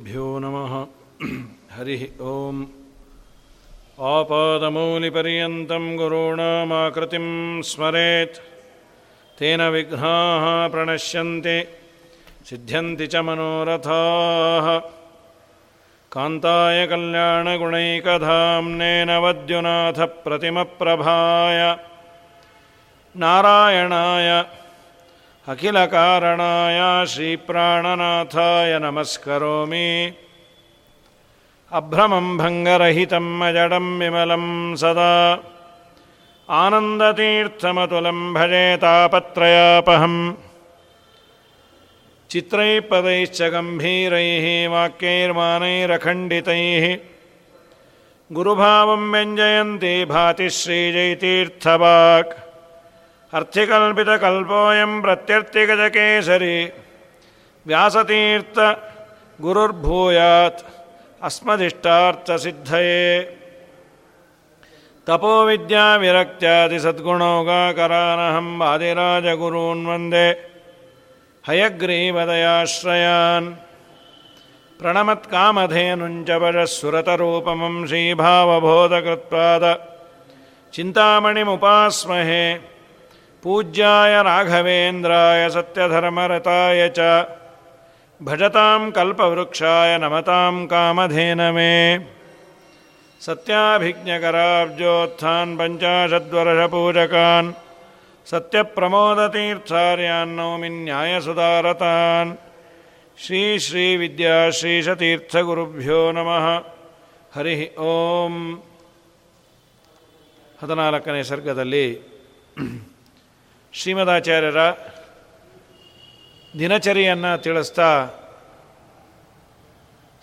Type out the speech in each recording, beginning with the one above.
श्रीगुरुभ्यो नमः हरिः ॐ आपादमौलिपर्यन्तं गुरूणामाकृतिं स्मरेत् तेन विघ्नाः प्रणश्यन्ति सिद्ध्यन्ति च मनोरथाः कान्ताय कल्याणगुणैकधाम्नेन वद्युनाथप्रतिमप्रभाय नारायणाय अखिलकारणाय श्रीप्राणनाथाय नमस्करोमि। अभ्रमं भङ्गरहितम् अजडं विमलं सदा। आनन्दतीर्थमतुलं भजे तापत्रयापहम्। चित्रैः पदैश्च गम्भीरैः वाक्यैर्मानैरखण्डितैः गुरुभावं व्यञ्जयन्ति भाति श्रीजयतीर्थवाक् अर्थिकल्पितकल्पोऽयं प्रत्यर्थिगजकेसरी व्यासतीर्थ गुरुर्भूयात् अस्मदिष्टार्थसिद्धये तपोविद्याविरक्त्यादिसद्गुणौगाकरानहं वादिराजगुरून् वन्दे हयग्रीवदयाश्रयान् प्रणमत्कामधेनुञ्च वजःसुरतरूपमं श्रीभावबोधकृत्पाद चिन्तामणिमुपास्महे पूज्याय राघवेन्द्राय सत्यधर्मरताय च भजतां कल्पवृक्षाय नमतां कामधेनमे सत्याभिज्ञकराब्जोत्थान् पञ्चाशद्वर्षपूजकान् सत्यप्रमोदतीर्थार्यान् नौमि न्यायसुधारतान् ಶ್ರೀಶ್ರೀವಿದ್ಯಾಶ್ರೀಶತೀರ್ಥಗುರುಭ್ಯೋ ನಮಃ ಹರಿ ಓಂ ಹದಿನಾಲ್ಕನೇ ಸರ್ಗದಲ್ಲಿ ಶ್ರೀಮದಾಚಾರ್ಯರ ದಿನಚರಿಯನ್ನು ತಿಳಿಸ್ತಾ,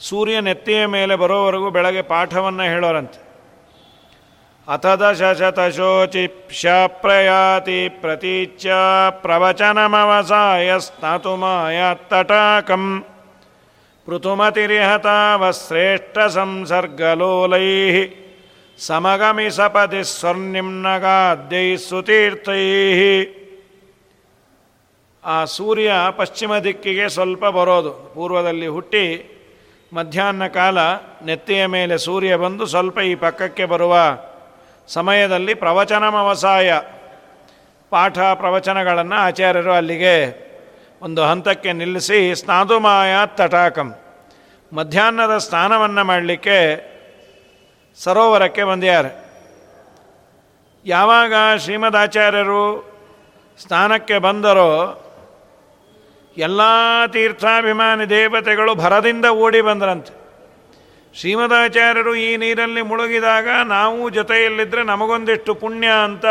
ಸೂರ್ಯ ನೆತ್ತಿಯ ಮೇಲೆ ಬರೋವರೆಗೂ ಬೆಳಗ್ಗೆ ಪಾಠವನ್ನು ಹೇಳೋರಂತೆ. ಅಥದಶತಶೋಚಿಪ್ಶ ಪ್ರಯಾತಿ ಪ್ರತೀಚ್ಯ ಪ್ರವಚನಮವಸಾಯ ಸ್ನಾತುಮಾಯ ತಟಾಕಂ. ಪೃಥುಮತಿರಿಹತಾವಶ್ರೇಷ್ಠ ಸಂಸರ್ಗಲೋಲೈ ಸಮಗಮಿ ಸಪದಿ ಸ್ವರ್ನಿಮ್ನಗಾದ್ಯೈ ಸುತೀರ್ಥೈ. ಆ ಸೂರ್ಯ ಪಶ್ಚಿಮ ದಿಕ್ಕಿಗೆ ಸ್ವಲ್ಪ ಬರೋದು. ಪೂರ್ವದಲ್ಲಿ ಹುಟ್ಟಿ ಮಧ್ಯಾಹ್ನ ಕಾಲ ನೆತ್ತಿಯ ಮೇಲೆ ಸೂರ್ಯ ಬಂದು ಸ್ವಲ್ಪ ಈ ಪಕ್ಕಕ್ಕೆ ಬರುವ ಸಮಯದಲ್ಲಿ ಪ್ರವಚನಮವಸಾಯ ಪಾಠ ಪ್ರವಚನಗಳನ್ನು ಆಚಾರ್ಯರು ಅಲ್ಲಿಗೆ ಒಂದು ಹಂತಕ್ಕೆ ನಿಲ್ಲಿಸಿ ಸ್ನಾದುಮಾಯ ತಟಾಕಂ. ಮಧ್ಯಾಹ್ನದ ಸ್ನಾನವನ್ನು ಮಾಡಲಿಕ್ಕೆ ಸರೋವರಕ್ಕೆ ಬಂದಿದ್ದಾರೆ. ಯಾವಾಗ ಶ್ರೀಮದಾಚಾರ್ಯರು ಸ್ನಾನಕ್ಕೆ ಬಂದರೋ ಎಲ್ಲ ತೀರ್ಥಾಭಿಮಾನಿ ದೇವತೆಗಳು ಭರದಿಂದ ಓಡಿ ಬಂದರಂತೆ. ಶ್ರೀಮದಾಚಾರ್ಯರು ಈ ನೀರಲ್ಲಿ ಮುಳುಗಿದಾಗ ನಾವು ಜೊತೆಯಲ್ಲಿದ್ದರೆ ನಮಗೊಂದಿಷ್ಟು ಪುಣ್ಯ ಅಂತ.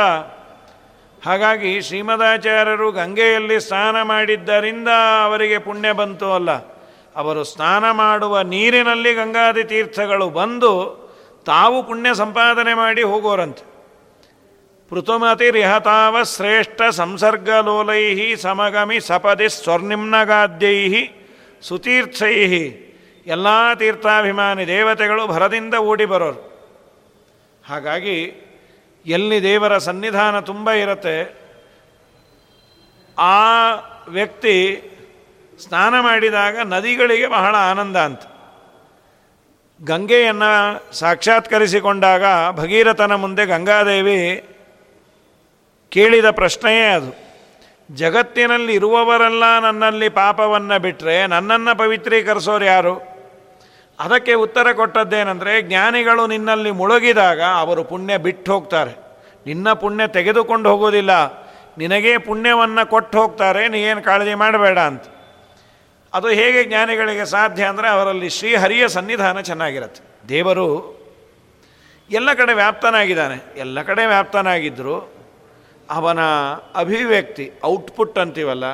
ಹಾಗಾಗಿ ಶ್ರೀಮದಾಚಾರ್ಯರು ಗಂಗೆಯಲ್ಲಿ ಸ್ನಾನ ಮಾಡಿದ್ದರಿಂದ ಅವರಿಗೆ ಪುಣ್ಯ ಬಂತು ಅಲ್ಲ. ಅವರು ಸ್ನಾನ ಮಾಡುವ ನೀರಿನಲ್ಲಿ ಗಂಗಾದಿ ತೀರ್ಥಗಳು ಬಂದು ತಾವು ಪುಣ್ಯ ಸಂಪಾದನೆ ಮಾಡಿ ಹೋಗೋರಂತೆ. ಪೃಥುಮತಿರಿಹತಾವ ಶ್ರೇಷ್ಠ ಸಂಸರ್ಗಲೋಲೈ ಸಮಗಮಿ ಸಪದಿ ಸ್ವರ್ನಿಮ್ನಗಾದ್ಯೈ ಸುತೀರ್ಥೈ. ಎಲ್ಲ ತೀರ್ಥಾಭಿಮಾನಿ ದೇವತೆಗಳು ಭರದಿಂದ ಓಡಿ ಬರೋರು. ಹಾಗಾಗಿ ಎಲ್ಲಿ ದೇವರ ಸನ್ನಿಧಾನ ತುಂಬ ಇರುತ್ತೆ, ಆ ವ್ಯಕ್ತಿ ಸ್ನಾನ ಮಾಡಿದಾಗ ನದಿಗಳಿಗೆ ಬಹಳ ಆನಂದ ಅಂತ. ಗಂಗೆಯನ್ನು ಸಾಕ್ಷಾತ್ಕರಿಸಿಕೊಂಡಾಗ ಭಗೀರಥನ ಮುಂದೆ ಗಂಗಾದೇವಿ ಕೇಳಿದ ಪ್ರಶ್ನೆಯೇ ಅದು. ಜಗತ್ತಿನಲ್ಲಿ ಇರುವವರೆಲ್ಲ ನನ್ನಲ್ಲಿ ಪಾಪವನ್ನು ಬಿಟ್ಟರೆ ನನ್ನನ್ನು ಪವಿತ್ರೀಕರಿಸೋರು ಯಾರು? ಅದಕ್ಕೆ ಉತ್ತರ ಕೊಟ್ಟದ್ದೇನೆಂದರೆ, ಜ್ಞಾನಿಗಳು ನಿನ್ನಲ್ಲಿ ಮುಳುಗಿದಾಗ ಅವರು ಪುಣ್ಯ ಬಿಟ್ಟು ಹೋಗ್ತಾರೆ. ನಿನ್ನ ಪುಣ್ಯ ತೆಗೆದುಕೊಂಡು ಹೋಗೋದಿಲ್ಲ. ನಿನಗೇ ಪುಣ್ಯವನ್ನು ಕೊಟ್ಟು ಹೋಗ್ತಾರೆ. ನೀ ಏನು ಕಾಳಜಿ ಮಾಡಬೇಡ ಅಂತ. ಅದು ಹೇಗೆ ಜ್ಞಾನಿಗಳಿಗೆ ಸಾಧ್ಯ ಅಂದರೆ, ಅವರಲ್ಲಿ ಶ್ರೀಹರಿಯ ಸನ್ನಿಧಾನ ಚೆನ್ನಾಗಿರುತ್ತೆ. ದೇವರು ಎಲ್ಲ ಕಡೆ ವ್ಯಾಪ್ತನಾಗಿದ್ದಾನೆ. ಎಲ್ಲ ಕಡೆ ವ್ಯಾಪ್ತನಾಗಿದ್ದರು ಅವನ ಅಭಿವ್ಯಕ್ತಿ ಔಟ್ಪುಟ್ ಅಂತೀವಲ್ಲ,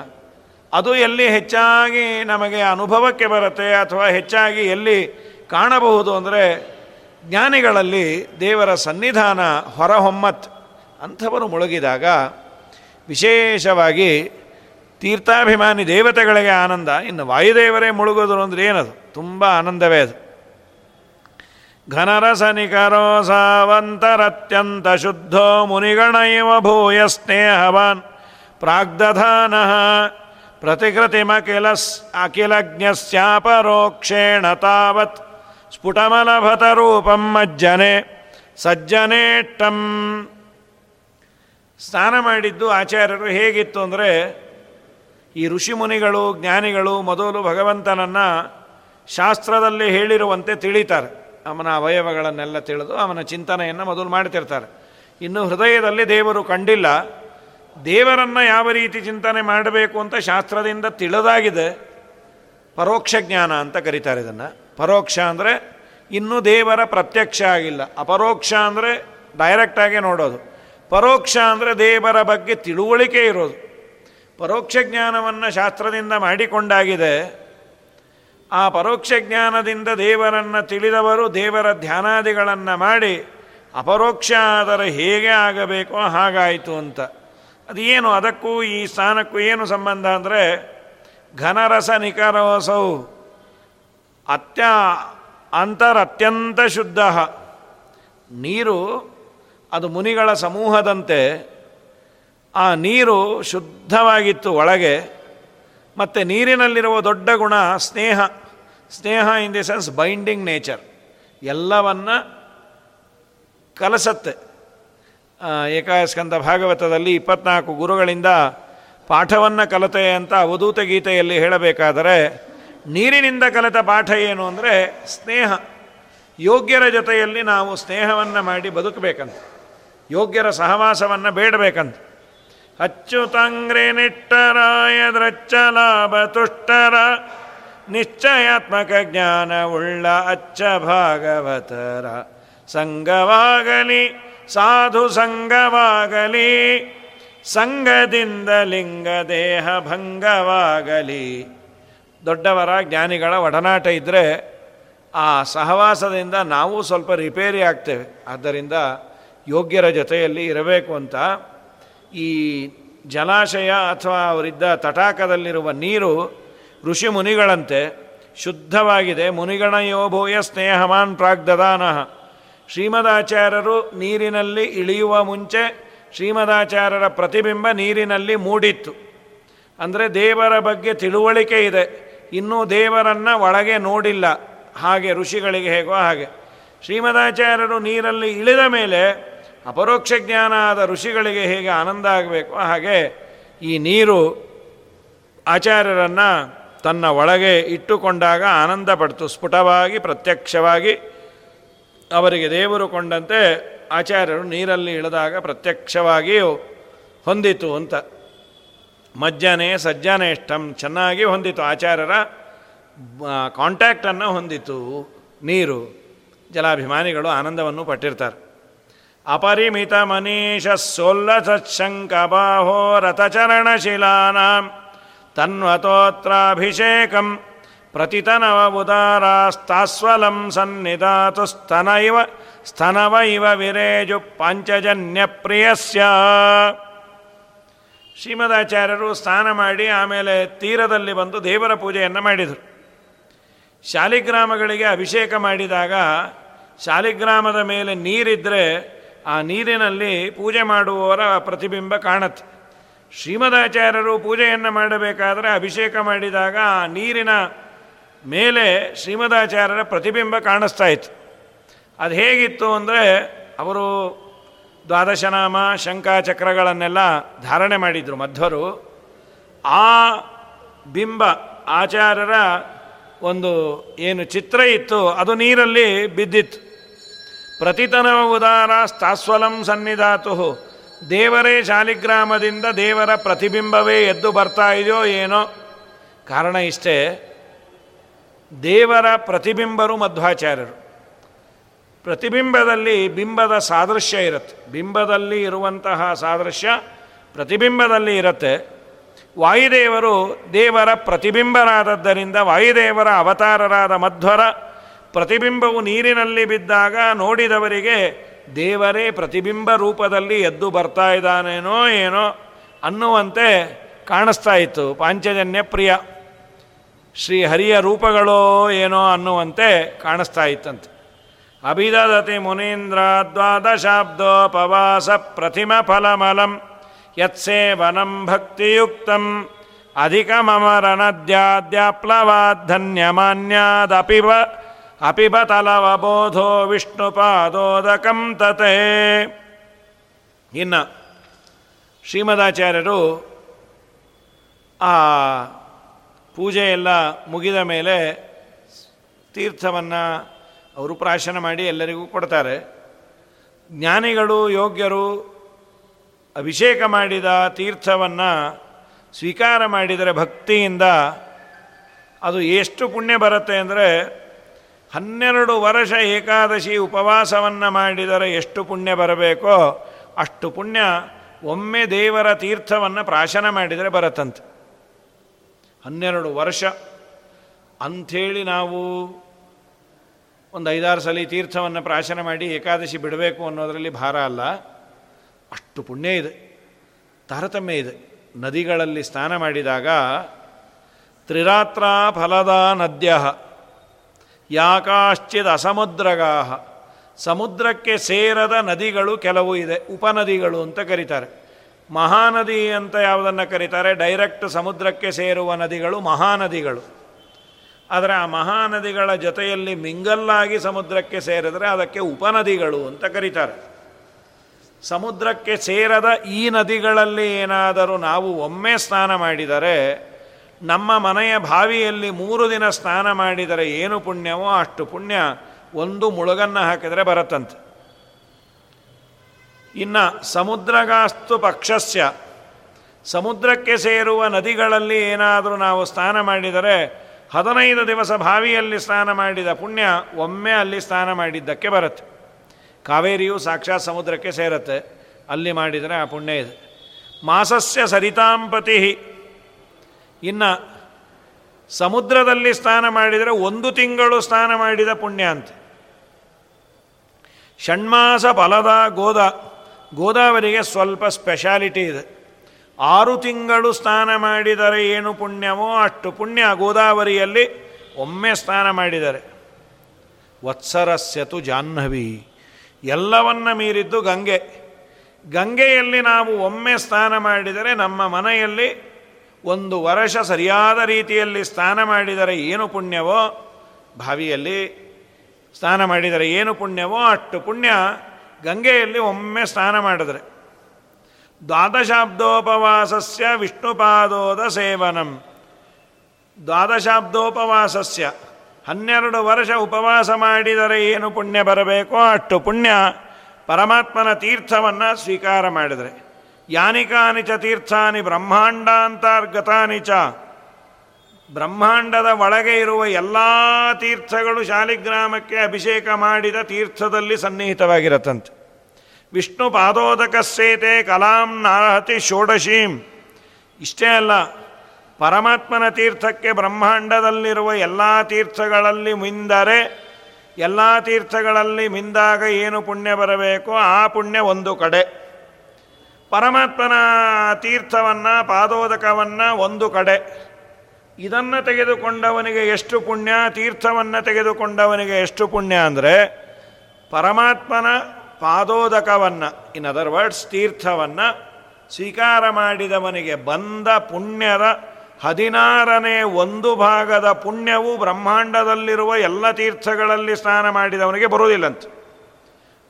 ಅದು ಎಲ್ಲಿ ಹೆಚ್ಚಾಗಿ ನಮಗೆ ಅನುಭವಕ್ಕೆ ಬರುತ್ತೆ ಅಥವಾ ಹೆಚ್ಚಾಗಿ ಎಲ್ಲಿ ಕಾಣಬಹುದು ಅಂದರೆ ಜ್ಞಾನಿಗಳಲ್ಲಿ ದೇವರ ಸನ್ನಿಧಾನ ಹೊರಹೊಮ್ಮತ್ ಅಂಥವರು ಮುಳುಗಿದಾಗ ವಿಶೇಷವಾಗಿ ತೀರ್ಥಾಭಿಮಾನಿ ದೇವತೆಗಳಿಗೆ ಆನಂದ. ಇನ್ನು ವಾಯುದೇವರೇ ಮುಳುಗೋದು ಅಂದರೆ ಏನದು? ತುಂಬ ಆನಂದವೇ ಅದು. ಘನರಸನಿಕರೋ ಸಾವಂತರತ್ಯಂತ ಶುದ್ಧೋ ಮುನಿಗಣೈವ ಭೂಯ ಸ್ನೇಹವಾನ್ ಪ್ರಾಗ್ದಧಾನಃ ಪ್ರತಿಕೃತಿಮಖಿಲ ಅಖಿಲಜ್ಞಸ್ಯಾಪರೋಕ್ಷೇಣ ತಾವತ್. ಸ್ಫುಟಮಲಭತರೂಪಂ ಮಜ್ಜನೆ ಸಜ್ಜನೇಟ್ಟಂ. ಸ್ನಾನ ಮಾಡಿದ್ದು ಆಚಾರ್ಯರು ಹೇಗಿತ್ತು ಅಂದರೆ ಈ ಋಷಿಮುನಿಗಳು ಜ್ಞಾನಿಗಳು ಮೊದಲು ಭಗವಂತನನ್ನು ಶಾಸ್ತ್ರದಲ್ಲಿ ಹೇಳಿರುವಂತೆ ತಿಳಿತಾರೆ. ಅವನ ಅವಯವಗಳನ್ನೆಲ್ಲ ತಿಳಿದು ಅವನ ಚಿಂತನೆಯನ್ನು ಮೊದಲು ಮಾಡ್ತಿರ್ತಾರೆ. ಇನ್ನು ಹೃದಯದಲ್ಲಿ ದೇವರು ಕಂಡಿಲ್ಲ. ದೇವರನ್ನು ಯಾವ ರೀತಿ ಚಿಂತನೆ ಮಾಡಬೇಕು ಅಂತ ಶಾಸ್ತ್ರದಿಂದ ತಿಳಿದಾಗಿದೆ. ಪರೋಕ್ಷ ಜ್ಞಾನ ಅಂತ ಕರೀತಾರೆ ಇದನ್ನು. ಪರೋಕ್ಷ ಅಂದರೆ ಇನ್ನೂ ದೇವರ ಪ್ರತ್ಯಕ್ಷ ಆಗಿಲ್ಲ. ಅಪರೋಕ್ಷ ಅಂದರೆ ಡೈರೆಕ್ಟಾಗಿ ನೋಡೋದು. ಪರೋಕ್ಷ ಅಂದರೆ ದೇವರ ಬಗ್ಗೆ ತಿಳುವಳಿಕೆ ಇರೋದು. ಪರೋಕ್ಷ ಜ್ಞಾನವನ್ನು ಶಾಸ್ತ್ರದಿಂದ ಮಾಡಿಕೊಂಡಾಗಿದೆ. ಆ ಪರೋಕ್ಷ ಜ್ಞಾನದಿಂದ ದೇವರನ್ನು ತಿಳಿದವರು ದೇವರ ಧ್ಯಾನಾದಿಗಳನ್ನು ಮಾಡಿ, ಅಪರೋಕ್ಷ ಆದರೆ ಹೇಗೆ ಆಗಬೇಕೋ ಹಾಗಾಯಿತು ಅಂತ. ಅದೇನು ಅದಕ್ಕೂ ಈ ಸ್ಥಾನಕ್ಕೂ ಏನು ಸಂಬಂಧ ಅಂದರೆ, ಘನರಸ ನಿಖರಸೌ ಅತ್ಯ ಅಂತರ ಅತ್ಯಂತ ಶುದ್ಧ. ನೀರು ಅದು ಮುನಿಗಳ ಸಮೂಹದಂತೆ, ಆ ನೀರು ಶುದ್ಧವಾಗಿತ್ತು ಒಳಗೆ, ಮತ್ತು ನೀರಿನಲ್ಲಿರುವ ದೊಡ್ಡ ಗುಣ ಸ್ನೇಹ. ಸ್ನೇಹ in the sense binding nature ಎಲ್ಲವನ್ನ ಕಲಸತ್ತೆ. ಏಕಾಸ್ಕಂದ ಭಾಗವತದಲ್ಲಿ ಇಪ್ಪತ್ನಾಲ್ಕು ಗುರುಗಳಿಂದ ಪಾಠವನ್ನು ಕಲತೆ ಅಂತ ಅವಧೂತ ಗೀತೆಯಲ್ಲಿ ಹೇಳಬೇಕಾದರೆ, ನೀರಿನಿಂದ ಕಲಿತ ಪಾಠ ಏನು ಅಂದರೆ ಸ್ನೇಹ. ಯೋಗ್ಯರ ಜೊತೆಯಲ್ಲಿ ನಾವು ಸ್ನೇಹವನ್ನು ಮಾಡಿ ಬದುಕಬೇಕಂತ. ಯೋಗ್ಯರ ಸಹವಾಸವನ್ನು ಬೇಡಬೇಕಂತ. ಅಚ್ಚುತಂಗ್ರೆ ನಿಟ್ಟರಾಯ ಲಾಭ ತುಷ್ಟರ ನಿಶ್ಚಯಾತ್ಮಕ ಜ್ಞಾನವುಳ್ಳ ಅಚ್ಚ ಭಾಗವತರ. ಸಂಘವಾಗಲಿ, ಸಾಧು ಸಂಗವಾಗಲಿ ಸಂಗದಿಂದ ಲಿಂಗ ದೇಹ ಭಂಗವಾಗಲಿ. ದೊಡ್ಡವರ ಜ್ಞಾನಿಗಳ ಒಡನಾಟ ಇದ್ದರೆ ಆ ಸಹವಾಸದಿಂದ ನಾವು ಸ್ವಲ್ಪ ರಿಪೇರಿ ಆಗ್ತೇವೆ. ಆದ್ದರಿಂದ ಯೋಗ್ಯರ ಜೊತೆಯಲ್ಲಿ ಇರಬೇಕು ಅಂತ ಈ ಜಲಾಶಯ ಅಥವಾ ಅವರಿದ್ದ ತಟಾಕದಲ್ಲಿರುವ ನೀರು ಋಷಿ ಮುನಿಗಳಂತೆ ಶುದ್ಧವಾಗಿದೆ ಮುನಿಗಣಯೋಭೂಯ ಸ್ನೇಹಮಾನ್ ಪ್ರಾಗ್ದದಾನಃ. ಶ್ರೀಮದಾಚಾರ್ಯರು ನೀರಿನಲ್ಲಿ ಇಳಿಯುವ ಮುಂಚೆ ಶ್ರೀಮದಾಚಾರ್ಯರ ಪ್ರತಿಬಿಂಬ ನೀರಿನಲ್ಲಿ ಮೂಡಿತ್ತು. ಅಂದರೆ ದೇವರ ಬಗ್ಗೆ ತಿಳುವಳಿಕೆ ಇದೆ. ಇನ್ನೂ ದೇವರನ್ನು ಒಳಗೆ ನೋಡಿಲ್ಲ. ಹಾಗೆ ಋಷಿಗಳಿಗೆ ಹೇಗೋ ಹಾಗೆ. ಶ್ರೀಮದಾಚಾರ್ಯರು ನೀರಲ್ಲಿ ಇಳಿದ ಮೇಲೆ ಅಪರೋಕ್ಷ ಜ್ಞಾನ ಆದ ಋಷಿಗಳಿಗೆ ಹೇಗೆ ಆನಂದ ಆಗಬೇಕು ಹಾಗೆ ಈ ನೀರು ಆಚಾರ್ಯರನ್ನು ತನ್ನ ಒಳಗೆ ಇಟ್ಟುಕೊಂಡಾಗ ಆನಂದ ಪಡ್ತು. ಸ್ಫುಟವಾಗಿ, ಪ್ರತ್ಯಕ್ಷವಾಗಿ ಅವರಿಗೆ ದೇವರು ಕೊಂಡಂತೆ ಆಚಾರ್ಯರು ನೀರಲ್ಲಿ ಇಳಿದಾಗ ಪ್ರತ್ಯಕ್ಷವಾಗಿಯೂ ಹೊಂದಿತು ಅಂತ. ಮಜ್ಜನೆ ಸಜ್ಜನೇಷ್ಟಂ ಚೆನ್ನಾಗಿ ಹೊಂದಿತು. ಆಚಾರ್ಯರ ಕಾಂಟ್ಯಾಕ್ಟನ್ನು ಹೊಂದಿತು ನೀರು. ಜಲಾಭಿಮಾನಿಗಳು ಆನಂದವನ್ನು ಪಟ್ಟಿರ್ತಾರೆ. ಅಪರಿಮಿತ ಮನೀಷ ಸೋಲ್ಲಸಶಂಕಬಾಹೋ ರಥಚರಣಶಿಲಾನಾಂ. ತನ್ವತೋತ್ರಾಭಿಷೇಕಂ ಪ್ರತಿತನವ ಉದಾರಾಸ್ತಾಸ್ವಲಂ ಸನ್ನಿಧಾತು ಸ್ತನ ಇವ ಸ್ತನವ ಇವ ವಿರೇಜು ಪಂಚಜನ್ಯ ಪ್ರಿಯಸ್ಯ ಶ್ರೀಮದಾಚಾರ್ಯರು ಸ್ನಾನ ಮಾಡಿ ಆಮೇಲೆ ತೀರದಲ್ಲಿ ಬಂದು ದೇವರ ಪೂಜೆಯನ್ನು ಮಾಡಿದರು. ಶಾಲಿಗ್ರಾಮಗಳಿಗೆ ಅಭಿಷೇಕ ಮಾಡಿದಾಗ ಶಾಲಿಗ್ರಾಮದ ಮೇಲೆ ನೀರಿದ್ದರೆ ಆ ನೀರಿನಲ್ಲಿ ಪೂಜೆ ಮಾಡುವವರ ಪ್ರತಿಬಿಂಬ ಕಾಣುತ್ತೆ. ಶ್ರೀಮದಾಚಾರ್ಯರು ಪೂಜೆಯನ್ನು ಮಾಡಬೇಕಾದರೆ ಅಭಿಷೇಕ ಮಾಡಿದಾಗ ಆ ನೀರಿನ ಮೇಲೆ ಶ್ರೀಮದಾಚಾರ್ಯರ ಪ್ರತಿಬಿಂಬ ಕಾಣಿಸ್ತಾ ಇತ್ತು. ಅದು ಹೇಗಿತ್ತು ಅಂದರೆ ಅವರು ದ್ವಾದಶನಾಮ ಶಂಕಾಚಕ್ರಗಳನ್ನೆಲ್ಲ ಧಾರಣೆ ಮಾಡಿದರು ಮಧ್ವರು. ಆ ಬಿಂಬ ಆಚಾರ್ಯರ ಒಂದು ಏನು ಚಿತ್ರ ಇತ್ತು, ಅದು ನೀರಲ್ಲಿ ಬಿದ್ದಿತ್ತು. ಪ್ರತಿತನ ಉದಾರ ಸ್ಥಾಸ್ವಲಂ ಸನ್ನಿಧಾತು ದೇವರೇ ಶಾಲಿಗ್ರಾಮದಿಂದ ದೇವರ ಪ್ರತಿಬಿಂಬವೇ ಎದ್ದು ಬರ್ತಾ ಇದೆಯೋ ಏನೋ. ಕಾರಣ ಇಷ್ಟೇ, ದೇವರ ಪ್ರತಿಬಿಂಬರು ಮಧ್ವಾಚಾರ್ಯರು. ಪ್ರತಿಬಿಂಬದಲ್ಲಿ ಬಿಂಬದ ಸಾದೃಶ್ಯ ಇರುತ್ತೆ. ಬಿಂಬದಲ್ಲಿ ಇರುವಂತಹ ಸಾದೃಶ್ಯ ಪ್ರತಿಬಿಂಬದಲ್ಲಿ ಇರುತ್ತೆ. ವಾಯುದೇವರು ದೇವರ ಪ್ರತಿಬಿಂಬರಾದದ್ದರಿಂದ ವಾಯುದೇವರ ಅವತಾರರಾದ ಮಧ್ವರ ಪ್ರತಿಬಿಂಬವು ನೀರಿನಲ್ಲಿ ಬಿದ್ದಾಗ ನೋಡಿದವರಿಗೆ ದೇವರೇ ಪ್ರತಿಬಿಂಬ ರೂಪದಲ್ಲಿ ಎದ್ದು ಬರ್ತಾ ಇದ್ದಾನೇನೋ ಏನೋ ಅನ್ನುವಂತೆ ಕಾಣಿಸ್ತಾ ಇತ್ತು. ಪಾಂಚಜನ್ಯ ಪ್ರಿಯ, ಶ್ರೀ ಹರಿಯ ರೂಪಗಳೋ ಏನೋ ಅನ್ನುವಂತೆ ಕಾಣಿಸ್ತಾ ಇತ್ತಂತೆ. ಅಭಿದದತಿ ಮುನೀಂದ್ರ ದ್ವಾದಶಾಬ್ದೋಪವಾಸ ಪ್ರತಿಮ ಫಲಮಲಂ ಯತ್ಸೇವನಂ ಭಕ್ತಿಯುಕ್ತಂ. ಅಧಿಕಮರಣದ್ಯಾದ್ಯಾಪ್ಲವಾದ್ಧನ್ಯಮಾನ್ಯಾದಪಿವ ಅಪಿಬತಲವಬೋಧೋ ವಿಷ್ಣುಪಾದೋದಕಂ ತತೆ. ಇನ್ನು ಶ್ರೀಮದಾಚಾರ್ಯರು ಆ ಪೂಜೆ ಎಲ್ಲ ಮುಗಿದ ಮೇಲೆ ತೀರ್ಥವನ್ನು ಅವರು ಪ್ರಾಶನ ಮಾಡಿ ಎಲ್ಲರಿಗೂ ಕೊಡ್ತಾರೆ. ಜ್ಞಾನಿಗಳು, ಯೋಗ್ಯರು ಅಭಿಷೇಕ ಮಾಡಿದ ತೀರ್ಥವನ್ನು ಸ್ವೀಕಾರ ಮಾಡಿದರೆ ಭಕ್ತಿಯಿಂದ ಅದು ಎಷ್ಟು ಪುಣ್ಯ ಬರುತ್ತೆ ಅಂದರೆ ಹನ್ನೆರಡು ವರ್ಷ ಏಕಾದಶಿ ಉಪವಾಸವನ್ನು ಮಾಡಿದರೆ ಎಷ್ಟು ಪುಣ್ಯ ಬರಬೇಕೋ ಅಷ್ಟು ಪುಣ್ಯ ಒಮ್ಮೆ ದೇವರ ತೀರ್ಥವನ್ನು ಪ್ರಾಶನ ಮಾಡಿದರೆ ಬರತ್ತಂತೆ. ಹನ್ನೆರಡು ವರ್ಷ. ಅಂಥೇಳಿ ನಾವು ಒಂದು ಐದಾರು ಸಲ ತೀರ್ಥವನ್ನು ಪ್ರಾಶನ ಮಾಡಿ ಏಕಾದಶಿ ಬಿಡಬೇಕು ಅನ್ನೋದರಲ್ಲಿ ಭಾರ ಅಲ್ಲ. ಅಷ್ಟು ಪುಣ್ಯ ಇದೆ. ತಾರತಮ್ಯ ಇದೆ. ನದಿಗಳಲ್ಲಿ ಸ್ನಾನ ಮಾಡಿದಾಗ ತ್ರಿರಾತ್ರ ಫಲದ ನದ್ಯ. ಯಾಕಾಶ್ಚಿದ ಅಸಮುದ್ರಗಾಹ ಸಮುದ್ರಕ್ಕೆ ಸೇರದ ನದಿಗಳು ಕೆಲವು ಇದೆ, ಉಪನದಿಗಳು ಅಂತ ಕರೀತಾರೆ. ಮಹಾನದಿ ಅಂತ ಯಾವುದನ್ನು ಕರೀತಾರೆ? ಡೈರೆಕ್ಟ್ ಸಮುದ್ರಕ್ಕೆ ಸೇರುವ ನದಿಗಳು ಮಹಾನದಿಗಳು. ಆದರೆ ಆ ಮಹಾನದಿಗಳ ಜೊತೆಯಲ್ಲಿ ಮಿಂಗಲ್ಲಾಗಿ ಸಮುದ್ರಕ್ಕೆ ಸೇರಿದರೆ ಅದಕ್ಕೆ ಉಪನದಿಗಳು ಅಂತ ಕರೀತಾರೆ. ಸಮುದ್ರಕ್ಕೆ ಸೇರದ ಈ ನದಿಗಳಲ್ಲಿ ಏನಾದರೂ ನಾವು ಒಮ್ಮೆ ಸ್ನಾನ ಮಾಡಿದರೆ ನಮ್ಮ ಮನೆಯ ಬಾವಿಯಲ್ಲಿ ಮೂರು ದಿನ ಸ್ನಾನ ಮಾಡಿದರೆ ಏನು ಪುಣ್ಯವೋ ಅಷ್ಟು ಪುಣ್ಯ. ಒಂದು ಮುಳುಗನ್ನು ಹಾಕಿದರೆ ಬರತ್ತಂತೆ. ಇನ್ನು ಸಮುದ್ರಗಾಸ್ತು ಪಕ್ಷಸ್ಯ. ಸಮುದ್ರಕ್ಕೆ ಸೇರುವ ನದಿಗಳಲ್ಲಿ ಏನಾದರೂ ನಾವು ಸ್ನಾನ ಮಾಡಿದರೆ ಹದಿನೈದು ದಿವಸ ಬಾವಿಯಲ್ಲಿ ಸ್ನಾನ ಮಾಡಿದ ಪುಣ್ಯ ಒಮ್ಮೆ ಅಲ್ಲಿ ಸ್ನಾನ ಮಾಡಿದ್ದಕ್ಕೆ ಬರುತ್ತೆ. ಕಾವೇರಿಯು ಸಾಕ್ಷಾತ್ ಸಮುದ್ರಕ್ಕೆ ಸೇರುತ್ತೆ. ಅಲ್ಲಿ ಮಾಡಿದರೆ ಆ ಪುಣ್ಯ ಇದೆ. ಮಾಸಸ್ಯ ಸರಿತಾಂಪತಿ ಇನ್ನು ಸಮುದ್ರದಲ್ಲಿ ಸ್ನಾನ ಮಾಡಿದರೆ ಒಂದು ತಿಂಗಳು ಸ್ನಾನ ಮಾಡಿದ ಪುಣ್ಯ ಅಂತ. ಷಣ್ಮಾಸ ಫಲದ ಗೋದ, ಗೋದಾವರಿಗೆ ಸ್ವಲ್ಪ ಸ್ಪೆಷಾಲಿಟಿ ಇದೆ. ಆರು ತಿಂಗಳು ಸ್ನಾನ ಮಾಡಿದರೆ ಏನು ಪುಣ್ಯವೋ ಅಷ್ಟು ಪುಣ್ಯ. ಗೋದಾವರಿಯಲ್ಲಿ ಒಮ್ಮೆ ಸ್ನಾನ ಮಾಡಿದರೆ. ವತ್ಸರಸ್ಯತು ಜಾಹ್ನವಿ. ಎಲ್ಲವನ್ನ ಮೀರಿದ್ದು ಗಂಗೆ. ಗಂಗೆಯಲ್ಲಿ ನಾವು ಒಮ್ಮೆ ಸ್ನಾನ ಮಾಡಿದರೆ ನಮ್ಮ ಮನೆಯಲ್ಲಿ ಒಂದು ವರ್ಷ ಸರಿಯಾದ ರೀತಿಯಲ್ಲಿ ಸ್ನಾನ ಮಾಡಿದರೆ ಏನು ಪುಣ್ಯವೋ, ಬಾವಿಯಲ್ಲಿ ಸ್ನಾನ ಮಾಡಿದರೆ ಏನು ಪುಣ್ಯವೋ, ಅಷ್ಟು ಪುಣ್ಯ ಗಂಗೆಯಲ್ಲಿ ಒಮ್ಮೆ ಸ್ನಾನ ಮಾಡಿದರೆ. ದ್ವಾದಶಾಬ್ದೋಪವಾಸಸ್ಯ ವಿಷ್ಣುಪಾದೋದ ಸೇವನಂ. ದ್ವಾದಶಾಬ್ದೋಪವಾಸಸ್ಯ ಹನ್ನೆರಡು ವರ್ಷ ಉಪವಾಸ ಮಾಡಿದರೆ ಏನು ಪುಣ್ಯ ಬರಬೇಕೋ, ಅಷ್ಟು ಪುಣ್ಯ ಪರಮಾತ್ಮನ ತೀರ್ಥವನ್ನು ಸ್ವೀಕಾರ ಮಾಡಿದರೆ. ಯಾನಿಕಾನಿ ಚ ತೀರ್ಥಾನಿ ಬ್ರಹ್ಮಾಂಡಾಂತರ್ಗತಾನಿ ಚ. ಬ್ರಹ್ಮಾಂಡದ ಒಳಗೆ ಇರುವ ಎಲ್ಲ ತೀರ್ಥಗಳು ಶಾಲಿಗ್ರಾಮಕ್ಕೆ ಅಭಿಷೇಕ ಮಾಡಿದ ತೀರ್ಥದಲ್ಲಿ ಸನ್ನಿಹಿತವಾಗಿರತ್ತಂತೆ. ವಿಷ್ಣು ಪಾದೋದಕಸ್ಸೇತೆ ಕಲಾಂ ನಾರಹತಿ ಷೋಡಶೀಂ. ಇಷ್ಟೇ ಅಲ್ಲ, ಪರಮಾತ್ಮನ ತೀರ್ಥಕ್ಕೆ ಬ್ರಹ್ಮಾಂಡದಲ್ಲಿರುವ ಎಲ್ಲ ತೀರ್ಥಗಳಲ್ಲಿ ಮಿಂದರೆ, ಎಲ್ಲ ತೀರ್ಥಗಳಲ್ಲಿ ಮಿಂದಾಗ ಏನು ಪುಣ್ಯ ಬರಬೇಕೋ ಆ ಪುಣ್ಯ ಒಂದು ಕಡೆ. ಪರಮಾತ್ಮನ ತೀರ್ಥವನ್ನು, ಪಾದೋದಕವನ್ನು ಒಂದು ಕಡೆ. ಇದನ್ನು ತೆಗೆದುಕೊಂಡವನಿಗೆ ಎಷ್ಟು ಪುಣ್ಯ, ತೀರ್ಥವನ್ನು ತೆಗೆದುಕೊಂಡವನಿಗೆ ಎಷ್ಟು ಪುಣ್ಯ ಅಂದರೆ, ಪರಮಾತ್ಮನ ಪಾದೋದಕವನ್ನು ಇನ್ ಅದರ್ ವರ್ಡ್ಸ್ ತೀರ್ಥವನ್ನು ಸ್ವೀಕಾರ ಮಾಡಿದವನಿಗೆ ಬಂದ ಪುಣ್ಯದ ಹದಿನಾರನೇ ಒಂದು ಭಾಗದ ಪುಣ್ಯವು ಬ್ರಹ್ಮಾಂಡದಲ್ಲಿರುವ ಎಲ್ಲ ತೀರ್ಥಗಳಲ್ಲಿ ಸ್ನಾನ ಮಾಡಿದವನಿಗೆ ಬರುವುದಿಲ್ಲಂತೆ.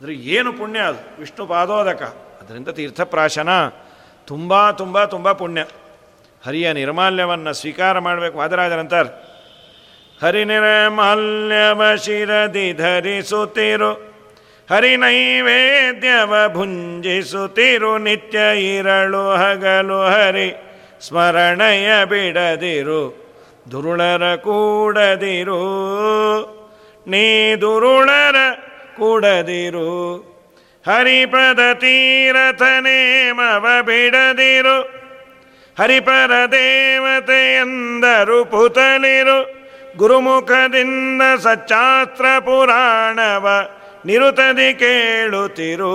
ಅಂದರೆ ಏನು ಪುಣ್ಯ ಅದು? ವಿಷ್ಣು ಪಾದೋದಕ. ಅದರಿಂದ ತೀರ್ಥಪ್ರಾಶನ ತುಂಬ ತುಂಬ ತುಂಬ ಪುಣ್ಯ. ಹರಿಯ ನಿರ್ಮಾಲ್ಯವನ್ನು ಸ್ವೀಕಾರ ಮಾಡಬೇಕು ವಾದರಾಜರಂತಾರೆ. ಹರಿ ನಿರ್ಮಾಲ್ಯವ ಶಿರದಿ ಧರಿಸುತ್ತಿರು ಹರಿ ನೈವೇದ್ಯವ ಭುಂಜಿಸುತ್ತಿರು ನಿತ್ಯ ಇರಳು ಹಗಲು ಹರಿ ಸ್ಮರಣೆಯ ಬಿಡದಿರು. ದುರುಳರ ಕೂಡದಿರು. ನೀ ದುರುಳರ ಕೂಡದಿರು. ಹರಿಪದ ತೀರಥನೇಮವ ಬಿಡದಿರು ಹರಿಪದ ದೇವತೆ ಎಂದರು ಪುತಲಿರು ಗುರುಮುಖದಿಂದ ಸಚ್ಚಾಸ್ತ್ರ ಪುರಾಣವ ನಿರುತದಿ ಕೇಳುತ್ತಿರು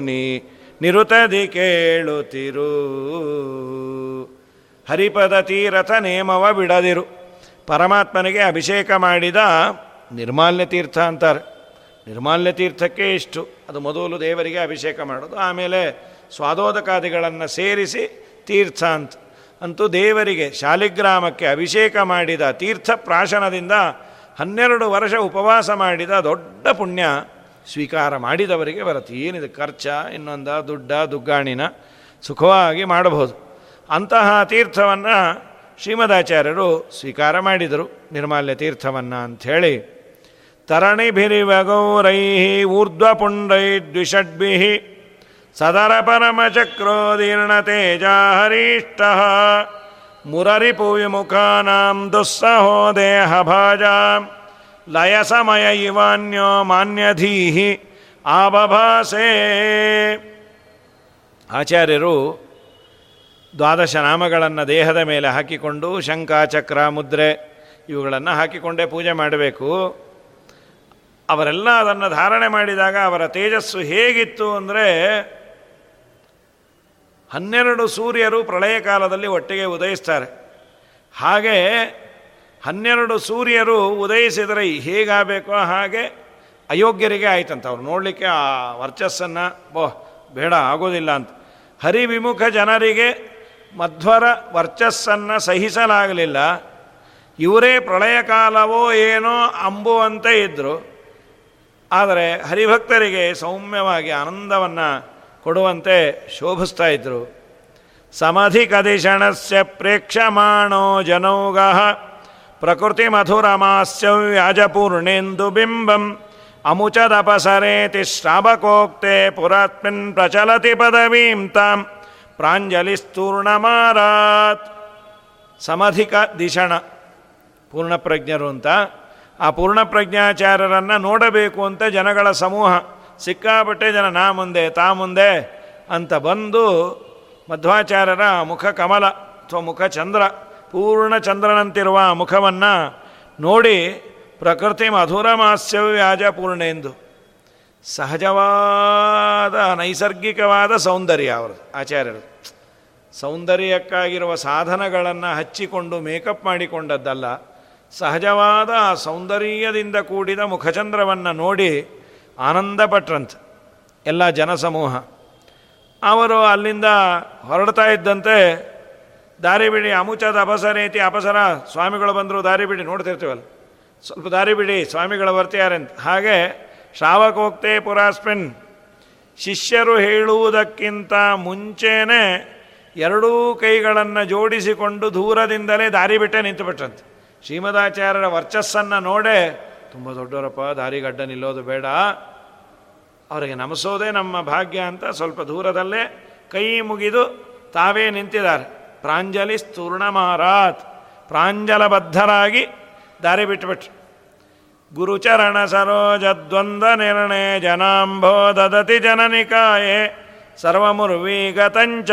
ನೀ, ನಿರುತದಿ ಕೇಳುತ್ತಿರು. ಹರಿಪದ ತೀರಥ ನೇಮವ ಬಿಡದಿರು ಪರಮಾತ್ಮನಿಗೆ ಅಭಿಷೇಕ ಮಾಡಿದ ನಿರ್ಮಾಲ್ಯ ತೀರ್ಥ ಅಂತಾರೆ. ನಿರ್ಮಾಲ್ಯ ತೀರ್ಥಕ್ಕೆ ಇಷ್ಟು. ಅದು ಮೊದಲು ದೇವರಿಗೆ ಅಭಿಷೇಕ ಮಾಡೋದು. ಆಮೇಲೆ ಸ್ವಾದೋದಕಾದಿಗಳನ್ನು ಸೇರಿಸಿ ತೀರ್ಥ ಅಂತ. ಅಂತೂ ದೇವರಿಗೆ ಶಾಲಿಗ್ರಾಮಕ್ಕೆ ಅಭಿಷೇಕ ಮಾಡಿದ ತೀರ್ಥ ಪ್ರಾಶನದಿಂದ ಹನ್ನೆರಡು ವರ್ಷ ಉಪವಾಸ ಮಾಡಿದ ದೊಡ್ಡ ಪುಣ್ಯ ಸ್ವೀಕಾರ ಮಾಡಿದವರಿಗೆ ಬರುತ್ತೆ. ಏನಿದೆ ಖರ್ಚ, ಇನ್ನೊಂದ ದುಡ್ಡ, ದುಗ್ಗಾಣಿನ ಸುಖವಾಗಿ ಮಾಡಬಹುದು. ಅಂತಹ ತೀರ್ಥವನ್ನು ಶ್ರೀಮದಾಚಾರ್ಯರು ಸ್ವೀಕಾರ ಮಾಡಿದರು ನಿರ್ಮಾಲ್ಯ ತೀರ್ಥವನ್ನು ಅಂಥೇಳಿ. ತರಣಿಭಿರಿವಗೌರೈ ಊರ್ಧ್ವಪುಂಡೈ ದ್ವಿಷಡ್ಭಿ ಸದರ ಪರಮಚಕ್ರೋದೀರ್ಣತೇಜ ಹರೀಷ್ಟ ಮುರರಿಪು ವಿಮುಖಾನಾಂ ದುಸ್ಸಹೋ ದೇಹ ಭಾಜ ಲಯಸಮಯ ಇವಾನ್ಯೋ ಮಾನ್ಯಧೀಹಿ ಆಬಭಾಸೆ. ಆಚಾರ್ಯರು ದ್ವಾದಶ ನಾಮಗಳನ್ನು ದೇಹದ ಮೇಲೆ ಹಾಕಿಕೊಂಡು ಶಂಖ ಚಕ್ರ ಮುದ್ರೆ ಇವುಗಳನ್ನು ಹಾಕಿಕೊಂಡೇ ಪೂಜೆ ಮಾಡಬೇಕು. ಅವರೆಲ್ಲ ಅದನ್ನು ಧಾರಣೆ ಮಾಡಿದಾಗ ಅವರ ತೇಜಸ್ಸು ಹೇಗಿತ್ತು ಅಂದರೆ ಹನ್ನೆರಡು ಸೂರ್ಯರು ಪ್ರಳಯ ಕಾಲದಲ್ಲಿ ಒಟ್ಟಿಗೆ ಉದಯಿಸ್ತಾರೆ. ಹಾಗೆ ಹನ್ನೆರಡು ಸೂರ್ಯರು ಉದಯಿಸಿದರೆ ಹೇಗಾಗಬೇಕೋ? ಹಾಗೆ ಅಯೋಗ್ಯರಿಗೆ ಆಯ್ತಂತ. ಅವ್ರು ನೋಡಲಿಕ್ಕೆ ಆ ವರ್ಚಸ್ಸನ್ನು ಬೋ ಬೇಡ, ಆಗೋದಿಲ್ಲ ಅಂತ. ಹರಿವಿಮುಖ ಜನರಿಗೆ ಮಧ್ವರ ವರ್ಚಸ್ಸನ್ನು ಸಹಿಸಲಾಗಲಿಲ್ಲ. ಇವರೇ ಪ್ರಳಯ ಕಾಲವೋ ಏನೋ ಅಂಬುವಂತೆ ಇದ್ದರು ಆದರೆ ಹರಿಭಕ್ತರಿಗೆ ಸೌಮ್ಯವಾಗಿ ಆನಂದವನ್ನು ಕೊಡುವಂತೆ ಶೋಭಿಸ್ತಾ ಇದ್ದರು ಸಮಧಿಕದಿಷಣಸ್ಯ ಪ್ರೇಕ್ಷಮಾಣೋ ಜನೌಗಃ ಪ್ರಕೃತಿ ಮಧುರಮಾಸ್ಯ ವ್ಯಾಜಪೂರ್ಣೇಂದು ಬಿಂಬಂ ಅಮುಚದಪಸರೇತಿ ಶ್ರಾವಕೋಕ್ತೆ ಪುರಾತ್ಮಿನ್ ಪ್ರಚಲತಿ ಪದವೀಂ ತಾಂ ಪ್ರಾಂಜಲಿಸ್ತೂರ್ಣಮಾರಾತ್. ಸಮಧಿಕ ದಿಷಣ ಪೂರ್ಣಪ್ರಜ್ಞರು ಅಂತ ಆ ಪೂರ್ಣಪ್ರಜ್ಞಾಚಾರ್ಯರನ್ನು ನೋಡಬೇಕು ಅಂತ ಜನಗಳ ಸಮೂಹ. ಸಿಕ್ಕಾಪಟ್ಟೆ ಜನ, ನಾ ಮುಂದೆ, ತಾ ಮುಂದೆ ಅಂತ ಬಂದು ಮಧ್ವಾಚಾರ್ಯರ ಮುಖ ಕಮಲ ಅಥವಾ ಮುಖ ಚಂದ್ರ, ಪೂರ್ಣ ಚಂದ್ರನಂತಿರುವ ಮುಖವನ್ನು ನೋಡಿ ಪ್ರಕೃತಿ ಮಧುರ ಮಾಸ್ಯವ್ಯಾಜ ಪೂರ್ಣೆಂದು ಸಹಜವಾದ, ನೈಸರ್ಗಿಕವಾದ ಸೌಂದರ್ಯ ಅವರು ಆಚಾರ್ಯರು. ಸೌಂದರ್ಯಕ್ಕಾಗಿರುವ ಸಾಧನಗಳನ್ನು ಹಚ್ಚಿಕೊಂಡು, ಮೇಕಪ್ ಮಾಡಿಕೊಂಡದ್ದಲ್ಲ. ಸಹಜವಾದ ಸೌಂದರ್ಯದಿಂದ ಕೂಡಿದ ಮುಖಚಂದ್ರವನ್ನು ನೋಡಿ ಆನಂದಪಟ್ರಂತೆ ಎಲ್ಲ ಜನಸಮೂಹ. ಅವರು ಅಲ್ಲಿಂದ ಹೊರಡ್ತಾ ಇದ್ದಂತೆ ದಾರಿ ಬಿಡಿ, ಅಮುಚದ ಅಪಸರೇತಿ ಅಪಸರ ಸ್ವಾಮಿಗಳು ಬಂದರು ದಾರಿ ಬಿಡಿ, ನೋಡ್ತಿರ್ತೀವಲ್ಲ? ಸ್ವಲ್ಪ ದಾರಿ ಬಿಡಿ, ಸ್ವಾಮಿಗಳು ಬರ್ತಿದ್ದಾರೆ ಅಂತ ಹಾಗೆ ಶ್ರಾವಕೋಕ್ತೆ ಪುರಾಸ್ಮಿನ್ ಶಿಷ್ಯರು ಹೇಳುವುದಕ್ಕಿಂತ ಮುಂಚೆನೇ ಎರಡೂ ಕೈಗಳನ್ನು ಜೋಡಿಸಿಕೊಂಡು ದೂರದಿಂದಲೇ ದಾರಿ ಬಿಟ್ಟೆ ನಿಂತುಬಿಟ್ರಂತೆ. ಶ್ರೀಮದಾಚಾರ್ಯರ ವರ್ಚಸ್ಸನ್ನು ನೋಡೇ ತುಂಬ ದೊಡ್ಡವರಪ್ಪ, ದಾರಿಗಡ್ಡ ನಿಲ್ಲೋದು ಬೇಡ. ಅವರಿಗೆ ನಮಸೋದೇ ನಮ್ಮ ಭಾಗ್ಯ ಅಂತ ಸ್ವಲ್ಪ ದೂರದಲ್ಲೇ ಕೈ ಮುಗಿದು ತಾವೇ ನಿಂತಿದ್ದಾರೆ. ಪ್ರಾಂಜಲಿ ಸ್ತೂರ್ಣಮಾರಾತ್ ಪ್ರಾಂಜಲಬದ್ಧರಾಗಿ ದಾರಿ ಬಿಟ್ಟುಬಿಟ್ರು ಗುರುಚರಣ ಸರೋಜದ್ವಂದ ನಿರ್ಣಯ ಜನಾಂಭೋ ದದತಿ ಜನನಿಕಾಯೇ, ಸರ್ವಮುರ್ವೀಗತಂಚ.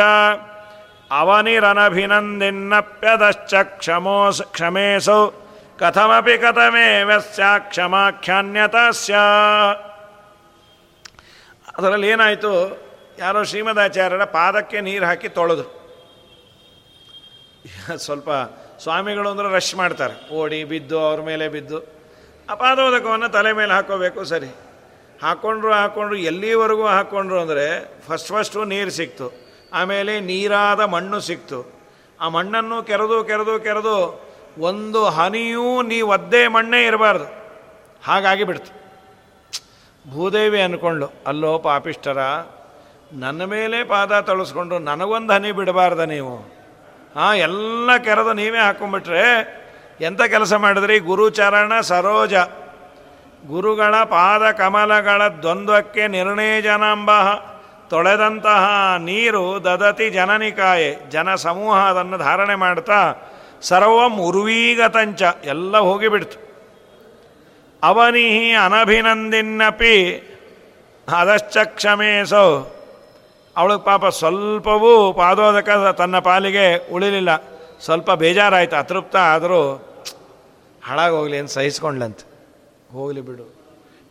ಅವನಿರನಭಿನಂದಿನ್ನಪ್ಯದಶ್ಚ ಕ್ಷಮೋಸ್. ಕ್ಷಮೇಸೌ ಕಥಮಪಿ ಕಥಮೇವ ಸ್ಯಾ ಕ್ಷಮಾಖ್ಯಾನ್ಯತಾಸ್ಯ. ಅದರಲ್ಲಿ ಏನಾಯಿತು? ಯಾರೋ ಶ್ರೀಮದಾಚಾರ್ಯರ ಪಾದಕ್ಕೆ ನೀರು ಹಾಕಿ ತೊಳೆದ್ರು. ಸ್ವಲ್ಪ ಸ್ವಾಮಿಗಳು ಅಂದ್ರೆ ರಶ್ ಮಾಡ್ತಾರೆ. ಓಡಿ ಬಿದ್ದು ಅವ್ರ ಮೇಲೆ ಬಿದ್ದು. ಆ ಪಾದೋದಕವನ್ನು ತಲೆ ಮೇಲೆ ಹಾಕೋಬೇಕು, ಸರಿ. ಹಾಕ್ಕೊಂಡ್ರು ಹಾಕ್ಕೊಂಡ್ರು ಎಲ್ಲಿವರೆಗೂ ಹಾಕ್ಕೊಂಡ್ರು ಅಂದರೆ ಫಸ್ಟ್ ಫಸ್ಟು ನೀರು ಸಿಕ್ತು. ಆಮೇಲೆ ನೀರಾದ ಮಣ್ಣು ಸಿಕ್ತು. ಆ ಮಣ್ಣನ್ನು ಕೆರೆದು ಕೆರೆದು ಕೆರೆದು ಒಂದು ಹನಿಯೂ ನೀ ಒದ್ದೇ ಮಣ್ಣೇ ಇರಬಾರ್ದು. ಹಾಗಾಗಿ ಬಿಡ್ತು. ಭೂದೇವಿ ಅಂದ್ಕೊಂಡು ಅಲ್ಲೋ ಪಾಪಿಷ್ಟರ ನನ್ನ ಮೇಲೆ ಪಾದ ತಳಿಸ್ಕೊಂಡು ನನಗೊಂದು ಹನಿ ಬಿಡಬಾರ್ದ ನೀವು. ಹಾಂ ಎಲ್ಲ ಕೆರೆದು ನೀವೇ ಹಾಕ್ಕೊಂಬಿಟ್ರೆ ಎಂಥ ಕೆಲಸ ಮಾಡಿದ್ರಿ? ಗುರುಚರಣ ಸರೋಜ. ಗುರುಗಳ ಪಾದ ಕಮಲಗಳ ದ್ವಂದ್ವಕ್ಕೆ ನಿರ್ಣಯ ಜನಾಂಬ ತೊಳೆದಂತಹ ನೀರು ದದತಿ ಜನನಿಕಾಯೆ. ಜನ ಸಮೂಹ ಅದನ್ನು ಧಾರಣೆ ಮಾಡ್ತಾ ಸರ್ವಂ ಉರ್ವೀಗತಂಚ ಎಲ್ಲ ಹೋಗಿಬಿಡ್ತು. ಅವನಿಹಿ ಅನಭಿನಂದಿನ್ನಪಿ ಕ್ಷಮೇಸೋ. ಅವಳಿಗೆ ಪಾಪ ಸ್ವಲ್ಪವೂ ಪಾದೋದಕ ತನ್ನ ಪಾಲಿಗೆ ಉಳಿಲಿಲ್ಲ. ಸ್ವಲ್ಪ ಬೇಜಾರಾಯಿತು, ಅತೃಪ್ತ ಆದರೂ, ಹಾಳಾಗೋಗ್ಲಿ ಅಂತ ಸಹಿಸ್ಕೊಂಡ್ಲಂತೆ ಹೋಗಲಿ ಬಿಡು.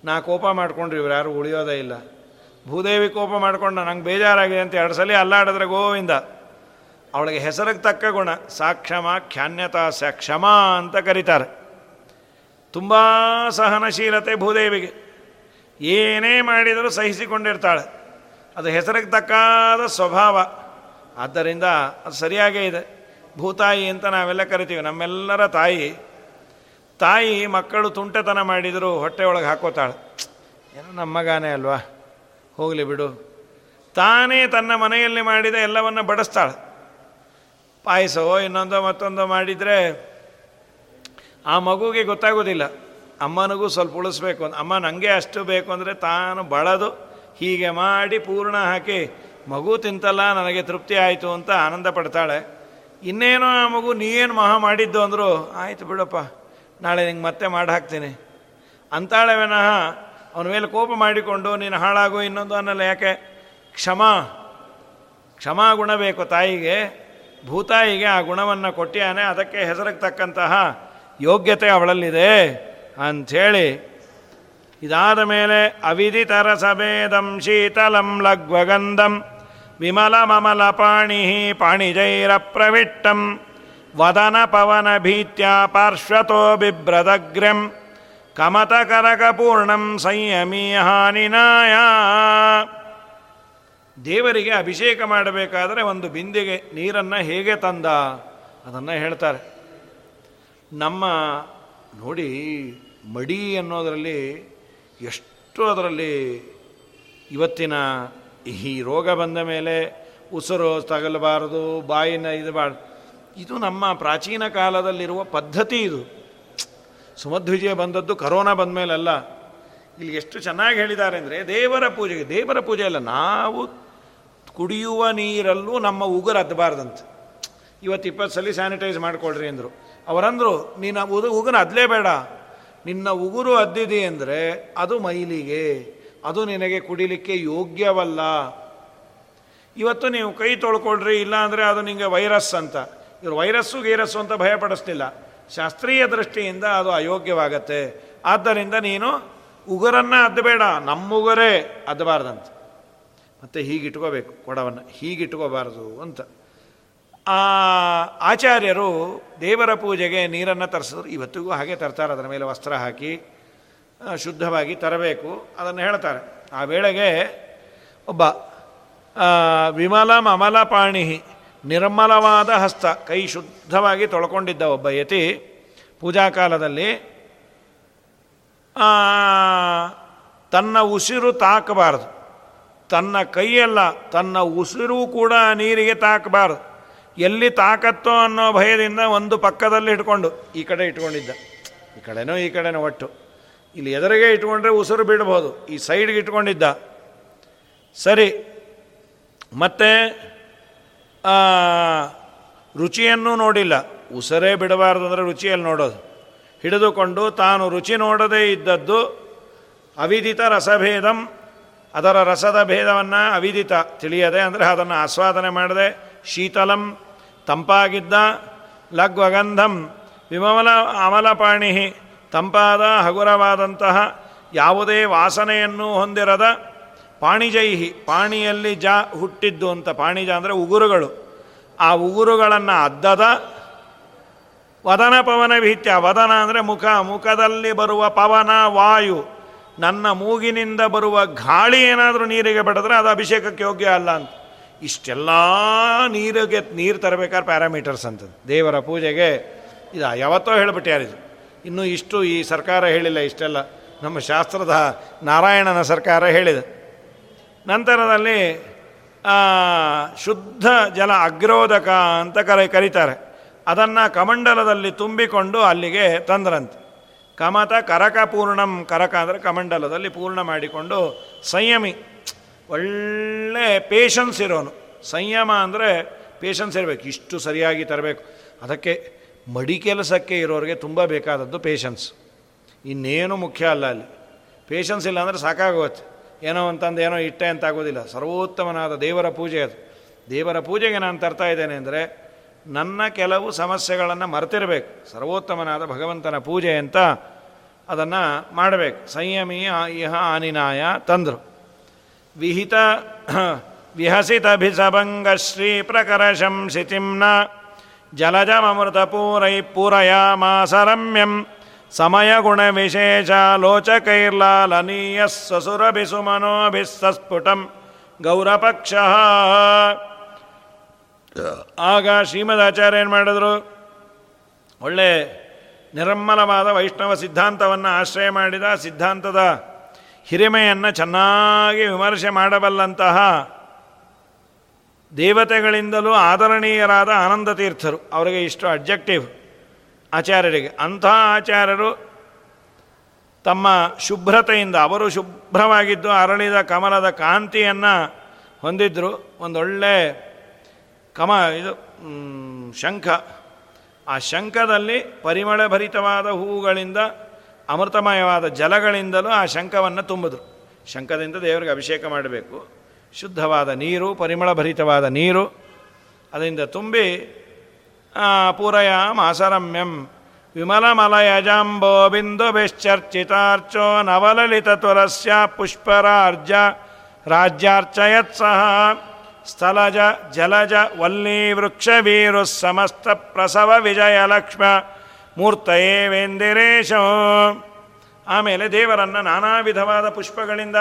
ನಾ ಕೋಪ ಮಾಡ್ಕೊಂಡ್ರಿ ಇವ್ರು ಯಾರು ಉಳಿಯೋದೇ ಇಲ್ಲ. ಭೂದೇವಿ ಕೋಪ ಮಾಡ್ಕೊಂಡು, ನಂಗೆ ಬೇಜಾರಾಗಿದೆ ಅಂತ ಎರಡು ಸಲ ಅಲ್ಲಾಡಿದ್ರೆ ಗೋವಿಂದ. ಅವಳಿಗೆ ಹೆಸರಿಗೆ ತಕ್ಕ ಗುಣ ಸಾಕ್ಷಮ ಖ್ಯಾನ್ಯತಾ ಸ ಕ್ಷಮ ಅಂತ ಕರೀತಾರೆ. ತುಂಬ ಸಹನಶೀಲತೆ ಭೂದೇವಿಗೆ. ಏನೇ ಮಾಡಿದರೂ ಸಹಿಸಿಕೊಂಡಿರ್ತಾಳೆ. ಅದು ಹೆಸರಿಗೆ ತಕ್ಕಾದ ಸ್ವಭಾವ. ಆದ್ದರಿಂದ ಅದು ಸರಿಯಾಗೇ ಇದೆ. ಭೂತಾಯಿ ಅಂತ ನಾವೆಲ್ಲ ಕರಿತೀವಿ, ನಮ್ಮೆಲ್ಲರ ತಾಯಿ. ತಾಯಿ ಮಕ್ಕಳು ತುಂಟತನ ಮಾಡಿದರೂ ಹೊಟ್ಟೆ ಒಳಗೆ ಹಾಕೋತಾಳೆ. ಏನೋ ನಮ್ಮ ಅಲ್ವಾ? ಹೋಗಲಿ ಬಿಡು. ತಾನೇ ತನ್ನ ಮನೆಯಲ್ಲಿ ಮಾಡಿದ ಎಲ್ಲವನ್ನು ಬಡಿಸ್ತಾಳೆ. ಪಾಯಸವೋ ಇನ್ನೊಂದೋ ಮತ್ತೊಂದೋ ಮಾಡಿದರೆ ಆ ಮಗುಗೆ ಗೊತ್ತಾಗೋದಿಲ್ಲ. ಅಮ್ಮನಿಗೂ ಸ್ವಲ್ಪ ಉಳಿಸ್ಬೇಕು ಅಂತ ಅಮ್ಮ ನನಗೆ ಅಷ್ಟು ಬೇಕು ಅಂದರೆ ತಾನು ಬಳದು ಹೀಗೆ ಮಾಡಿ ಪೂರ್ಣ ಹಾಕಿ, ಮಗು ತಿಂತಲ್ಲ, ನನಗೆ ತೃಪ್ತಿ ಆಯಿತು ಅಂತ ಆನಂದ ಪಡ್ತಾಳೆ. ಇನ್ನೇನೋ ಆ ಮಗು ನೀನು ಮಹಾ ಮಾಡಿದ್ದು ಅಂದರು, ಆಯಿತು ಬಿಡಪ್ಪ, ನಾಳೆ ನಿಂಗೆ ಮತ್ತೆ ಮಾಡಿ ಹಾಕ್ತೀನಿ. ಅಂತಾಳೆ ವಿನಃ ಅವನ ಮೇಲೆ ಕೋಪ ಮಾಡಿಕೊಂಡು, ನೀನು ಹಾಳಾಗು ಇನ್ನೊಂದು ಅನ್ನಲ್ಲ. ಯಾಕೆ? ಕ್ಷಮ. ಕ್ಷಮಾ ಗುಣ ಬೇಕು ತಾಯಿಗೆ. ಭೂತಾಯಿಗೆ ಆ ಗುಣವನ್ನು ಕೊಟ್ಟಿಯಾನೆ ಅದಕ್ಕೆ ಹೆಸರಿಗೆ ತಕ್ಕಂತಹ ಯೋಗ್ಯತೆ ಅವಳಲ್ಲಿದೆ ಅಂಥೇಳಿ. ಇದಾದ ಮೇಲೆ ಅವಿದಿತರ ಸಭೇದಂ ಶೀತಲಂ ಲಗ್ವಗಂಧಂ ವಿಮಲ ಮಮಲ ಪಾಣಿ ಪಾಣಿಜೈರ ಪ್ರವಿಟ್ಟಂ ವದನ ಪವನ ಭೀತ್ಯ ಪಾರ್ಶ್ವತೋ ಬಿಭ್ರದಗ್ರ್ಯಂ ಕಮತಕರಕಪೂರ್ಣಂ ಸಂಯಮೀ ಹಾನಿನಾಯ ದೇವರಿಗೆ ಅಭಿಷೇಕ ಮಾಡಬೇಕಾದರೆ ಒಂದು ಬಿಂದಿಗೆ ನೀರನ್ನು ಹೇಗೆ ತಂದ? ಅದನ್ನು ಹೇಳ್ತಾರೆ. ನಮ್ಮ ನೋಡಿ ಮಡಿ ಅನ್ನೋದರಲ್ಲಿ ಎಷ್ಟು ಅದರಲ್ಲಿ ಇವತ್ತಿನ ಈ ರೋಗ ಬಂದ ಮೇಲೆ ಉಸಿರು ತಗಲಬಾರದು, ಬಾಯಿನ ಇದು ಬಾರ್ದು ಇದು ನಮ್ಮ ಪ್ರಾಚೀನ ಕಾಲದಲ್ಲಿರುವ ಪದ್ಧತಿ ಇದು. ಸುಮಧ್ವಿಜಯ ಬಂದದ್ದು ಕರೋನಾ ಬಂದ ಅಲ್ಲ ಇಲ್ಲಿ ಎಷ್ಟು ಚೆನ್ನಾಗಿ ಹೇಳಿದ್ದಾರೆ ಅಂದರೆ ದೇವರ ಪೂಜೆಗೆ ದೇವರ ಪೂಜೆ ಅಲ್ಲ, ನಾವು ಕುಡಿಯುವ ನೀರಲ್ಲೂ ನಮ್ಮ ಉಗುರು ಹದ್ದಬಾರ್ದಂತೆ ಇವತ್ತು ಇಪ್ಪತ್ತು ಸಲ ಸ್ಯಾನಿಟೈಸ್ ಮಾಡ್ಕೊಳ್ರಿ ಅಂದರು. ಅವರಂದರು, ನೀನು ಉದು, ಉಗುರು ಅದ್ಲೇಬೇಡ ನಿನ್ನ ಉಗುರು ಅದ್ದಿದೆ ಅಂದರೆ ಅದು ಮೈಲಿಗೆ. ಅದು ನಿನಗೆ ಕುಡಿಲಿಕ್ಕೆ ಯೋಗ್ಯವಲ್ಲ. ಇವತ್ತು ನೀವು ಕೈ ತೊಳ್ಕೊಳ್ರಿ ಇಲ್ಲ ಅಂದರೆ ಅದು ನಿಮಗೆ ವೈರಸ್ ಅಂತ. ಇವರು ವೈರಸ್ಸು ಗೈರಸ್ಸು ಅಂತ ಭಯಪಡಿಸ್ತಿಲ್ಲ ಶಾಸ್ತ್ರೀಯ ದೃಷ್ಟಿಯಿಂದ ಅದು ಅಯೋಗ್ಯವಾಗತ್ತೆ. ಆದ್ದರಿಂದ ನೀನು ಉಗುರನ್ನು ಅದ್ದಬೇಡ ನಮ್ಮುಗರೇ ಅದ್ದಬಾರ್ದಂತ ಮತ್ತು ಹೀಗಿಟ್ಕೋಬೇಕು, ಕೊಡವನ್ನು ಹೀಗಿಟ್ಕೋಬಾರ್ದು ಅಂತ. ಆ ಆಚಾರ್ಯರು ದೇವರ ಪೂಜೆಗೆ ನೀರನ್ನು ತರಿಸಿದ್ರು. ಇವತ್ತಿಗೂ ಹಾಗೆ ತರ್ತಾರೆ, ಅದರ ಮೇಲೆ ವಸ್ತ್ರ ಹಾಕಿ ಶುದ್ಧವಾಗಿ ತರಬೇಕು ಅದನ್ನು ಹೇಳ್ತಾರೆ. ಆ ವೇಳೆಗೆ ಒಬ್ಬ ವಿಮಲ ಮಮಲ ಪಾಣಿ ನಿರ್ಮಲವಾದ ಹಸ್ತ, ಕೈ ಶುದ್ಧವಾಗಿ ತೊಳ್ಕೊಂಡಿದ್ದ ಒಬ್ಬ ಯತಿ ಪೂಜಾ ಕಾಲದಲ್ಲಿ ತನ್ನ ಉಸಿರು ತಾಕಬಾರದು. ತನ್ನ ಕೈಯಲ್ಲ, ತನ್ನ ಉಸಿರು ಕೂಡ ನೀರಿಗೆ ತಾಕಬಾರ್ದು. ಎಲ್ಲಿ ತಾಕತ್ತೋ ಅನ್ನೋ ಭಯದಿಂದ ಒಂದು ಪಕ್ಕದಲ್ಲಿ ಇಟ್ಕೊಂಡು ಈ ಕಡೆ ಇಟ್ಕೊಂಡಿದ್ದ. ಈ ಕಡೆನೋ ಈ ಕಡೆನೋ ಒಟ್ಟು. ಇಲ್ಲಿ ಎದುರಿಗೆ ಇಟ್ಕೊಂಡ್ರೆ ಉಸಿರು ಬಿಡ್ಬೋದು ಈ ಸೈಡ್ಗೆ ಇಟ್ಕೊಂಡಿದ್ದ. ಸರಿ, ಮತ್ತೆ ರುಚಿಯನ್ನು ನೋಡಿಲ್ಲ. ಉಸರೇ ಬಿಡಬಾರ್ದು ಅಂದರೆ ರುಚಿಯಲ್ಲಿ ನೋಡೋದು. ಹಿಡಿದುಕೊಂಡು ತಾನು ರುಚಿ ನೋಡದೇ ಇದ್ದದ್ದು ಅವಿದಿತ ರಸಭೇದಂ. ಅದರ ರಸದ ಭೇದವನ್ನು ಅವಿದಿತ ತಿಳಿಯದೆ ಅಂದರೆ ಅದನ್ನು ಆಸ್ವಾದನೆ ಮಾಡದೆ ಶೀತಲಂ, ತಂಪಾಗಿದ್ದ ಲಗ್ವಗಂಧಂ ವಿಮಲ ಅಮಲಪಾಣಿ ತಂಪಾದ ಹಗುರವಾದಂತಹ ಯಾವುದೇ ವಾಸನೆಯನ್ನು ಹೊಂದಿರದ ಪಾಣಿಜೈಹಿ, ಪಾಣಿಯಲ್ಲಿ ಜ ಹುಟ್ಟಿದ್ದು ಅಂತ, ಪಾಣಿಜ ಅಂದರೆ ಉಗುರುಗಳು. ಆ ಉಗುರುಗಳನ್ನು ಅದ್ದದ ವದನ ಪವನ ಭೀತ್ಯ ವದನ ಅಂದರೆ ಮುಖ, ಮುಖದಲ್ಲಿ ಬರುವ ಪವನ, ವಾಯು. ನನ್ನ ಮೂಗಿನಿಂದ ಬರುವ ಗಾಳಿ ಏನಾದರೂ ನೀರಿಗೆ ಬಡಿದ್ರೆ ಅದು ಅಭಿಷೇಕಕ್ಕೆ ಯೋಗ್ಯ ಅಲ್ಲ ಅಂತ. ಇಷ್ಟೆಲ್ಲ ನೀರಿಗೆ, ನೀರು ತರಬೇಕಾದ್ರೆ ಪ್ಯಾರಾಮೀಟರ್ಸ್ ಅಂತ ದೇವರ ಪೂಜೆಗೆ ಇದು ಯಾವತ್ತೋ ಹೇಳಿಬಿಟ್ಟಾರಿದು ಇನ್ನೂ ಇಷ್ಟು ಈ ಸರ್ಕಾರ ಹೇಳಿಲ್ಲ, ಇಷ್ಟೆಲ್ಲ. ನಮ್ಮ ಶಾಸ್ತ್ರದ ನಾರಾಯಣನ ಸರ್ಕಾರ ಹೇಳಿದೆ. ನಂತರದಲ್ಲಿ ಶುದ್ಧ ಜಲ ಅಗ್ರೋದಕ ಅಂತ ಕರೆ, ಕರೀತಾರೆ. ಅದನ್ನು ಕಮಂಡಲದಲ್ಲಿ ತುಂಬಿಕೊಂಡು ಅಲ್ಲಿಗೆ ತಂದ್ರಂತೆ. ಕಮತ ಕರಕ ಪೂರ್ಣಂ, ಕರಕ ಅಂದರೆ ಕಮಂಡಲದಲ್ಲಿ ಪೂರ್ಣ ಮಾಡಿಕೊಂಡು ಸಂಯಮಿ. ಒಳ್ಳೆ ಪೇಷನ್ಸ್ ಇರೋನು. ಸಂಯಮ ಅಂದರೆ ಪೇಷನ್ಸ್ ಇರಬೇಕು. ಇಷ್ಟು ಸರಿಯಾಗಿ ತರಬೇಕು. ಅದಕ್ಕೆ ಮಡಿ ಕೆಲಸಕ್ಕೆ ಇರೋರಿಗೆ ತುಂಬ ಬೇಕಾದದ್ದು ಪೇಷನ್ಸ್ ಇನ್ನೇನು ಮುಖ್ಯ ಅಲ್ಲ ಅಲ್ಲಿ. ಪೇಷನ್ಸ್ ಇಲ್ಲ ಅಂದರೆ ಸಾಕಾಗೋಗುತ್ತೆ. ಏನೋ ಅಂತಂದು ಏನೋ ಇಟ್ಟೆ ಅಂತಾಗೋದಿಲ್ಲ ಸರ್ವೋತ್ತಮನಾದ ದೇವರ ಪೂಜೆ ಅದು. ದೇವರ ಪೂಜೆಗೆ ನಾನು ತರ್ತಾ ಇದ್ದೇನೆ ಅಂದರೆ ನನ್ನ ಕೆಲವು ಸಮಸ್ಯೆಗಳನ್ನು ಮರೆತಿರಬೇಕು. ಸರ್ವೋತ್ತಮನಾದ ಭಗವಂತನ ಪೂಜೆ ಅಂತ ಅದನ್ನು ಮಾಡಬೇಕು. ಸಂಯಮಿ ಇಹ ಆನಿನಾಯ ತಂದರು. ವಿಹಿತ ವಿಹಸಿತಭಿಸಭಂಗಶ್ರೀ ಪೂರೈ ಜಲಜಮೃತಪೂರೈ ಪೂರಯಾಮಾಸರಮ್ಯಂ ಸಮಯಗುಣವಿಶೇಷಾಲೋಚಕೈರ್ಲಾಲನೀಯ ಸಸುರಭಿಸುಮನೋಭಿಸ್ಸಸ್ಫುಟಂ ಗೌರಪಕ್ಷ. ಆಗ ಶ್ರೀಮದ್ ಆಚಾರ್ಯ ಏನು ಮಾಡಿದ್ರು? ಒಳ್ಳೆ ನಿರಮ್ಮಲವಾದ ವೈಷ್ಣವ ಸಿದ್ಧಾಂತವನ್ನು ಆಶ್ರಯ ಮಾಡಿದ ಸಿದ್ಧಾಂತದ ಹಿರಿಮೆಯನ್ನು ಚೆನ್ನಾಗಿ ವಿಮರ್ಶೆ ಮಾಡಬಲ್ಲಂತಹ ದೇವತೆಗಳಿಂದಲೂ ಆದರಣೀಯರಾದ ಆನಂದ ತೀರ್ಥರು ಅವರಿಗೆ ಇಷ್ಟು ಅಬ್ಜೆಕ್ಟಿವ್ ಆಚಾರ್ಯರಿಗೆ. ಅಂಥ ಆಚಾರ್ಯರು ತಮ್ಮ ಶುಭ್ರತೆಯಿಂದ, ಅವರು ಶುಭ್ರವಾಗಿದ್ದು ಅರಳಿದ ಕಮಲದ ಕಾಂತಿಯನ್ನು ಹೊಂದಿದ್ರು. ಒಂದೊಳ್ಳೆ ಕಮ, ಇದು ಶಂಖ. ಆ ಶಂಖದಲ್ಲಿ ಪರಿಮಳಭರಿತವಾದ ಹೂವುಗಳಿಂದ, ಅಮೃತಮಯವಾದ ಜಲಗಳಿಂದಲೂ ಆ ಶಂಖವನ್ನು ತುಂಬಿದ್ರು. ಶಂಖದಿಂದ ದೇವರಿಗೆ ಅಭಿಷೇಕ ಮಾಡಬೇಕು. ಶುದ್ಧವಾದ ನೀರು, ಪರಿಮಳಭರಿತವಾದ ನೀರು, ಅದರಿಂದ ತುಂಬಿ ಪೂರಯ ಮಾಸರಮ್ಯಂ ವಿಮಲಮಲಯಜಾಂಬೋ ಬಿಂದು ಬಿಶ್ಚರ್ಚಿತಾರ್ಚೋ ನವಲಲಿತ ತುರಸ್ಯ ಪುಷ್ಪರಾರ್ಜ ರಾಜ್ಯಾರ್ಚಯತ್ಸಹ ಸ್ಥಲಜ ಜಲಜ ವಲ್ಲೀ ವೀರು ಸಮಸ್ತ ಪ್ರಸವ ವಿಜಯಲಕ್ಷ್ಮ ಮೂರ್ತಯೇ ವೇಂದಿರೇಶ ಆಮೇಲೆ ದೇವರನ್ನು ನಾನಾ ವಿಧವಾದ ಪುಷ್ಪಗಳಿಂದ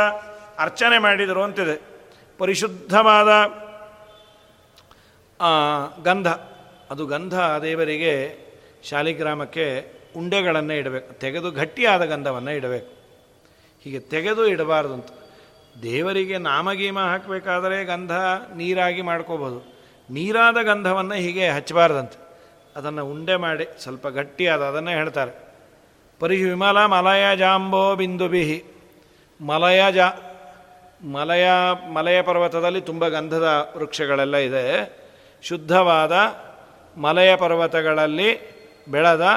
ಅರ್ಚನೆ ಮಾಡಿದರು ಅಂತಿದೆ. ಪರಿಶುದ್ಧವಾದ ಗಂಧ. ಅದು ಗಂಧ ದೇವರಿಗೆ ಶಾಲಿಗ್ರಾಮಕ್ಕೆ ಉಂಡೆಗಳನ್ನು ಇಡಬೇಕು, ತೆಗೆದು ಗಟ್ಟಿಯಾದ ಗಂಧವನ್ನು ಇಡಬೇಕು. ಹೀಗೆ ತೆಗೆದು ಇಡಬಾರ್ದು ಅಂತ. ದೇವರಿಗೆ ನಾಮಗೀಮ ಹಾಕಬೇಕಾದರೆ ಗಂಧ ನೀರಾಗಿ ಮಾಡ್ಕೋಬೋದು. ನೀರಾದ ಗಂಧವನ್ನು ಹೀಗೆ ಹಚ್ಚಬಾರ್ದಂತೆ. ಅದನ್ನು ಉಂಡೆ ಮಾಡಿ ಸ್ವಲ್ಪ ಗಟ್ಟಿಯಾದ ಅದನ್ನೇ ಹೇಳ್ತಾರೆ. ಪರಿಹಿ ವಿಮಲ ಮಲಯ ಜಾಂಬೋ ಬಿಂದು ಬಿಹಿ ಮಲಯ ಜಾ, ಮಲಯ ಮಲಯ ಪರ್ವತದಲ್ಲಿ ತುಂಬ ಗಂಧದ ವೃಕ್ಷಗಳೆಲ್ಲ ಇದೆ. ಶುದ್ಧವಾದ ಮಲಯ ಪರ್ವತಗಳಲ್ಲಿ ಬೆಳೆದ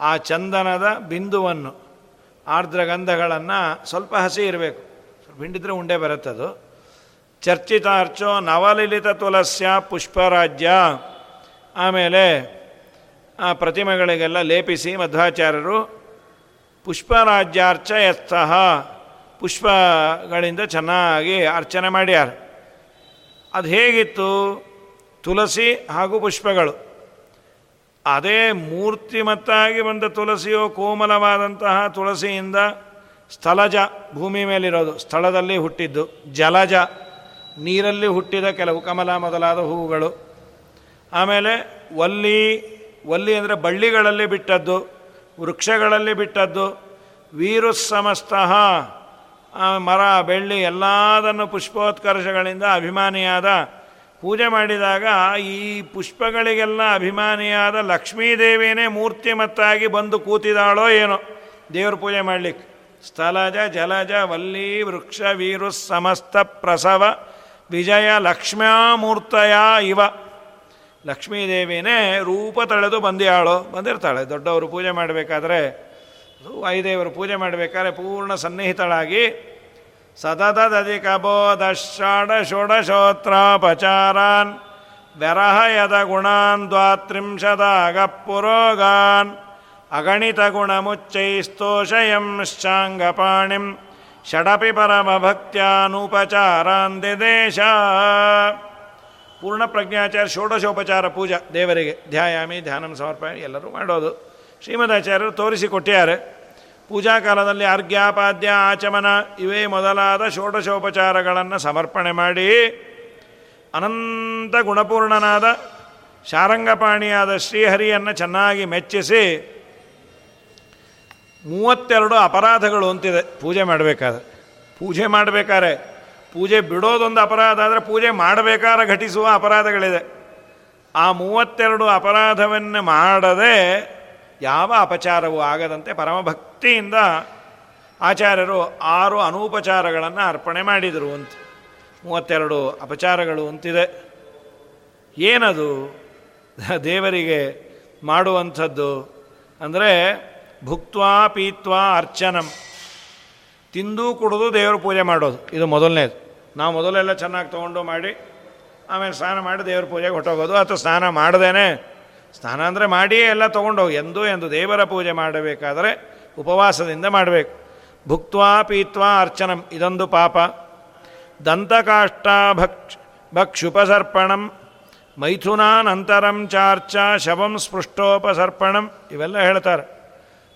ಆ ಚಂದನದ ಬಿಂದುವನ್ನು ಆರ್ದ್ರ ಗಂಧಗಳನ್ನು ಸ್ವಲ್ಪ ಹಸಿ ಇರಬೇಕು. ಸ್ವಲ್ಪ ಹಿಂಡಿದ್ರೆ ಉಂಡೆ ಬರುತ್ತದು. ಚರ್ಚಿತಾರ್ಚೋ ನವಲಿಲಿತ ತುಲಸ್ಯ ಪುಷ್ಪರಾಜ್ಯ. ಆಮೇಲೆ ಆ ಪ್ರತಿಮೆಗಳಿಗೆಲ್ಲ ಲೇಪಿಸಿ ಮಧ್ವಾಚಾರ್ಯರು, ಪುಷ್ಪರಾಜ್ಯಾರ್ಚ ಎತ್ತಹ ಪುಷ್ಪಗಳಿಂದ ಚೆನ್ನಾಗಿ ಅರ್ಚನೆ ಮಾಡ್ಯಾರ. ಅದು ಹೇಗಿತ್ತು? ತುಳಸಿ ಹಾಗೂ ಪುಷ್ಪಗಳು. ಅದೇ ಮೂರ್ತಿಮತ್ತಾಗಿ ಬಂದ ತುಳಸಿಯೋ ಕೋಮಲವಾದಂತಹ ತುಳಸಿಯಿಂದ ಸ್ಥಳಜ ಭೂಮಿ ಮೇಲಿರೋದು. ಸ್ಥಳದಲ್ಲಿ ಹುಟ್ಟಿದ್ದು ಜಲಜ. ನೀರಲ್ಲಿ ಹುಟ್ಟಿದ ಕೆಲವು ಕಮಲ ಮೊದಲಾದ ಹೂವುಗಳು. ಆಮೇಲೆ ವಲ್ಲಿ ವಲ್ಲಿ ಅಂದರೆ ಬಳ್ಳಿಗಳಲ್ಲಿ ಬಿಟ್ಟದ್ದು, ವೃಕ್ಷಗಳಲ್ಲಿ ಬಿಟ್ಟದ್ದು, ವೀರುಸಮಸ್ತಃ ಮರ, ಬೆಳ್ಳಿ ಎಲ್ಲದನ್ನು ಪುಷ್ಪೋತ್ಕರ್ಷಗಳಿಂದ ಅಭಿಮಾನಿಯಾದ ಪೂಜೆ ಮಾಡಿದಾಗ ಈ ಪುಷ್ಪಗಳಿಗೆಲ್ಲ ಅಭಿಮಾನಿಯಾದ ಲಕ್ಷ್ಮೀದೇವಿಯೇ ಮೂರ್ತಿಮತ್ತಾಗಿ ಬಂದು ಕೂತಿದಾಳೋ ಏನೋ. ದೇವ್ರ ಪೂಜೆ ಮಾಡಲಿಕ್ಕೆ. ಸ್ಥಲಜ, ಜಲಜ, ವಲ್ಲಿ, ವೃಕ್ಷ, ವೀರು, ಸಮಸ್ತ ಪ್ರಸವ, ವಿಜಯ, ಲಕ್ಷ್ಮ್ಯಾಮೂರ್ತಯ ಇವ. ಲಕ್ಷ್ಮೀದೇವಿನೇ ರೂಪ ತಳೆದು ಬಂದಿಯಾಳು. ಬಂದಿರ್ತಾಳೆ. ದೊಡ್ಡವರು ಪೂಜೆ ಮಾಡಬೇಕಾದ್ರೆ ವಾಯುದೇವರು ಪೂಜೆ ಮಾಡಬೇಕಾದ್ರೆ ಪೂರ್ಣ ಸನ್ನಿಹಿತಳಾಗಿ ಸತತದಧಿಕ ಷಡ ಷೋಡಶೋತ್ರಾಪಚಾರಾನ್ ವ್ಯರಹಯದ ಗುಣಾನ್ ದ್ವಾತ್ರಿಂಶದ ಅಗಪುರೋಗಾನ್ ಅಗಣಿತ ಗುಣಮುಚ್ಚೈಸ್ತೋಷಯಂ ಶಾಂಗಪಾಣಿಂ ಷಡಪಿ ಪರಮಭಕ್ತ್ಯಾನುಪಚಾರಾನ್ ದೇಶ ಪೂರ್ಣ ಪ್ರಜ್ಞಾಚಾರ್ಯ ಷೋಡಶೋಪಚಾರ ಪೂಜಾ ದೇವರಿಗೆ ಧ್ಯಾಯಾಮಿ, ಧ್ಯಾನಂ ಸಮರ್ಪಣೆ ಎಲ್ಲರೂ ಮಾಡೋದು. ಶ್ರೀಮದಾಚಾರ್ಯರು ತೋರಿಸಿಕೊಟ್ಟಿದ್ದಾರೆ ಪೂಜಾ ಕಾಲದಲ್ಲಿ ಅರ್ಘ್ಯಾಪಾದ್ಯ ಆಚಮನ, ಇವೇ ಮೊದಲಾದ ಷೋಡಶೋಪಚಾರಗಳನ್ನು ಸಮರ್ಪಣೆ ಮಾಡಿ ಅನಂತ ಗುಣಪೂರ್ಣನಾದ ಶಾರಂಗಪಾಣಿಯಾದ ಶ್ರೀಹರಿಯನ್ನು ಚೆನ್ನಾಗಿ ಮೆಚ್ಚಿಸಿ ಮೂವತ್ತೆರಡು ಅಪರಾಧಗಳು ಅಂತಿದೆ. ಪೂಜೆ ಮಾಡಬೇಕಾದ್ರೆ. ಪೂಜೆ ಮಾಡಬೇಕಾದ್ರೆ. ಪೂಜೆ ಬಿಡೋದೊಂದು ಅಪರಾಧ ಆದರೆ ಪೂಜೆ ಮಾಡಬೇಕಾದ್ರೆ ಘಟಿಸುವ ಅಪರಾಧಗಳಿದೆ. ಆ ಮೂವತ್ತೆರಡು ಅಪರಾಧವನ್ನು ಮಾಡದೆ ಯಾವ ಅಪಚಾರವೂ ಆಗದಂತೆ ಪರಮಭಕ್ತಿಯಿಂದ ಆಚಾರ್ಯರು ಆರು ಅನೂಪಚಾರಗಳನ್ನು ಅರ್ಪಣೆ ಮಾಡಿದರು ಅಂತ. ಮೂವತ್ತೆರಡು ಅಪಚಾರಗಳು ಅಂತಿದೆ. ಏನದು? ದೇವರಿಗೆ ಮಾಡುವಂಥದ್ದು ಅಂದರೆ ಭುಕ್ತ್ವಾ ಪೀತ್ವಾ ಅರ್ಚನಂ. ತಿಂದು ಕುಡಿದು ದೇವರು ಪೂಜೆ ಮಾಡೋದು. ಇದು ಮೊದಲನೇದು. ನಾವು ಮೊದಲೆಲ್ಲ ಚೆನ್ನಾಗಿ ತೊಗೊಂಡು ಮಾಡಿ ಆಮೇಲೆ ಸ್ನಾನ ಮಾಡಿ ದೇವ್ರ ಪೂಜೆಗೆ ಹೊಟ್ಟೋಗೋದು ಅಥವಾ ಸ್ನಾನ ಮಾಡ್ದೇನೆ ಸ್ನಾನ ಅಂದರೆ ಮಾಡಿಯೇ ಎಲ್ಲ ತೊಗೊಂಡೋಗಿ. ಎಂದು ಎಂದು ದೇವರ ಪೂಜೆ ಮಾಡಬೇಕಾದರೆ ಉಪವಾಸದಿಂದ ಮಾಡಬೇಕು. ಭುಕ್ತ್ವಾ ಪೀತ್ವಾ ಅರ್ಚನಂ, ಇದೊಂದು ಪಾಪ. ದಂತಕಾಷ್ಟಾ ಭಕ್ಷ ಭಕ್ಷುಪಸರ್ಪಣಂ, ಮೈಥುನಾನಂತರಂ ಚಾರ್ಚ, ಶವಂ ಸ್ಪೃಷ್ಟೋಪಸರ್ಪಣಂ, ಇವೆಲ್ಲ ಹೇಳ್ತಾರೆ.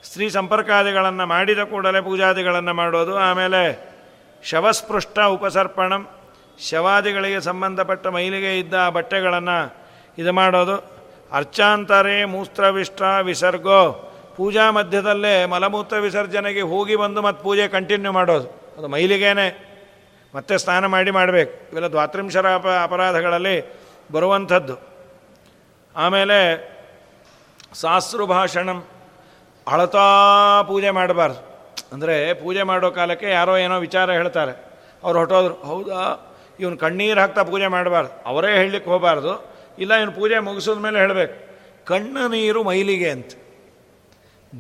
ಸ್ತ್ರೀ ಸಂಪರ್ಕಾದಿಗಳನ್ನು ಮಾಡಿದ ಕೂಡಲೇ ಪೂಜಾದಿಗಳನ್ನು ಮಾಡೋದು, ಆಮೇಲೆ ಶವಸ್ಪೃಷ್ಟ ಉಪಸರ್ಪಣಂ, ಶವಾದಿಗಳಿಗೆ ಸಂಬಂಧಪಟ್ಟ ಮೈಲಿಗೆ ಇದ್ದ ಬಟ್ಟೆಗಳನ್ನು ಇದು ಮಾಡೋದು. ಅರ್ಚಾಂತರೇ ಮೂತ್ರವಿಷ್ಟ ವಿಸರ್ಗೋ. ಪೂಜಾ ಮಧ್ಯದಲ್ಲೇ ಮಲಮೂತ್ರ ವಿಸರ್ಜನೆಗೆ ಹೋಗಿ ಬಂದು ಮತ್ತು ಪೂಜೆ ಕಂಟಿನ್ಯೂ ಮಾಡೋದು. ಅದು ಮೈಲಿಗೇನೆ. ಮತ್ತೆ ಸ್ನಾನ ಮಾಡಿ ಮಾಡಬೇಕು. ಇವೆಲ್ಲ ದ್ವಾತ್ರಿಂಶರ ಅಪ ಅಪರಾಧಗಳಲ್ಲಿ ಬರುವಂಥದ್ದು. ಆಮೇಲೆ ಭಾಷಣಂ ಅಳತಾ ಪೂಜೆ ಮಾಡಬಾರ್ದು. ಅಂದರೆ ಪೂಜೆ ಮಾಡೋ ಕಾಲಕ್ಕೆ ಯಾರೋ ಏನೋ ವಿಚಾರ ಹೇಳ್ತಾರೆ. ಅವ್ರು ಹೊಟ್ಟೋದ್ರು ಹೌದಾ? ಇವನು ಕಣ್ಣೀರು ಹಾಕ್ತಾ ಪೂಜೆ ಮಾಡಬಾರ್ದು. ಅವರೇ ಹೇಳಲಿಕ್ಕೆ ಹೋಗಬಾರ್ದು. ಇಲ್ಲ, ಇವನು ಪೂಜೆ ಮುಗಿಸಿದ ಮೇಲೆ ಹೇಳಬೇಕು. ಕಣ್ಣು ನೀರು ಮೈಲಿಗೆ ಅಂತ.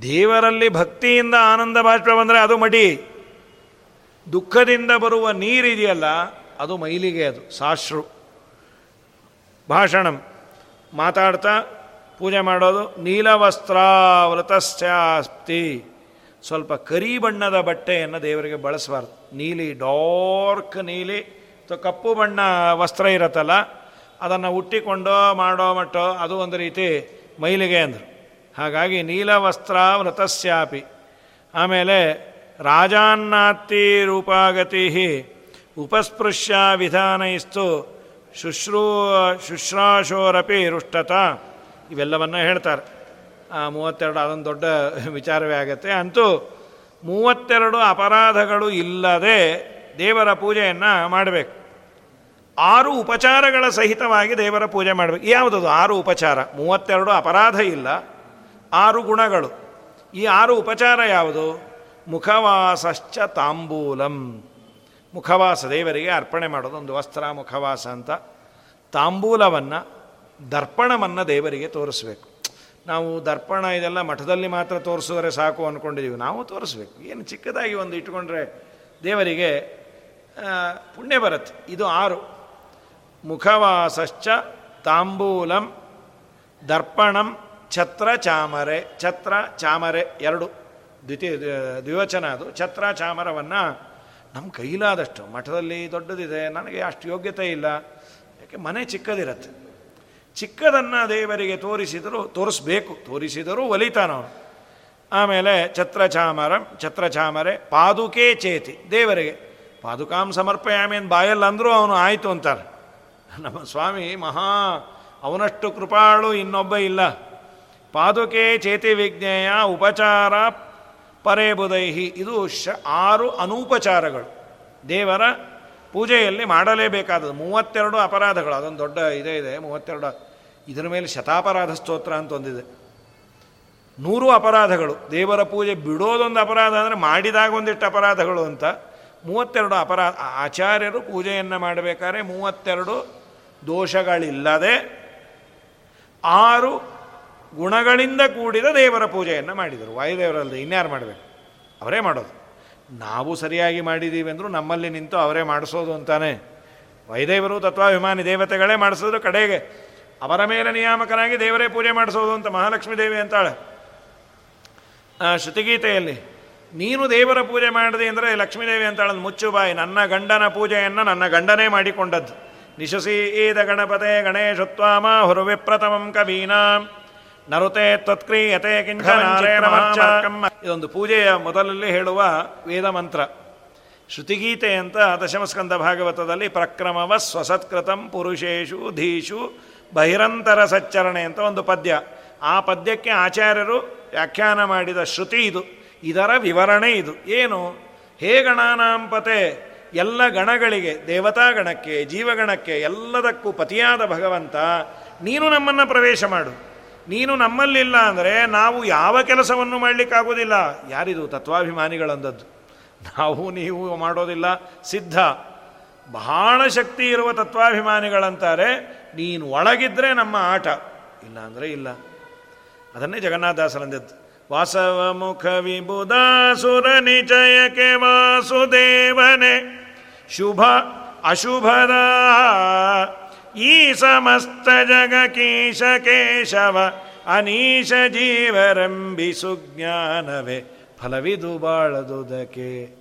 ದೇವರಲ್ಲಿ ಭಕ್ತಿಯಿಂದ ಆನಂದ ಬಾಷ್ಪ ಬಂದರೆ ಅದು ಮಡಿ. ದುಃಖದಿಂದ ಬರುವ ನೀರಿದೆಯಲ್ಲ ಅದು ಮೈಲಿಗೆ ಅದು, ಸಾಶ್ರು. ಭಾಷಣಂ. ಮಾತಾಡ್ತಾ ಪೂಜೆ ಮಾಡೋದು, ನೀಲವಸ್ತ್ರಾವೃತಸ್ಯಾಸ್ತಿ. ಸ್ವಲ್ಪ ಕರಿ ಬಣ್ಣದ ಬಟ್ಟೆಯನ್ನು ದೇವರಿಗೆ ಬಳಸಬಾರ್ದು. ನೀಲಿ ಡಾರ್ಕ್ ನೀಲಿ, ಅಥವಾ ಕಪ್ಪು ಬಣ್ಣ ವಸ್ತ್ರ ಇರತ್ತಲ್ಲ ಅದನ್ನು ಹುಟ್ಟಿಕೊಂಡೋ ಮಾಡೋ ಮಟ್ಟೋ ಅದು ಒಂದು ರೀತಿ ಮೈಲಿಗೆ ಅಂದರು. ಹಾಗಾಗಿ ನೀಲವಸ್ತ್ರ ವೃತಸ್ಯಾಪಿ ಆಮೇಲೆ ರಾಜಾನ್ನಾತ್ತಿ ರೂಪಾಗತಿ ಉಪಸ್ಪೃಶ್ಯ ವಿಧಾನಯಿಸ್ತು ಶುಶ್ರೂ, ಶುಶ್ರಾಶೋರಪಿ ರುಷ್ಟತ. ಇವೆಲ್ಲವನ್ನು ಹೇಳ್ತಾರೆ. ಆ ಮೂವತ್ತೆರಡು ಅದೊಂದು ದೊಡ್ಡ ವಿಚಾರವೇ ಆಗುತ್ತೆ. ಅಂತೂ ಮೂವತ್ತೆರಡು ಅಪರಾಧಗಳು ಇಲ್ಲದೆ ದೇವರ ಪೂಜೆಯನ್ನು ಮಾಡಬೇಕು. ಆರು ಉಪಚಾರಗಳ ಸಹಿತವಾಗಿ ದೇವರ ಪೂಜೆ ಮಾಡಬೇಕು. ಯಾವುದದು? ಆರು ಉಪಚಾರ. ಮೂವತ್ತೆರಡು ಅಪರಾಧ ಇಲ್ಲ. ಆರು ಗುಣಗಳು. ಈ ಆರು ಉಪಚಾರ ಯಾವುದು? ಮುಖವಾಸಶ್ಚ ತಾಂಬೂಲಂ. ಮುಖವಾಸ. ದೇವರಿಗೆ ಅರ್ಪಣೆ ಮಾಡೋದು. ಒಂದು ವಸ್ತ್ರ, ಮುಖವಾಸ ಅಂತ. ತಾಂಬೂಲವನ್ನು, ದರ್ಪಣವನ್ನು ದೇವರಿಗೆ ತೋರಿಸ್ಬೇಕು. ನಾವು ದರ್ಪಣ ಇದೆಲ್ಲ ಮಠದಲ್ಲಿ ಮಾತ್ರ ತೋರಿಸಿದ್ರೆ ಸಾಕು ಅಂದ್ಕೊಂಡಿದ್ದೀವಿ ನಾವು ತೋರಿಸ್ಬೇಕು. ಏನು ಚಿಕ್ಕದಾಗಿ ಒಂದು ಇಟ್ಕೊಂಡ್ರೆ ದೇವರಿಗೆ ಪುಣ್ಯ ಬರುತ್ತೆ. ಇದು ಆರು. ಮುಖವಾಸಶ್ಚ ತಾಂಬೂಲಂ ದರ್ಪಣಂ ಛತ್ರ ಚಾಮರೆ. ಛತ್ರ ಚಾಮರೆ ಎರಡು. ದ್ವಿತೀಯ ದ್ವಿವಚನ ಅದು. ಛತ್ರ ಚಾಮರವನ್ನು ನಮ್ಮ ಕೈಲಾದಷ್ಟು, ಮಠದಲ್ಲಿ ದೊಡ್ಡದಿದೆ, ನನಗೆ ಅಷ್ಟು ಯೋಗ್ಯತೆ ಇಲ್ಲ. ಯಾಕೆ, ಮನೆ ಚಿಕ್ಕದಿರತ್ತೆ. ಚಿಕ್ಕದನ್ನು ದೇವರಿಗೆ ತೋರಿಸಿದರೂ ತೋರಿಸ್ಬೇಕು. ತೋರಿಸಿದರೂ ಒಲಿತಾನವನು ಆಮೇಲೆ ಛತ್ರಚಾಮರಂ ಛತ್ರಚಾಮರೆ ಪಾದುಕೆ ಚೇತಿ ದೇವರಿಗೆ. ಪಾದುಕಾಂ ಸಮರ್ಪಯಾಮಿ ಅಂತ ಬಾಯಲ್ಲಿ ಅಂದರೂ ಅವನು ಆಯಿತು ಅಂತಾರೆ. ನಮ್ಮ ಸ್ವಾಮಿ ಮಹಾ, ಅವನಷ್ಟು ಕೃಪಾಳು ಇನ್ನೊಬ್ಬ ಇಲ್ಲ. ಪಾದುಕೆ ಚೇತಿ ವಿಜ್ಞೇಯ ಉಪಚಾರ ಪರೇ ಬುಧೈಹಿ. ಇದು ಶ ಆರು ಅನೂಪಚಾರಗಳು. ದೇವರ ಪೂಜೆಯಲ್ಲಿ ಮಾಡಲೇಬೇಕಾದದ್ದು. ಮೂವತ್ತೆರಡು ಅಪರಾಧಗಳು. ಅದೊಂದು ದೊಡ್ಡ ಇದೇ ಇದೆ. ಮೂವತ್ತೆರಡು ಇದರ ಮೇಲೆ ಶತಾಪರಾಧ ಸ್ತೋತ್ರ ಅಂತ ಒಂದಿದೆ. ನೂರು ಅಪರಾಧಗಳು. ದೇವರ ಪೂಜೆ ಬಿಡೋದೊಂದು ಅಪರಾಧ ಅಂದರೆ ಮಾಡಿದಾಗ ಒಂದಿಷ್ಟು ಅಪರಾಧಗಳು ಅಂತ. ಮೂವತ್ತೆರಡು ಅಪರಾಧ ಆಚಾರ್ಯರು ಪೂಜೆಯನ್ನು ಮಾಡಬೇಕಾದ್ರೆ ಮೂವತ್ತೆರಡು ದೋಷಗಳಿಲ್ಲದೆ ಆರು ಗುಣಗಳಿಂದ ಕೂಡಿದ ದೇವರ ಪೂಜೆಯನ್ನು ಮಾಡಿದರು. ವಾಯುದೇವರಲ್ಲದೆ ಇನ್ಯಾರು ಮಾಡಬೇಕು? ಅವರೇ ಮಾಡೋದು. ನಾವು ಸರಿಯಾಗಿ ಮಾಡಿದ್ದೀವಿ ಅಂದರೂ ನಮ್ಮಲ್ಲಿ ನಿಂತು ಅವರೇ ಮಾಡಿಸೋದು ಅಂತಾನೆ. ವೈದೇವರು ತತ್ವಾಭಿಮಾನಿ ದೇವತೆಗಳೇ ಮಾಡಿಸಿದ್ರು ಕಡೆಗೆ. ಅವರ ಮೇಲೆ ನಿಯಾಮಕನಾಗಿ ದೇವರೇ ಪೂಜೆ ಮಾಡಿಸೋದು ಅಂತ ಮಹಾಲಕ್ಷ್ಮೀ ದೇವಿ ಅಂತಾಳೆ ಶ್ರುತಿಗೀತೆಯಲ್ಲಿ ನೀನು ದೇವರ ಪೂಜೆ ಮಾಡಿದೆ ಅಂದರೆ ಲಕ್ಷ್ಮೀದೇವಿ ಅಂತಾಳಂದು ಮುಚ್ಚು ಬಾಯಿ. ನನ್ನ ಗಂಡನ ಪೂಜೆಯನ್ನು ನನ್ನ ಗಂಡನೇ ಮಾಡಿಕೊಂಡದ್ದು. ನಿಶಸಿ ಈದ ಗಣಪತೆ ಗಣೇಶತ್ವಾಮ ಹುರುವಿಪ್ರಥಮಂ ಕವೀನಾ. ನರುತೆ ತ್ವತ್ಕ್ರಿಯತೆ ಇದೊಂದು ಪೂಜೆಯ ಮೊದಲಲ್ಲಿ ಹೇಳುವ ವೇದ ಮಂತ್ರ. ಶ್ರುತಿಗೀತೆ ಅಂತ ದಶಮಸ್ಕಂದ ಭಾಗವತದಲ್ಲಿ ಪ್ರಕ್ರಮವ ಸ್ವಸತ್ಕೃತಂ ಪುರುಷೇಶು ಧೀಶು ಬಹಿರಂತರ ಸಚ್ಚರಣೆ ಅಂತ ಒಂದು ಪದ್ಯ. ಆ ಪದ್ಯಕ್ಕೆ ಆಚಾರ್ಯರು ವ್ಯಾಖ್ಯಾನ ಮಾಡಿದ ಶ್ರುತಿ ಇದು. ಇದರ ವಿವರಣೆ ಇದು. ಏನು? ಹೇ ಗಣಾನಾಂಪತೆ ಎಲ್ಲ ಗಣಗಳಿಗೆ, ದೇವತಾ ಗಣಕ್ಕೆ ಜೀವಗಣಕ್ಕೆ ಎಲ್ಲದಕ್ಕೂ ಪತಿಯಾದ ಭಗವಂತ, ನೀನು ನಮ್ಮನ್ನು ಪ್ರವೇಶ ಮಾಡು. ನೀನು ನಮ್ಮಲ್ಲಿಲ್ಲ ಅಂದರೆ ನಾವು ಯಾವ ಕೆಲಸವನ್ನು ಮಾಡಲಿಕ್ಕಾಗೋದಿಲ್ಲ ಯಾರಿದು? ತತ್ವಾಭಿಮಾನಿಗಳಂದದ್ದು. ನಾವು ನೀವು ಮಾಡೋದಿಲ್ಲ, ಸಿದ್ಧ. ಬಹಳ ಶಕ್ತಿ ಇರುವ ತತ್ವಾಭಿಮಾನಿಗಳಂತಾರೆ. ನೀನು ಒಳಗಿದ್ರೆ ನಮ್ಮ ಆಟ. ಇಲ್ಲ ಅಂದರೆ ಇಲ್ಲ. ಅದನ್ನೇ ಜಗನ್ನಾಥದಾಸರಂದದ್ದು. ವಾಸವ ಮುಖ ವಿಬುಧಾಸುರ ನಿಚಯಕ್ಕೆ ವಾಸುದೇವನೆ. ಶುಭ ಅಶುಭದ ಈ ಸಮಸ್ತ ಜಗ ಕೀಶ ಕೇಶವ ಅನೀಶ ಜೀವರಂಬಿ ಸುಜ್ಞಾನವೇ. ಫಲವಿದು ಬಾಳದುದಕ್ಕೆ.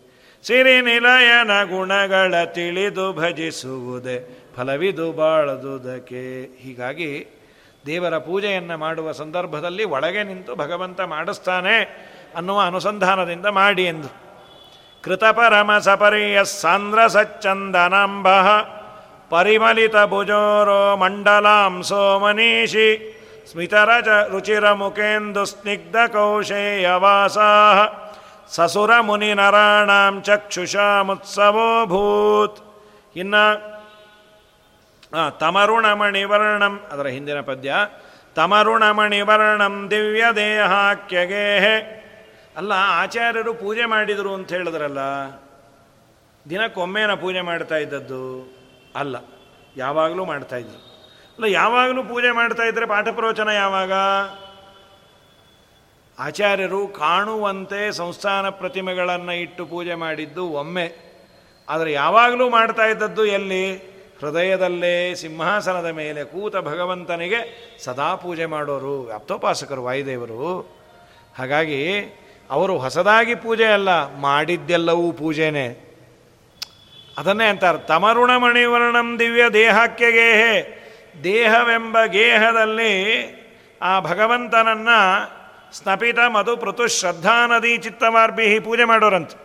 ಸಿರಿ ನಿಲಯನ ಗುಣಗಳ ತಿಳಿದು ಭಜಿಸುವುದೇ. ಫಲವಿದು ಬಾಳದುದಕ್ಕೆ. ಹೀಗಾಗಿ ದೇವರ ಪೂಜೆಯನ್ನು ಮಾಡುವ ಸಂದರ್ಭದಲ್ಲಿ ಒಳಗೆ ನಿಂತು ಭಗವಂತ ಮಾಡಿಸ್ತಾನೆ ಅನ್ನುವ ಅನುಸಂಧಾನದಿಂದ ಮಾಡಿ ಎಂದು. ಕೃತಪರಮ ಸಪರಿಯ ಸಾಂದ್ರ ಸಚ್ಚಂದನಾಂಬ ಪರಿಮಲಿತ ಭುಜೋರೋ ಮಂಡಲಾಂ ಸೋಮನೀಷಿ ಸ್ಮಿತರಚ ರುಚಿರ ಮುಖೇಂದು ಸ್ನಿಗ್ಧ ಕೌಶೇಯವಾಸಾ ಸಸುರ ಮುನಿ ನರಾಣಾಂ ಚಕ್ಷುಷಾಮುತ್ಸವೋಭೂತ್ ಇನ್ನು ತಮರುಣಮಣಿವರ್ಣಂ ಅದರ ಹಿಂದಿನ ಪದ್ಯ. ತಮರುಣಮಣಿವರ್ಣಂ ದಿವ್ಯ ದೇಹಾಕ್ಯಗೇಹೆ ಅಲ್ಲ, ಆಚಾರ್ಯರು ಪೂಜೆ ಮಾಡಿದರು ಅಂತ ಹೇಳಿದ್ರಲ್ಲ, ದಿನಕ್ಕೊಮ್ಮೆನ ಪೂಜೆ ಮಾಡ್ತಾ ಇದ್ದದ್ದು? ಅಲ್ಲ, ಯಾವಾಗಲೂ ಮಾಡ್ತಾ ಇದ್ರು. ಅಲ್ಲ, ಯಾವಾಗಲೂ ಪೂಜೆ ಮಾಡ್ತಾ ಇದ್ರೆ ಪಾಠ ಪ್ರವಚನ ಯಾವಾಗ? ಆಚಾರ್ಯರು ಕಾಣುವಂತೆ ಸಂಸ್ಥಾನ ಪ್ರತಿಮೆಗಳನ್ನು ಇಟ್ಟು ಪೂಜೆ ಮಾಡಿದ್ದು ಒಮ್ಮೆ. ಆದರೆ ಯಾವಾಗಲೂ ಮಾಡ್ತಾ ಇದ್ದದ್ದು ಎಲ್ಲಿ? ಹೃದಯದಲ್ಲೇ ಸಿಂಹಾಸನದ ಮೇಲೆ ಕೂತ ಭಗವಂತನಿಗೆ ಸದಾ ಪೂಜೆ ಮಾಡೋರು, ವ್ಯಾಪ್ತೋಪಾಸಕರು, ವಾಯುದೇವರು. ಹಾಗಾಗಿ ಅವರು ಹೊಸದಾಗಿ ಪೂಜೆ ಅಲ್ಲ, ಮಾಡಿದ್ದೆಲ್ಲವೂ ಪೂಜೆನೆ. ಅದನ್ನೇ ಅಂತಾರೆ ತಮರುಣ ಮಣಿವರ್ಣಂ ದಿವ್ಯ ದೇಹಕ್ಕೆಗೇಹೆ ದೇಹವೆಂಬ ಗೇಹದಲ್ಲಿ ಆ ಭಗವಂತನನ್ನು ಸ್ನಪಿತ ಮಧು ಪೃಥು ಶ್ರದ್ಧಾ ನದಿ ಪೂಜೆ ಮಾಡೋರಂತೆ.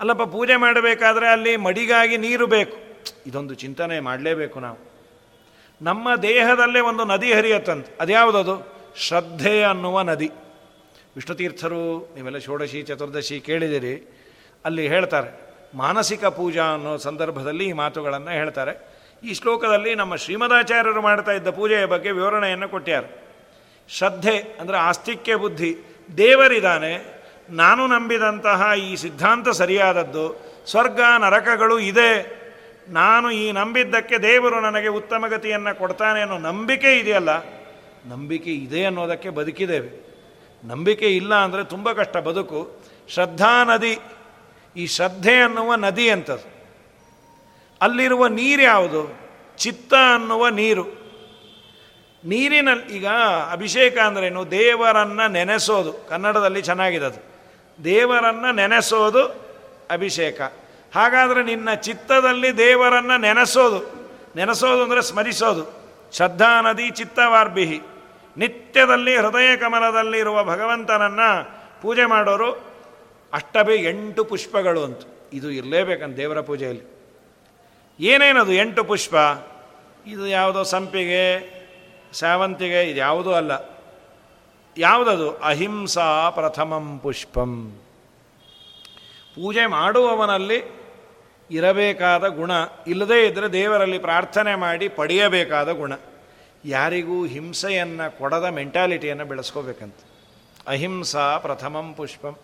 ಅಲ್ಲಪ್ಪ, ಪೂಜೆ ಮಾಡಬೇಕಾದ್ರೆ ಅಲ್ಲಿ ಮಡಿಗಾಗಿ ನೀರು ಬೇಕು. ಇದೊಂದು ಚಿಂತನೆ ಮಾಡಲೇಬೇಕು ನಾವು. ನಮ್ಮ ದೇಹದಲ್ಲೇ ಒಂದು ನದಿ ಹರಿಯತ್ತಂತೆ. ಅದ್ಯಾವುದದು? ಶ್ರದ್ಧೆ ಅನ್ನುವ ನದಿ. ವಿಷ್ಣುತೀರ್ಥರು ನೀವೆಲ್ಲ ಷೋಡಶಿ, ಚತುರ್ದಶಿ ಕೇಳಿದಿರಿ, ಅಲ್ಲಿ ಹೇಳ್ತಾರೆ, ಮಾನಸಿಕ ಪೂಜಾ ಅನ್ನೋ ಸಂದರ್ಭದಲ್ಲಿ ಈ ಮಾತುಗಳನ್ನು ಹೇಳ್ತಾರೆ. ಈ ಶ್ಲೋಕದಲ್ಲಿ ನಮ್ಮ ಶ್ರೀಮದಾಚಾರ್ಯರು ಮಾಡ್ತಾ ಇದ್ದ ಪೂಜೆಯ ಬಗ್ಗೆ ವಿವರಣೆಯನ್ನು ಕೊಟ್ಟಿದ್ದಾರೆ ಶ್ರದ್ಧೆ ಅಂದರೆ ಆಸ್ತಿಕ್ಯ ಬುದ್ಧಿ. ದೇವರಿದ್ದಾನೆ ನಾನು ನಂಬಿದಂತಹ ಈ ಸಿದ್ಧಾಂತ ಸರಿಯಾದದ್ದು, ಸ್ವರ್ಗ ನರಕಗಳು ಇದೆ ನಾನು ಈ ನಂಬಿದ್ದಕ್ಕೆ ದೇವರು ನನಗೆ ಉತ್ತಮ ಗತಿಯನ್ನು ಕೊಡ್ತಾನೆ ಅನ್ನೋ ನಂಬಿಕೆ ಇದೆಯಲ್ಲ, ನಂಬಿಕೆ ಇದೆ ಅನ್ನೋದಕ್ಕೆ ಬದುಕಿದ್ದೇವೆ. ನಂಬಿಕೆ ಇಲ್ಲ ಅಂದರೆ ತುಂಬ ಕಷ್ಟ. ಬದುಕು, ಶ್ರದ್ಧಾ ನದಿ, ಈ ಶ್ರದ್ಧೆ ಅನ್ನುವ ನದಿ ಅಂಥದ್ದು ಅಲ್ಲಿರುವ ನೀರು ಯಾವುದು? ಚಿತ್ತ ಅನ್ನುವ ನೀರು. ನೀರಿನಲ್ಲಿ, ಈಗ ಅಭಿಷೇಕ ಅಂದ್ರೇನು? ದೇವರನ್ನು ನೆನೆಸೋದು. ಕನ್ನಡದಲ್ಲಿ ಚೆನ್ನಾಗಿದೆ ಅದು. ದೇವರನ್ನು ನೆನೆಸೋದು ಅಭಿಷೇಕ. ಹಾಗಾದರೆ ನಿನ್ನ ಚಿತ್ತದಲ್ಲಿ ದೇವರನ್ನು ನೆನೆಸೋದು. ನೆನೆಸೋದು ಅಂದರೆ ಸ್ಮರಿಸೋದು. ಶ್ರದ್ಧಾ ನದಿ ಚಿತ್ತವಾರ್ಭಿಹಿ. ನಿತ್ಯದಲ್ಲಿ ಹೃದಯ ಕಮಲದಲ್ಲಿರುವ ಭಗವಂತನನ್ನು ಪೂಜೆ ಮಾಡೋರು ಅಷ್ಟವೇ ಎಂಟು ಪುಷ್ಪಗಳು ಅಂತ. ಇದು ಇರಲೇಬೇಕಂತ ದೇವರ ಪೂಜೆಯಲ್ಲಿ. ಏನೇನದು ಎಂಟು ಪುಷ್ಪ? ಇದು ಯಾವುದೋ ಸಂಪಿಗೆ ಸೇವಂತಿಗೆ ಇದು ಯಾವುದೂ ಅಲ್ಲ. ಯಾವುದದು? ಅಹಿಂಸಾ ಪ್ರಥಮಂ ಪುಷ್ಪಂ. ಪೂಜೆ ಮಾಡುವವನಲ್ಲಿ ಇರಬೇಕಾದ ಗುಣ ಇಲ್ಲದೇ ಇದ್ದರೆ ದೇವರಲ್ಲಿ ಪ್ರಾರ್ಥನೆ ಮಾಡಿ ಪಡೆಯಬೇಕಾದ ಗುಣ. ಯಾರಿಗೂ ಹಿಂಸೆಯನ್ನು ಕೊಡದ ಮೆಂಟಾಲಿಟಿಯನ್ನು ಬೆಳೆಸ್ಕೋಬೇಕಂತ. ಅಹಿಂಸಾ ಪ್ರಥಮಂ ಪುಷ್ಪಂ.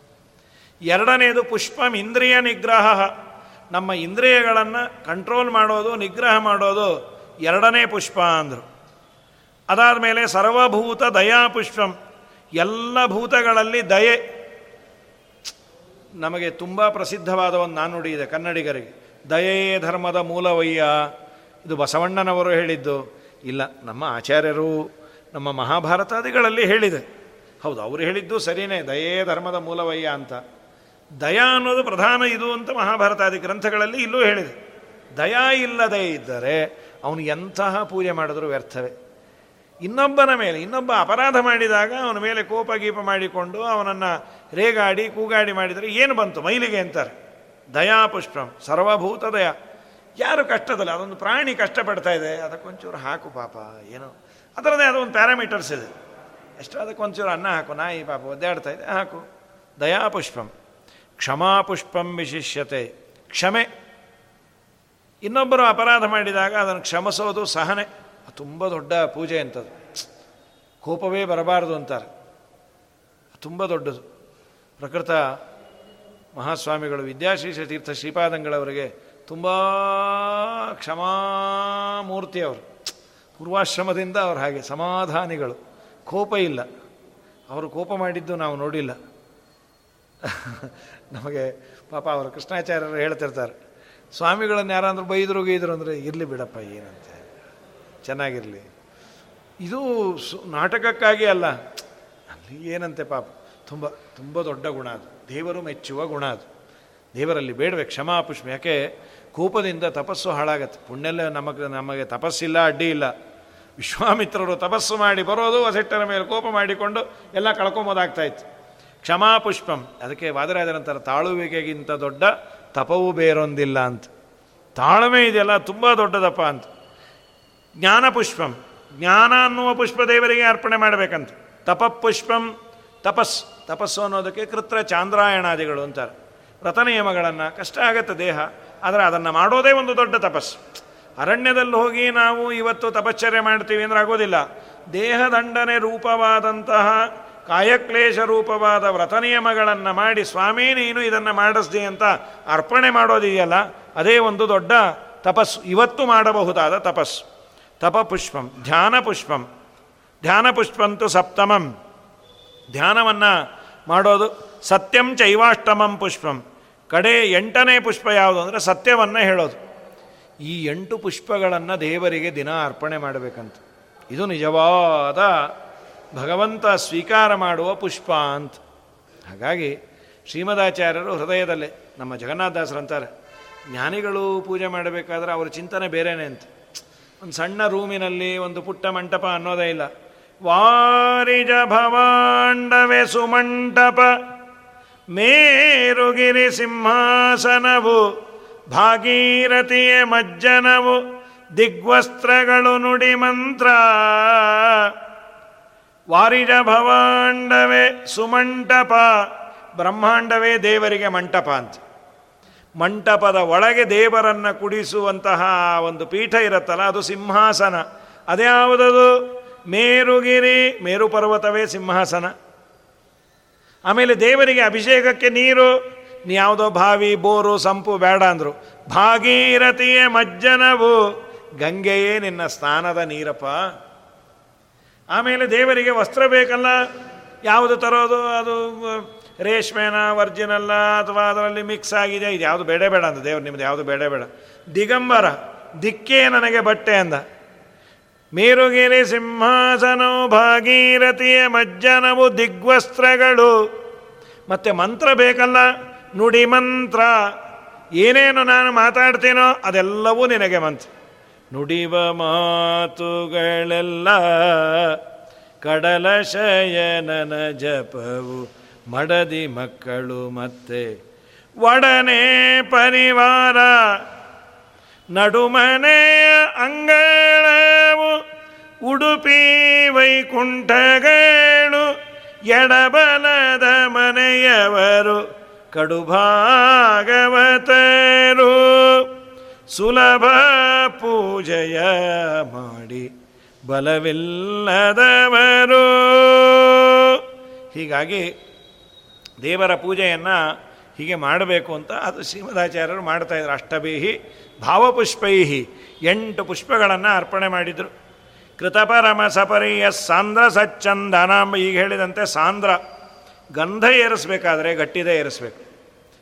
ಎರಡನೇದು ಪುಷ್ಪಂ ಇಂದ್ರಿಯ ನಿಗ್ರಹ. ನಮ್ಮ ಇಂದ್ರಿಯಗಳನ್ನು ಕಂಟ್ರೋಲ್ ಮಾಡೋದು, ನಿಗ್ರಹ ಮಾಡೋದು ಎರಡನೇ ಪುಷ್ಪ ಅಂದರು. ಅದಾದ ಮೇಲೆ ಸರ್ವಭೂತ ದಯಾ ಪುಷ್ಪಂ. ಎಲ್ಲ ಭೂತಗಳಲ್ಲಿ ದಯೆ. ನಮಗೆ ತುಂಬ ಪ್ರಸಿದ್ಧವಾದ ಒಂದು ನಾನುಡಿ ಇದೆ, ಕನ್ನಡಿಗರಿಗೆ. ದಯೇ ಧರ್ಮದ ಮೂಲವಯ್ಯ. ಇದು ಬಸವಣ್ಣನವರು ಹೇಳಿದ್ದು. ಇಲ್ಲ, ನಮ್ಮ ಆಚಾರ್ಯರು ನಮ್ಮ ಮಹಾಭಾರತಾದಿಗಳಲ್ಲಿ ಹೇಳಿದೆ. ಹೌದು, ಅವರು ಹೇಳಿದ್ದು ಸರಿಯೇ ದಯೇ ಧರ್ಮದ ಮೂಲವಯ್ಯ ಅಂತ. ದಯಾ ಅನ್ನೋದು ಪ್ರಧಾನ ಇದು ಅಂತ ಮಹಾಭಾರತಾದಿ ಗ್ರಂಥಗಳಲ್ಲಿ ಇಲ್ಲೂ ಹೇಳಿದೆ. ದಯಾ ಇಲ್ಲದೇ ಇದ್ದರೆ ಅವನು ಎಂತಹ ಪೂಜೆ ಮಾಡಿದರೂ ವ್ಯರ್ಥವೇ. ಇನ್ನೊಬ್ಬನ ಮೇಲೆ, ಇನ್ನೊಬ್ಬ ಅಪರಾಧ ಮಾಡಿದಾಗ ಅವನ ಮೇಲೆ ಕೋಪ ಗೀಪ ಮಾಡಿಕೊಂಡು ಅವನನ್ನು ರೇಗಾಡಿ, ಕೂಗಾಡಿ ಮಾಡಿದರೆ ಏನು ಬಂತು? ಮೈಲಿಗೆ ಅಂತಾರೆ. ದಯಾಪುಷ್ಪಂ ಸರ್ವಭೂತ ದಯ. ಯಾರು ಕಷ್ಟದಲ್ಲ? ಅದೊಂದು ಪ್ರಾಣಿ ಕಷ್ಟಪಡ್ತಾ ಇದೆ. ಅದಕ್ಕೊಂಚೂರು ಹಾಕು ಪಾಪ, ಏನೋ. ಅದರದೇ ಅದೊಂದು ಪ್ಯಾರಾಮೀಟರ್ಸ್ ಇದೆ. ಎಷ್ಟು? ಅದಕ್ಕೊಂಚೂರು ಅನ್ನ ಹಾಕು. ನಾಯಿ ಪಾಪ ಒದ್ದಾಡ್ತಾ ಇದೆ. ಹಾಕು. ದಯಾಪುಷ್ಪಂ ಕ್ಷಮಾಪುಷ್ಪಂ ವಿಶಿಷ್ಯತೆ. ಕ್ಷಮೆ. ಇನ್ನೊಬ್ಬರು ಅಪರಾಧ ಮಾಡಿದಾಗ ಅದನ್ನು ಕ್ಷಮಿಸೋದು ಸಹನೆ. ತುಂಬ ದೊಡ್ಡ ಪೂಜೆ ಅಂತದು. ಕೋಪವೇ ಬರಬಾರದು ಅಂತಾರೆ. ತುಂಬ ದೊಡ್ಡದು. ಪ್ರಕೃತ ಮಹಾಸ್ವಾಮಿಗಳು ವಿದ್ಯಾಶೀಷ ತೀರ್ಥ ಶ್ರೀಪಾದಂಗಳವರಿಗೆ ತುಂಬ ಕ್ಷಮಾಮೂರ್ತಿ ಅವರು. ಪೂರ್ವಾಶ್ರಮದಿಂದ ಅವರು ಹಾಗೆ ಸಮಾಧಾನಿಗಳು. ಕೋಪ ಇಲ್ಲ. ಅವರು ಕೋಪ ಮಾಡಿದ್ದು ನಾವು ನೋಡಿಲ್ಲ. ನಮಗೆ ಪಾಪ ಅವರು ಕೃಷ್ಣಾಚಾರ್ಯರು ಹೇಳ್ತಿರ್ತಾರೆ, ಸ್ವಾಮಿಗಳನ್ನು ಯಾರಾದರೂ ಬೈದರು ಗೈದರು ಅಂದರೆ ಇರಲಿ ಬಿಡಪ್ಪ, ಏನಂತೆ? ಚೆನ್ನಾಗಿರಲಿ. ಇದು ಸು ನಾಟಕಕ್ಕಾಗಿ ಅಲ್ಲ. ಅಲ್ಲಿ ಏನಂತೆ ಪಾಪ? ತುಂಬ ತುಂಬ ದೊಡ್ಡ ಗುಣ ಅದು. ದೇವರು ಮೆಚ್ಚುವ ಗುಣ ಅದು. ದೇವರಲ್ಲಿ ಬೇಡವೆ ಕ್ಷಮಾಪುಷ್ಪ ಯಾಕೆ? ಕೋಪದಿಂದ ತಪಸ್ಸು ಹಾಳಾಗತ್ತೆ. ಪುಣ್ಯಲ್ಲ ನಮಗೆ ನಮಗೆ ತಪಸ್ಸಿಲ್ಲ, ಅಡ್ಡಿ ಇಲ್ಲ. ವಿಶ್ವಾಮಿತ್ರರು ತಪಸ್ಸು ಮಾಡಿ ಬರೋದು ವಸಿಟ್ಟರ ಮೇಲೆ ಕೋಪ ಮಾಡಿಕೊಂಡು ಎಲ್ಲ ಕಳ್ಕೊಂಬೋದಾಗ್ತಾಯಿತ್ತು ಕ್ಷಮಾಪುಷ್ಪಂ ಅದಕ್ಕೆ ವಾದರಾಜರಂತರ ತಾಳುವಿಕೆಗಿಂತ ದೊಡ್ಡ ತಪವೂ ಬೇರೊಂದಿಲ್ಲ ಅಂತ. ತಾಳ್ಮೆ ಇದೆಯಲ್ಲ, ತುಂಬ ದೊಡ್ಡದಪ್ಪ ಅಂತ. ಜ್ಞಾನ, ಪುಷ್ಪಂ. ಜ್ಞಾನ ಅನ್ನುವ ಪುಷ್ಪ ದೇವರಿಗೆ ಅರ್ಪಣೆ ಮಾಡಬೇಕಂತ. ತಪಪುಷ್ಪಂ ತಪಸ್. ತಪಸ್ಸು ಅನ್ನೋದಕ್ಕೆ ಕೃತ್ರ ಚಾಂದ್ರಾಯಣಾದಿಗಳು ಅಂತಾರೆ. ವ್ರತ ನಿಯಮಗಳನ್ನು, ಕಷ್ಟ ಆಗತ್ತೆ ದೇಹ, ಆದರೆ ಅದನ್ನು ಮಾಡೋದೇ ಒಂದು ದೊಡ್ಡ ತಪಸ್ಸು. ಅರಣ್ಯದಲ್ಲಿ ಹೋಗಿ ನಾವು ಇವತ್ತು ತಪಶ್ಚರ್ಯ ಮಾಡ್ತೀವಿ ಅಂದರೆ ಆಗೋದಿಲ್ಲ. ದೇಹದಂಡನೆ ರೂಪವಾದಂತಹ ಕಾಯಕ್ಲೇಶ ರೂಪವಾದ ವ್ರತ ನಿಯಮಗಳನ್ನು ಮಾಡಿ, ಸ್ವಾಮಿ ನೀನು ಇದನ್ನು ಮಾಡಿಸ್ದಿ ಅಂತ ಅರ್ಪಣೆ ಮಾಡೋದಿದೆಯಲ್ಲ, ಅದೇ ಒಂದು ದೊಡ್ಡ ತಪಸ್ಸು. ಇವತ್ತು ಮಾಡಬಹುದಾದ ತಪಸ್ಸು. ತಪಪುಷ್ಪಂ ಧ್ಯಾನ ಪುಷ್ಪಂ. ಧ್ಯಾನ ಪುಷ್ಪಂತು ಸಪ್ತಮಂ. ಧ್ಯಾನವನ್ನು ಮಾಡೋದು ಸತ್ಯಂ ಚೈವಾಷ್ಟಮಂ ಪುಷ್ಪಂ. ಕಡೆ ಎಂಟನೇ ಪುಷ್ಪ ಯಾವುದು ಅಂದರೆ ಸತ್ಯವನ್ನು ಹೇಳೋದು. ಈ ಎಂಟು ಪುಷ್ಪಗಳನ್ನು ದೇವರಿಗೆ ದಿನ ಅರ್ಪಣೆ ಮಾಡಬೇಕಂತ. ಇದು ನಿಜವಾದ ಭಗವಂತ ಸ್ವೀಕಾರ ಮಾಡುವ ಪುಷ್ಪ ಅಂತ. ಹಾಗಾಗಿ ಶ್ರೀಮದಾಚಾರ್ಯರು ಹೃದಯದಲ್ಲೇ, ನಮ್ಮ ಜಗನ್ನಾಥದಾಸರು ಅಂತಾರೆ, ಜ್ಞಾನಿಗಳು ಪೂಜೆ ಮಾಡಬೇಕಾದ್ರೆ ಅವರ ಚಿಂತನೆ ಬೇರೆಯೇ ಅಂತ. ಒಂದು ಸಣ್ಣ ರೂಮಿನಲ್ಲಿ ಒಂದು ಪುಟ್ಟ ಮಂಟಪ ಅನ್ನೋದೇ ಇಲ್ಲ. ವಾರಿಜ ಭವಾಂಡವೆ ಸುಮಂಟಪ ಮೇರುಗಿರಿ ಸಿಂಹಾಸನವು ಭಾಗೀರಥಿಯ ಮಜ್ಜನವು ದಿಗ್ವಸ್ತ್ರಗಳು ನುಡಿ ಮಂತ್ರ. ವಾರಿಜ ಭವಾಂಡವೇ ಸುಮಂಟಪ ಬ್ರಹ್ಮಾಂಡವೇ ದೇವರಿಗೆ ಮಂಟಪ ಅಂತ. ಮಂಟಪದ ಒಳಗೆ ದೇವರನ್ನು ಕುಡಿಸುವಂತಹ ಒಂದು ಪೀಠ ಇರುತ್ತಲ್ಲ, ಅದು ಸಿಂಹಾಸನ. ಅದ್ಯಾವುದದು? ಮೇರುಗಿರಿ ಮೇರು ಪರ್ವತವೇ ಸಿಂಹಾಸನ. ಆಮೇಲೆ ದೇವರಿಗೆ ಅಭಿಷೇಕಕ್ಕೆ ನೀರು ಯಾವುದೋ ಬಾವಿ, ಬೋರು, ಸಂಪು ಬೇಡ ಅಂದರು. ಭಾಗೀರಥಿಯೇ ಮಜ್ಜನವು, ಗಂಗೆಯೇ ನಿನ್ನ ಸ್ನಾನದ ನೀರಪ್ಪ. ಆಮೇಲೆ ದೇವರಿಗೆ ವಸ್ತ್ರ ಬೇಕಲ್ಲ, ಯಾವುದು ತರೋದು, ಅದು ರೇಷ್ಮೆನ, ವರ್ಜಿನಲ್ಲ, ಅಥವಾ ಅದರಲ್ಲಿ ಮಿಕ್ಸ್ ಆಗಿದೆ ಇದು ಯಾವುದು ಬೇಡ ಬೇಡ ಅಂತ ದೇವ್ರು ನಿಮ್ಮದು ಯಾವುದು ಬೇಡ ಬೇಡ. ದಿಗಂಬರ, ದಿಕ್ಕೇ ನನಗೆ ಬಟ್ಟೆ ಅಂದ. ಮೇರುಗಿರಿ ಸಿಂಹಾಸನವು ಭಾಗೀರಥಿಯ ಮಜ್ಜನವು ದಿಗ್ವಸ್ತ್ರಗಳು. ಮತ್ತೆ ಮಂತ್ರ ಬೇಕಲ್ಲ? ನುಡಿ ಮಂತ್ರ. ಏನೇನು ನಾನು ಮಾತಾಡ್ತೀನೋ ಅದೆಲ್ಲವೂ ನಿನಗೆ ಮಂತ್ರ. ನುಡಿವ ಮಾತುಗಳೆಲ್ಲ ಕಡಲ ಶಯನನ ಜಪವು ಮಡದಿ ಮಕ್ಕಳು ಮತ್ತೆ. ಒಡನೆ ಪರಿವಾರ ನಡುಮನೆಯ ಅಂಗಳವು ಉಡುಪಿ ವೈಕುಂಠಗಳು ಎಡಬಲದ ಮನೆಯವರು ಕಡುಭಾಗವತರು. ಸುಲಭ ಪೂಜೆಯ ಮಾಡಿ ಬಲವಿಲ್ಲದವರು. ಹೀಗಾಗಿ ದೇವರ ಪೂಜೆಯನ್ನು ಹೀಗೆ ಮಾಡಬೇಕು ಅಂತ ಅದು ಶ್ರೀಮದಾಚಾರ್ಯರು ಮಾಡ್ತಾಯಿದ್ರು ಅಷ್ಟಭೀಹಿ ಭಾವಪುಷ್ಪೈಹಿ ಎಂಟು ಪುಷ್ಪಗಳನ್ನು ಅರ್ಪಣೆ ಮಾಡಿದರು. ಕೃತಪರಮ ಸಪರಿಯ ಸಾಂದ್ರ ಸಚ್ಚಂದನಾಂಬ ಈಗ ಹೇಳಿದಂತೆ ಸಾಂದ್ರ ಗಂಧ ಏರಿಸ್ಬೇಕಾದ್ರೆ ಗಟ್ಟಿದೆ ಏರಿಸ್ಬೇಕು.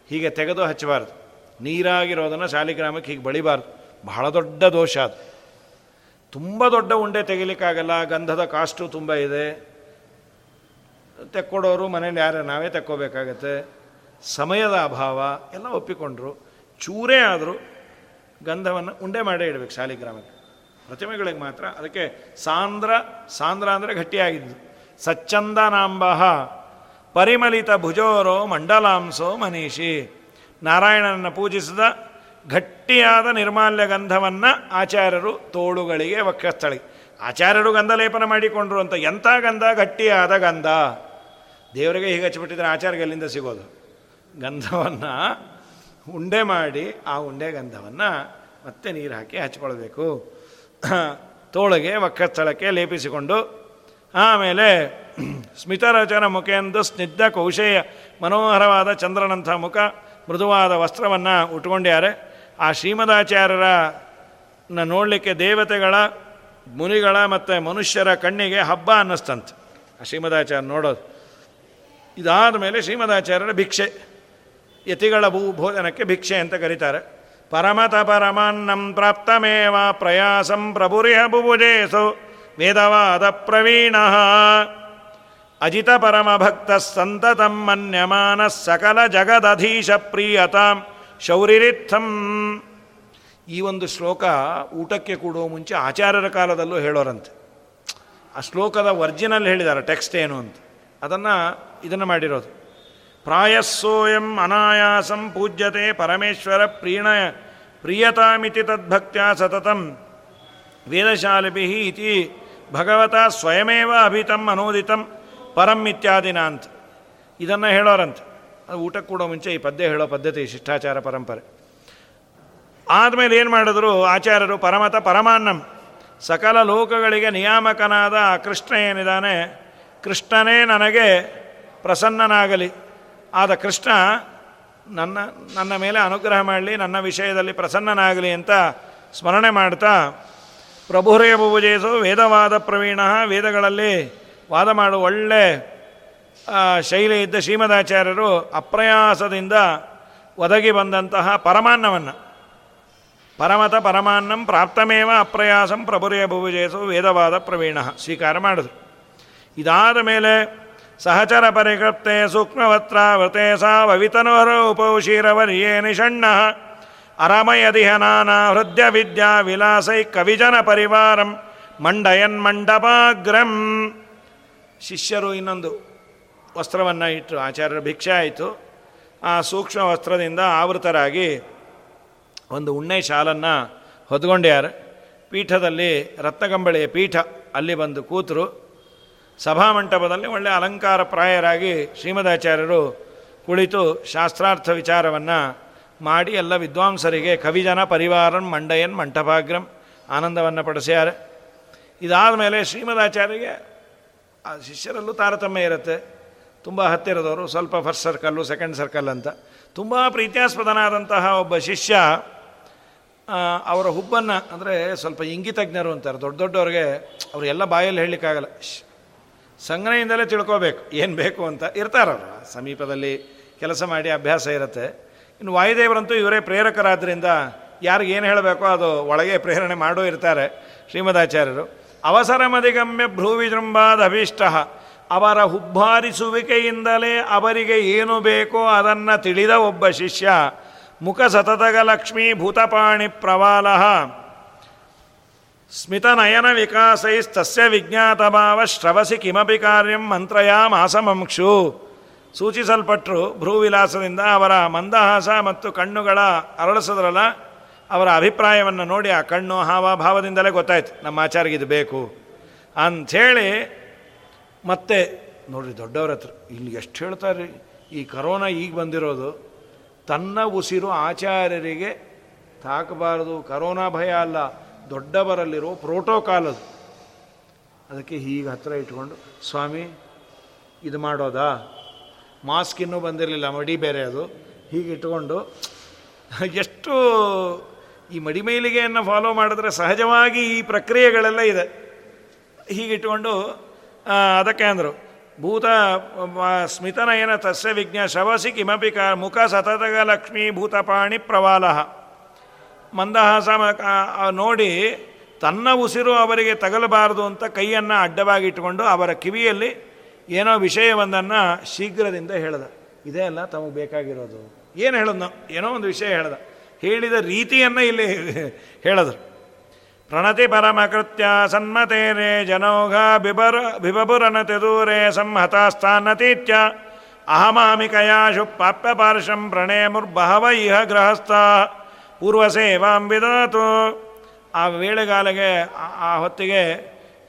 ಹೀಗೆ ತೆಗೆದು ಹಚ್ಚಬಾರ್ದು. ನೀರಾಗಿರೋದನ್ನು ಶಾಲಿಗ್ರಾಮಕ್ಕೆ ಹೀಗೆ ಬಳಿಬಾರ್ದು. ಬಹಳ ದೊಡ್ಡ ದೋಷ ಅದು. ತುಂಬ ದೊಡ್ಡ ಉಂಡೆ ತೆಗಿಲಿಕ್ಕಾಗಲ್ಲ, ಗಂಧದ ಕಾಸ್ಟು ತುಂಬ ಇದೆ. ತೆಕ್ಕೊಡೋರು ಮನೇಲಿ ಯಾರು, ನಾವೇ ತೆಕ್ಕೋಬೇಕಾಗತ್ತೆ. ಸಮಯದ ಅಭಾವ ಎಲ್ಲ ಒಪ್ಪಿಕೊಂಡ್ರು. ಚೂರೇ ಆದರೂ ಗಂಧವನ್ನು ಉಂಡೆ ಮಾಡೇ ಇಡಬೇಕು ಶಾಲಿಗ್ರಾಮಕ್ಕೆ ಪ್ರತಿಮೆಗಳಿಗೆ ಮಾತ್ರ ಅದಕ್ಕೆ ಸಾಂದ್ರ ಸಾಂದ್ರ ಅಂದರೆ ಗಟ್ಟಿಯಾಗಿದ್ದು. ಸಚ್ಚಂದನಾಂಬ ಪರಿಮಲಿತ ಭುಜೋರೋ ಮಂಡಲಾಂಸೋ ಮನೀಷಿ. ನಾರಾಯಣನನ್ನು ಪೂಜಿಸಿದ ಗಟ್ಟಿಯಾದ ನಿರ್ಮಾಲ್ಯ ಗಂಧವನ್ನು ಆಚಾರ್ಯರು ತೋಳುಗಳಿಗೆ ವಕ್ಷಸ್ಥಳಿ ಆಚಾರ್ಯರು ಗಂಧ ಲೇಪನ ಮಾಡಿಕೊಂಡ್ರು ಅಂತ ಎಂಥ ಗಂಧ? ಗಟ್ಟಿಯಾದ ಗಂಧ. ದೇವರಿಗೆ ಹೀಗೆ ಹಚ್ಚಿಬಿಟ್ಟಿದ್ರೆ ಆಚಾರ್ಯ ಎಲ್ಲಿಂದ ಸಿಗೋದು? ಗಂಧವನ್ನು ಉಂಡೆ ಮಾಡಿ ಆ ಉಂಡೆ ಗಂಧವನ್ನು ಮತ್ತೆ ನೀರು ಹಾಕಿ ಹಚ್ಕೊಳ್ಬೇಕು. ತೋಳಿಗೆ ವಕ್ಷಸ್ಥಳಕ್ಕೆ ಲೇಪಿಸಿಕೊಂಡು ಆಮೇಲೆ ಸ್ಮಿತರಚನ ಮುಖೆಂದು ಸ್ನಿಗ್ಧ ಕೌಶೇಯ ಮನೋಹರವಾದ ಚಂದ್ರನಂಥ ಮುಖ ಮೃದುವಾದ ವಸ್ತ್ರವನ್ನು ಉಟ್ಕೊಂಡ್ಯಾರೆ ಆ ಶ್ರೀಮದಾಚಾರ್ಯರ ನೋಡಲಿಕ್ಕೆ ದೇವತೆಗಳ, ಮುನಿಗಳ ಮತ್ತು ಮನುಷ್ಯರ ಕಣ್ಣಿಗೆ ಹಬ್ಬ ಅನ್ನಿಸ್ತಂತೆ. ಆ ಶ್ರೀಮದಾಚಾರ್ಯ ನೋಡೋದು. ಇದಾದ ಮೇಲೆ ಶ್ರೀಮದಾಚಾರ್ಯರ ಭಿಕ್ಷೆ. ಯತಿಗಳ ಭೂ ಭೋಜನಕ್ಕೆ ಭಿಕ್ಷೆ ಅಂತ ಕರೀತಾರೆ. ಪರಮತ ಪರಮಾನ್ನಂ ಪ್ರಾಪ್ತಮೇವ ಪ್ರಯಾಸಂ ಪ್ರಭುರಿಹ ಬುಭುಜೇಸು ವೇದವಾದ ಪ್ರವೀಣ. ಅಜಿತ ಪರಮ ಭಕ್ತ ಸಂತತಂ ಮನ್ಯಮಾನ ಸಕಲ ಜಗದಧೀಶ ಪ್ರಿಯತಾಂ ಶೌರಿರಿತ್ಥಂ. ಈ ಒಂದು ಶ್ಲೋಕ ಊಟಕ್ಕೆ ಕೂಡುವ ಮುಂಚೆ ಆಚಾರ್ಯರ ಕಾಲದಲ್ಲೂ ಹೇಳೋರಂತೆ. ಆ ಶ್ಲೋಕದ ಒರ್ಜಿನಲ್ ಹೇಳಿದ್ದಾರೆ ಟೆಕ್ಸ್ಟ್ ಏನು ಅಂತ. ಅದನ್ನು ಇದನ್ನು ಮಾಡಿರೋದು. ಪ್ರಾಯಸ್ಸೋಯಂ ಅನಾಯಾಸಂ ಪೂಜ್ಯತೆ ಪರಮೇಶ್ವರ ಪ್ರೀಣಯ, ಪ್ರಿಯತಾಮಿತಿ ತದ್ಭಕ್ತ್ಯ ಸತತಂ. ವೇದಶಾಲಿಭಿ ಇತಿ ಭಗವತ ಸ್ವಯಮೇವ ಅಭಿತಂ ಅನೋದಿತಂ ಪರಂ ಇತ್ಯಾದಿನ ಅಂತ ಇದನ್ನು ಹೇಳೋರಂತೆ. ಅದು ಊಟಕ್ಕೆ ಕೂಡೋ ಮುಂಚೆ ಈ ಪದ್ಯ ಹೇಳೋ ಪದ್ಧತಿ ಶಿಷ್ಟಾಚಾರ ಪರಂಪರೆ. ಆದಮೇಲೆ ಏನು ಮಾಡಿದ್ರು ಆಚಾರ್ಯರು? ಪರಮತ ಪರಮಾನ್ನಂ. ಸಕಲ ಲೋಕಗಳಿಗೆ ನಿಯಾಮಕನಾದ ಕೃಷ್ಣ ಏನಿದ್ದಾನೆ ಕೃಷ್ಣನೇ ನನಗೆ ಪ್ರಸನ್ನನಾಗಲಿ. ಆದ ಕೃಷ್ಣ, ನನ್ನ ನನ್ನ ಮೇಲೆ ಅನುಗ್ರಹ ಮಾಡಲಿ, ನನ್ನ ವಿಷಯದಲ್ಲಿ ಪ್ರಸನ್ನನಾಗಲಿ ಅಂತ ಸ್ಮರಣೆ ಮಾಡ್ತಾ ಪ್ರಭುರೇ ಭುಜೇಸು ವೇದವಾದ ಪ್ರವೀಣ, ವೇದಗಳಲ್ಲಿ ವಾದ ಮಾಡುವ ಒಳ್ಳೆ ಶೈಲಿ ಇದ್ದ ಶ್ರೀಮದಾಚಾರ್ಯರು ಅಪ್ರಯಾಸದಿಂದ ಒದಗಿ ಬಂದಂತಹ ಪರಮಾನ್ನವನ್ನು. ಪರಮತ ಪರಮಾನ್ನಂ ಪ್ರಾಪ್ತಮೇವ ಅಪ್ರಯಾಸಂ ಪ್ರಭುರೇ ಭುಜೇಸು ವೇದವಾದ ಪ್ರವೀಣ, ಸ್ವೀಕಾರ ಮಾಡಿದ್ರು. ಇದಾದ ಮೇಲೆ ಸಹಚರ ಪರಿಕೃಪ್ತೆ ಸೂಕ್ಷ್ಮವತ್ರಾವೃತೆ ಸಾ ಭವಿತನೋರ ಉಪೌಶೀರವರ್ಯೇ ನಿಷಣ್ಣ ಅರಮಯದಿಹ ನಾನಾ ಹೃದಯ ವಿದ್ಯಾ ವಿಲಾಸೈ ಕವಿಜನ ಪರಿವಾರಂ ಮಂಡಯನ್ ಮಂಡಪಾಗ್ರಂ. ಶಿಷ್ಯರು ಇನ್ನೊಂದು ವಸ್ತ್ರವನ್ನು ಇಟ್ಟು ಆಚಾರ್ಯರ ಭಿಕ್ಷೆ ಆಯಿತು. ಆ ಸೂಕ್ಷ್ಮ ವಸ್ತ್ರದಿಂದ ಆವೃತರಾಗಿ ಒಂದು ಉಣ್ಣೆ ಶಾಲನ್ನು ಹೊದ್ಕೊಂಡ್ಯಾರ ಪೀಠದಲ್ಲಿ ರತ್ನಗಂಬಳಿಯ ಪೀಠ ಅಲ್ಲಿ ಬಂದು ಕೂತರು. ಸಭಾಮಂಟಪದಲ್ಲಿ ಒಳ್ಳೆಯ ಅಲಂಕಾರ ಪ್ರಾಯರಾಗಿ ಶ್ರೀಮದಾಚಾರ್ಯರು ಕುಳಿತು ಶಾಸ್ತ್ರಾರ್ಥ ವಿಚಾರವನ್ನು ಮಾಡಿ ಎಲ್ಲ ವಿದ್ವಾಂಸರಿಗೆ ಕವಿಜನ ಪರಿವಾರನ್ ಮಂಡಯನ್ ಮಂಟಪಾಗ್ರಂ ಆನಂದವನ್ನು ಪಡಿಸ್ಯಾರೆ. ಇದಾದ ಮೇಲೆ ಶ್ರೀಮದಾಚಾರ್ಯರಿಗೆ ಆ ಶಿಷ್ಯರಲ್ಲೂ ತಾರತಮ್ಯ ಇರುತ್ತೆ. ತುಂಬ ಹತ್ತಿರದವರು, ಸ್ವಲ್ಪ ಫಸ್ಟ್ ಸರ್ಕಲ್ಲು, ಸೆಕೆಂಡ್ ಸರ್ಕಲ್ ಅಂತ. ತುಂಬ ಪ್ರೀತ್ಯಾಸ್ಪದನಾದಂತಹ ಒಬ್ಬ ಶಿಷ್ಯ ಅವರ ಹುಬ್ಬನ್ನು ಅಂದರೆ ಸ್ವಲ್ಪ ಇಂಗಿತಜ್ಞರು ಅಂತಾರೆ. ದೊಡ್ಡ ದೊಡ್ಡವ್ರಿಗೆ ಅವರೆಲ್ಲ ಬಾಯಲ್ಲಿ ಹೇಳಲಿಕ್ಕಾಗಲ್ಲ. ಸಂಗ್ರಹದಿಂದಲೇ ತಿಳ್ಕೋಬೇಕು. ಏನು ಬೇಕು ಅಂತ ಇರ್ತಾರಲ್ಲ ಸಮೀಪದಲ್ಲಿ ಕೆಲಸ ಮಾಡಿ ಅಭ್ಯಾಸ ಇರುತ್ತೆ. ಇನ್ನು ವಾಯುದೇವರಂತೂ ಇವರೇ ಪ್ರೇರಕರಾದ್ದರಿಂದ ಯಾರಿಗೇನು ಹೇಳಬೇಕೋ ಅದು ಒಳಗೆ ಪ್ರೇರಣೆ ಮಾಡೋ ಇರ್ತಾರೆ ಶ್ರೀಮದಾಚಾರ್ಯರು. ಅವಸರ ಮದಿಗಮ್ಯ ಭ್ರೂವಿಜೃಂಬಾದ ಅಭೀಷ್ಟ. ಅವರ ಹುಬ್ಬಾರಿಸುವಿಕೆಯಿಂದಲೇ ಅವರಿಗೆ ಏನು ಬೇಕೋ ಅದನ್ನು ತಿಳಿದ ಒಬ್ಬ ಶಿಷ್ಯ ಮುಖ ಸತತಗ ಲಕ್ಷ್ಮೀ ಭೂತಪಾಣಿ ಪ್ರವಾಲ ಸ್ಮಿತನಯನ ವಿಕಾಸೈಸ್ತಸ್ಯ ವಿಜ್ಞಾತಭಾವ ಶ್ರವಸಿ ಕಿಮಪಿ ಕಾರ್ಯಂ ಮಂತ್ರಯಾ ಮಾಸಮಂಕ್ಷು ಸೂಚಿಸಲ್ಪಟ್ಟರು ಭ್ರೂವಿಲಾಸದಿಂದ ಅವರ ಮಂದಹಾಸ ಮತ್ತು ಕಣ್ಣುಗಳ ಅರಳಿಸದ್ರಲ್ಲ ಅವರ ಅಭಿಪ್ರಾಯವನ್ನು ನೋಡಿ ಆ ಕಣ್ಣು ಹಾವಭಾವದಿಂದಲೇ ಗೊತ್ತಾಯ್ತು, ನಮ್ಮ ಆಚಾರಿಗೆ ಇದು ಬೇಕು ಅಂಥೇಳಿ ಮತ್ತೆ ನೋಡಿರಿ ದೊಡ್ಡವ್ರ ಹತ್ರ, ಇಲ್ಲಿ ಎಷ್ಟು ಹೇಳ್ತಾರೆ, ಈ ಕರೋನಾ ಈಗ ಬಂದಿರೋದು, ತನ್ನ ಉಸಿರು ಆಚಾರ್ಯರಿಗೆ ತಾಕಬಾರದು, ಕರೋನಾ ಭಯ ಅಲ್ಲ ದೊಡ್ಡವರಲ್ಲಿರೋ ಪ್ರೋಟೋಕಾಲ್ ಅದು. ಅದಕ್ಕೆ ಹೀಗೆ ಹತ್ತಿರ ಇಟ್ಕೊಂಡು, ಸ್ವಾಮಿ, ಇದು ಮಾಡೋದಾ? ಮಾಸ್ಕ್ ಇನ್ನೂ ಬಂದಿರಲಿಲ್ಲ, ಮಡಿ ಬೇರೆ ಅದು. ಹೀಗೆ ಇಟ್ಕೊಂಡು, ಎಷ್ಟು ಈ ಮಡಿಮೈಲಿಗೆಯನ್ನು ಫಾಲೋ ಮಾಡಿದ್ರೆ ಸಹಜವಾಗಿ ಈ ಪ್ರಕ್ರಿಯೆಗಳೆಲ್ಲ ಇದೆ. ಹೀಗಿಟ್ಕೊಂಡು ಅದಕ್ಕೆ ಅಂದರು, ಭೂತ ಸ್ಮಿತನಯನ ತಸ್ಯ ವಿಜ್ಞ ಶವಸಿ ಕಿಮಪಿ ಕ ಮುಖ ಸತತಗ ಲಕ್ಷ್ಮೀ ಭೂತಪಾಣಿ ಪ್ರವಾಲ ಮಂದಹಾಸ ನೋಡಿ ತನ್ನ ಉಸಿರು ಅವರಿಗೆ ತಗಲಬಾರದು ಅಂತ ಕೈಯನ್ನು ಅಡ್ಡವಾಗಿಟ್ಟುಕೊಂಡು ಅವರ ಕಿವಿಯಲ್ಲಿ ಏನೋ ವಿಷಯವೊಂದನ್ನು ಶೀಘ್ರದಿಂದ ಹೇಳ್ದ. ಇದೇ ಅಲ್ಲ ತಮಗೆ ಬೇಕಾಗಿರೋದು. ಏನು ಹೇಳೋದು ಏನೋ ಒಂದು ವಿಷಯ ಹೇಳ್ದ. ಹೇಳಿದ ರೀತಿಯನ್ನು ಇಲ್ಲಿ ಹೇಳಿದ್ರು. ಪ್ರಣತಿ ಪರಮಕೃತ್ಯ ಸನ್ಮತೇರೆ ಜನೋಘ ಬಿಬರ ಬಿಬಬುರನತಿ ದೂರೆ ಸಂಹತಾಸ್ತಾನತೀತ್ಯ ಅಹಮಾಮಿಕಯಾಶು ಪಾಪ್ಯ ಪಾರ್ಶಂ ಪ್ರಣೇಮುರ್ಬಹವ ಇಹ ಗೃಹಸ್ಥ. ಪೂರ್ವಸೇವಾಂ ವಿದಾತು. ಆ ವೇಳೆಗಾಲಗೆ ಆ ಹೊತ್ತಿಗೆ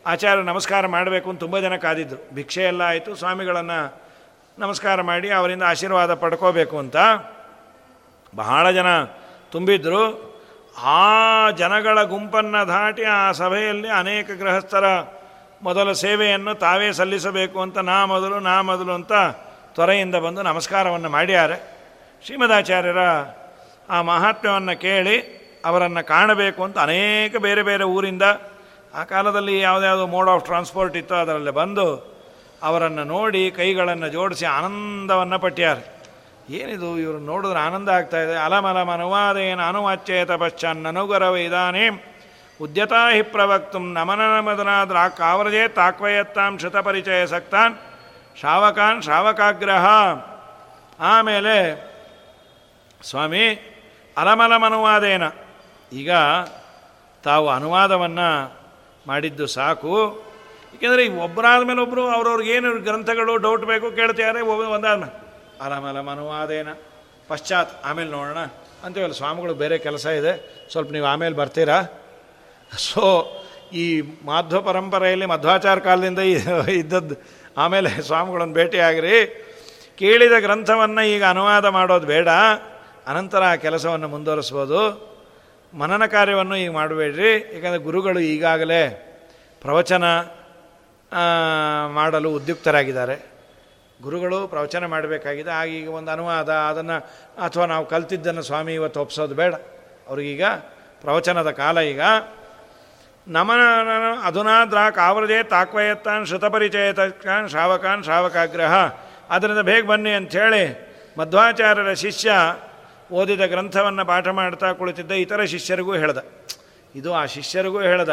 ಆಚಾರ್ಯ ನಮಸ್ಕಾರ ಮಾಡಬೇಕು ಅಂತ ತುಂಬ ಜನ ಕಾದಿದ್ರು. ಭಿಕ್ಷೆ ಎಲ್ಲ ಆಯಿತು, ಸ್ವಾಮಿಗಳನ್ನು ನಮಸ್ಕಾರ ಮಾಡಿ ಅವರಿಂದ ಆಶೀರ್ವಾದ ಪಡ್ಕೋಬೇಕು ಅಂತ ಬಹಳ ಜನ ತುಂಬಿದ್ರು. ಆ ಜನಗಳ ಗುಂಪನ್ನು ದಾಟಿ ಆ ಸಭೆಯಲ್ಲಿ ಅನೇಕ ಗೃಹಸ್ಥರ ಮೊದಲ ಸೇವೆಯನ್ನು ತಾವೇ ಸಲ್ಲಿಸಬೇಕು ಅಂತ ನಾ ಮೊದಲು ನಾ ಮೊದಲು ಅಂತ ತೊರೆಯಿಂದ ಬಂದು ನಮಸ್ಕಾರವನ್ನು ಮಾಡ್ಯಾರೆ. ಶ್ರೀಮದಾಚಾರ್ಯರ ಆ ಮಹಾತ್ಮ್ಯವನ್ನು ಕೇಳಿ ಅವರನ್ನು ಕಾಣಬೇಕು ಅಂತ ಅನೇಕ ಬೇರೆ ಬೇರೆ ಊರಿಂದ ಆ ಕಾಲದಲ್ಲಿ ಯಾವುದ್ಯಾವುದು ಮೋಡ್ ಆಫ್ ಟ್ರಾನ್ಸ್ಪೋರ್ಟ್ ಇತ್ತು, ಅದರಲ್ಲಿ ಬಂದು ಅವರನ್ನು ನೋಡಿ ಕೈಗಳನ್ನು ಜೋಡಿಸಿ ಆನಂದವನ್ನು ಪಟ್ಟ್ಯಾರೆ ಏನಿದು ಇವರು ನೋಡಿದ್ರೆ ಆನಂದ ಆಗ್ತಾ ಇದೆ. ಅಲಮಲಮ ಅನುವಾದೇನ ತಪಶ್ಚನ್ ನನುಗರವ ಇದಾನೇ. ಉದ್ಯತಾ ಹಿ ಪ್ರವಕ್ತು ನಮನ ಮದನಾದ್ರ ಕಾವ್ರಜೇ ತಾಕ್ವಯತ್ತಾಂ ಪರಿಚಯ ಸಕ್ತಾನ್. ಶ್ರಾವಕಾನ್ ಶ್ರಾವಕಾಗ್ರಹ. ಆಮೇಲೆ ಸ್ವಾಮಿ ಅಲಮಲಮನುವಾದೇನ ಈಗ ತಾವು ಅನುವಾದವನ್ನು ಮಾಡಿದ್ದು ಸಾಕು. ಏಕೆಂದರೆ ಈ ಒಬ್ಬರಾದ ಮೇಲೆ ಒಬ್ಬರು ಅವ್ರವ್ರಿಗೆ ಏನು ಗ್ರಂಥಗಳು ಡೌಟ್ ಬೇಕು ಕೇಳ್ತಿದ್ದಾರೆ ಒಂದಾದ ಅರಮಲ ಮನುವಾದೇನ ಪಶ್ಚಾತ್ ಆಮೇಲೆ ನೋಡೋಣ. ಅಂತೀವಲ್ಲ, ಸ್ವಾಮಿಗಳು ಬೇರೆ ಕೆಲಸ ಇದೆ. ಸ್ವಲ್ಪ ನೀವು ಆಮೇಲೆ ಬರ್ತೀರಾ? ಸೊ ಈ ಮಾಧ್ವ ಪರಂಪರೆಯಲ್ಲಿ ಮಧ್ವಾಚಾರ ಕಾಲದಿಂದ ಇದ್ದದ್ದು, ಆಮೇಲೆ ಸ್ವಾಮಿಗಳನ್ನು ಭೇಟಿಯಾಗಿರಿ. ಕೇಳಿದ ಗ್ರಂಥವನ್ನು ಈಗ ಅನುವಾದ ಮಾಡೋದು ಬೇಡ. ಅನಂತರ ಆ ಕೆಲಸವನ್ನು ಮುಂದುವರಿಸ್ಬೋದು. ಮನನ ಕಾರ್ಯವನ್ನು ಈಗ ಮಾಡಬೇಡ್ರಿ. ಏಕೆಂದರೆ ಗುರುಗಳು ಈಗಾಗಲೇ ಪ್ರವಚನ ಮಾಡಲು ಉದ್ಯುಕ್ತರಾಗಿದ್ದಾರೆ. ಗುರುಗಳು ಪ್ರವಚನ ಮಾಡಬೇಕಾಗಿದೆ. ಆಗ ಈಗ ಒಂದು ಅನುವಾದ, ಅದನ್ನು ಅಥವಾ ನಾವು ಕಲ್ತಿದ್ದನ್ನು ಸ್ವಾಮಿ ಇವತ್ತು ಒಪ್ಸೋದು ಬೇಡ. ಅವ್ರಿಗೀಗ ಪ್ರವಚನದ ಕಾಲ ಈಗ. ನಮನ ಅಧುನಾ ದ್ರಾಕ್ ಆವೃದೇ ತಾಕ್ವಯತ್ತಾನ್ ಶ್ರುತಪರಿಚಯತಾನ್ ಶ್ರಾವಕಾನ್ ಶ್ರಾವಕಾಗ್ರಹ. ಅದರಿಂದ ಬೇಗ ಬನ್ನಿ ಅಂಥೇಳಿ ಮಧ್ವಾಚಾರ್ಯರ ಶಿಷ್ಯ ಓದಿದ ಗ್ರಂಥವನ್ನು ಪಾಠ ಮಾಡ್ತಾ ಕುಳಿತಿದ್ದ ಇತರ ಶಿಷ್ಯರಿಗೂ ಹೇಳ್ದ. ಇದು ಆ ಶಿಷ್ಯರಿಗೂ ಹೇಳ್ದ,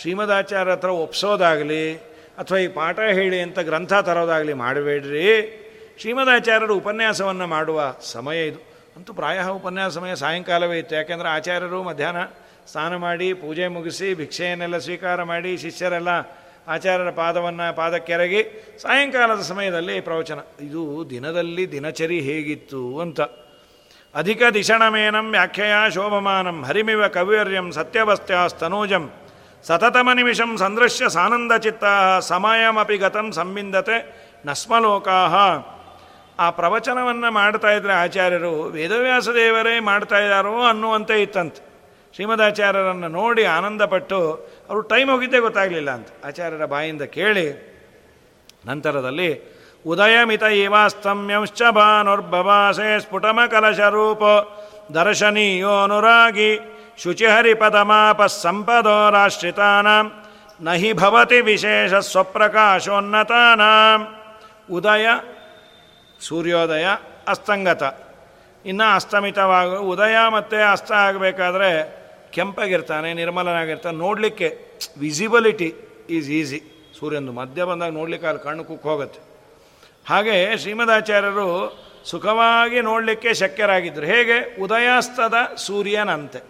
ಶ್ರೀಮದಾಚಾರ್ಯ ಹತ್ರ ಒಪ್ಸೋದಾಗಲಿ, ಅಥವಾ ಈ ಪಾಠ ಹೇಳಿ ಅಂತ ಗ್ರಂಥ ತರೋದಾಗಲಿ ಮಾಡಬೇಡ್ರಿ. ಶ್ರೀಮದಾಚಾರ್ಯರು ಉಪನ್ಯಾಸವನ್ನು ಮಾಡುವ ಸಮಯ ಇದು. ಅಂತೂ ಪ್ರಾಯ ಉಪನ್ಯಾಸ ಸಮಯ ಸಾಯಂಕಾಲವೇ ಇತ್ತು. ಯಾಕೆಂದರೆ ಆಚಾರ್ಯರು ಮಧ್ಯಾಹ್ನ ಸ್ನಾನ ಮಾಡಿ, ಪೂಜೆ ಮುಗಿಸಿ, ಭಿಕ್ಷೆಯನ್ನೆಲ್ಲ ಸ್ವೀಕಾರ ಮಾಡಿ, ಶಿಷ್ಯರೆಲ್ಲ ಆಚಾರ್ಯರ ಪಾದವನ್ನು, ಪಾದಕ್ಕೆರಗಿ ಸಾಯಂಕಾಲದ ಸಮಯದಲ್ಲಿ ಪ್ರವಚನ. ಇದು ದಿನದಲ್ಲಿ ದಿನಚರಿ ಹೇಗಿತ್ತು ಅಂತ. ಅಧಿಕ ದಿಶಣಮೇನಂ ವ್ಯಾಖ್ಯೆಯ ಶೋಭಮಾನಂ ಹರಿಮಿವ ಕವಿಯರ್ಯಂ ಸತ್ಯವಸ್ಥ್ಯಾಸ್ತನೂಜಂ ಸತತಮ ನಿಮಿಷಂ ಸಂದೃಶ್ಯ ಸಾನಂದಚಿತ್ತ ಸಮಯಮಿ ಗತಂ ಸಂಬಿಂದತೆ ನಸ್ಮಲೋಕಾ ಆ ಪ್ರವಚನವನ್ನು ಮಾಡ್ತಾ ಇದ್ರೆ ಆಚಾರ್ಯರು ವೇದವ್ಯಾಸ ದೇವರೇ ಮಾಡ್ತಾ ಇದ್ದಾರೋ ಅನ್ನುವಂತೆ ಇತ್ತಂತೆ. ಶ್ರೀಮದಾಚಾರ್ಯರನ್ನು ನೋಡಿ ಆನಂದಪಟ್ಟು ಅವರು ಟೈಮ್ ಹೋಗಿದ್ದೇ ಗೊತ್ತಾಗಲಿಲ್ಲ ಅಂತ. ಆಚಾರ್ಯರ ಬಾಯಿಂದ ಕೇಳಿ ನಂತರದಲ್ಲಿ ಉದಯಮಿತ ಇವಾಸ್ತಮ್ಯಂಶ್ಚ ಭಾನುರ್ಭವಾಸೆ ಸ್ಫುಟಮ ಕಲಶರೂಪ ದರ್ಶನೀಯೋನುರಾಗಿ ಶುಚಿಹರಿಪದಮಾಪ ಸಂಪದೋ ರಾಶ್ರಿತಾನಾಂ ನಹಿ ಭವತಿ ವಿಶೇಷ ಸ್ವಪ್ರಕಾಶೋನ್ನತಾನಾಂ ಉದಯ ಸೂರ್ಯೋದಯ ಅಸ್ತಂಗತ ಇನ್ನು ಅಸ್ತಮಿತವಾಗ, ಉದಯ ಮತ್ತು ಅಸ್ತ ಆಗಬೇಕಾದ್ರೆ ಕೆಂಪಾಗಿರ್ತಾನೆ, ನಿರ್ಮಲನಾಗಿರ್ತಾನೆ. ನೋಡಲಿಕ್ಕೆ ವಿಸಿಬಿಲಿಟಿ ಈಸ್ ಈಸಿ ಸೂರ್ಯಂದು ಮಧ್ಯ ಬಂದಾಗ ನೋಡ್ಲಿಕ್ಕೆ ಅಲ್ಲಿ ಕಣ್ಣು ಹಾಗೆ ಶ್ರೀಮದಾಚಾರ್ಯರು ಸುಖವಾಗಿ ನೋಡಲಿಕ್ಕೆ ಶಕ್ಯರಾಗಿದ್ದರು. ಹೇಗೆ? ಉದಯಾಸ್ತದ ಸೂರ್ಯನಂತೆ.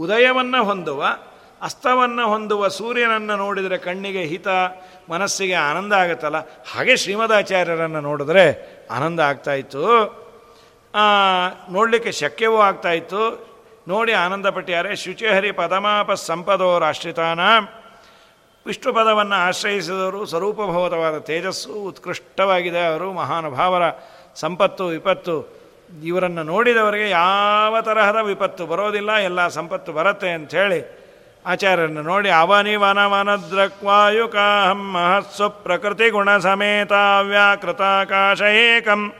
ಉದಯವನ್ನು ಹೊಂದುವ, ಅಸ್ತವನ್ನು ಹೊಂದುವ ಸೂರ್ಯನನ್ನು ನೋಡಿದರೆ ಕಣ್ಣಿಗೆ ಹಿತ, ಮನಸ್ಸಿಗೆ ಆನಂದ ಆಗುತ್ತಲ್ಲ? ಹಾಗೆ ಶ್ರೀಮದಾಚಾರ್ಯರನ್ನು ನೋಡಿದ್ರೆ ಆನಂದ ಆಗ್ತಾಯಿತ್ತು ನೋಡಲಿಕ್ಕೆ ಶಕ್ಯವೂ ಆಗ್ತಾಯಿತ್ತು ನೋಡಿ ಆನಂದಪಟ್ಟಿಯಾರೆ. ಶುಚಿಹರಿ ಪದಮಾಪ ಸಂಪದೋ ರಾಷ್ಟ್ರಿತಾನ ವಿಷ್ಣು ಪದವನ್ನು ಆಶ್ರಯಿಸಿದವರು ಸ್ವರೂಪಭೂತವಾದ ತೇಜಸ್ಸು, ಉತ್ಕೃಷ್ಟವಾಗಿದೆ ಅವರು, ಮಹಾನುಭಾವರ ಸಂಪತ್ತು, ವಿಪತ್ತು. ಇವರನ್ನು ನೋಡಿದವರಿಗೆ ಯಾವ ತರಹದ ವಿಪತ್ತು ಬರೋದಿಲ್ಲ, ಎಲ್ಲ ಸಂಪತ್ತು ಬರುತ್ತೆ ಅಂಥೇಳಿ ಆಚಾರ್ಯರನ್ನು ನೋಡಿ ಅವನಿ ವನವನದ್ರಕ್ವಾಯುಕಾಹಂ ಮಹತ್ಸು ಪ್ರಕೃತಿ ಗುಣ ಸಮೇತ ವ್ಯಾಕೃತಾಕಾಶ ಏಕಂ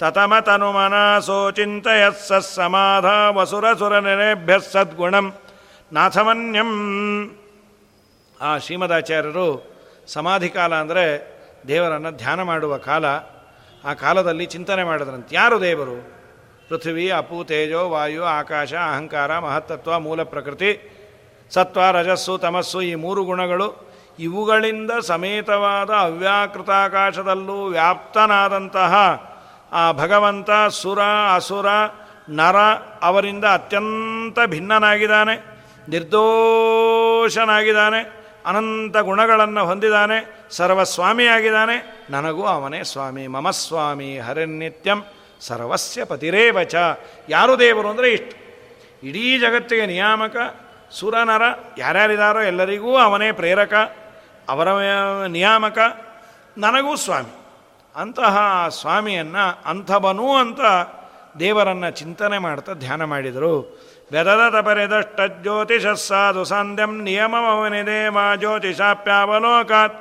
ತತಮತನು ಮನಸೋ ಚಿಂತೆಯಸ್ಸ ಸಮಾಧ ವಸುರಸುರ ನಿರೇಭ್ಯ ಸದ್ಗುಣಂ ನಾಥಮನ್ಯಂ ಆ ಶ್ರೀಮದಾಚಾರ್ಯರು ಸಮಾಧಿ ಕಾಲ ಅಂದರೆ ದೇವರನ್ನು ಧ್ಯಾನ ಮಾಡುವ ಕಾಲ. ಆ ಕಾಲದಲ್ಲಿ ಚಿಂತನೆ ಮಾಡಿದ್ರಂತೆ. ಯಾರು ದೇವರು? ಪೃಥ್ವಿ, ಅಪು, ತೇಜೋ, ವಾಯು, ಆಕಾಶ, ಅಹಂಕಾರ, ಮಹತ್ತತ್ವ, ಮೂಲ ಪ್ರಕೃತಿ, ಸತ್ವ, ರಜಸ್ಸು, ತಮಸ್ಸು ಈ ಮೂರು ಗುಣಗಳು ಇವುಗಳಿಂದ ಸಮೇತವಾದ ಅವ್ಯಾಕೃತಾಕಾಶದಲ್ಲೂ ವ್ಯಾಪ್ತನಾದಂತಹ ಆ ಭಗವಂತ, ಸುರ, ಅಸುರ, ನರ ಅವರಿಂದ ಅತ್ಯಂತ ಭಿನ್ನನಾಗಿದ್ದಾನೆ, ನಿರ್ದೋಷನಾಗಿದ್ದಾನೆ. ಅನಂತ ಗುಣಗಳನ್ನು ಹೊಂದಿದ್ದಾನೆ ಸರ್ವಸ್ವಾಮಿಯಾಗಿದ್ದಾನೆ ನನಗೂ ಅವನೇ ಸ್ವಾಮಿ. ಮಮಸ್ವಾಮಿ ಹರಿನಿತ್ಯಂ ಸರ್ವಸ್ಯ ಪತಿರೇವಚ. ಯಾರು ದೇವರು ಅಂದರೆ ಇಷ್ಟು. ಇಡೀ ಜಗತ್ತಿಗೆ ನಿಯಾಮಕ, ಸುರನರ ಯಾರ್ಯಾರಿದಾರೋ ಎಲ್ಲರಿಗೂ ಅವನೇ ಪ್ರೇರಕ, ಅವರ ನಿಯಾಮಕ, ನನಗೂ ಸ್ವಾಮಿ. ಅಂತಹ ಸ್ವಾಮಿಯನ್ನು ಅಂಥವನೂ ಅಂತ ದೇವರನ್ನು ಚಿಂತನೆ ಮಾಡ್ತಾ ಧ್ಯಾನ ಮಾಡಿದರು. ವ್ಯದದತ ಪರಿದಷ್ಟ ಜ್ಯೋತಿಷಸ್ಸಾಧು ಸಂಧ್ಯಂ ನಿಯಮವನಿದೇವ ಜ್ಯೋತಿಷಾಪ್ಯಾವಲೋಕಾತ್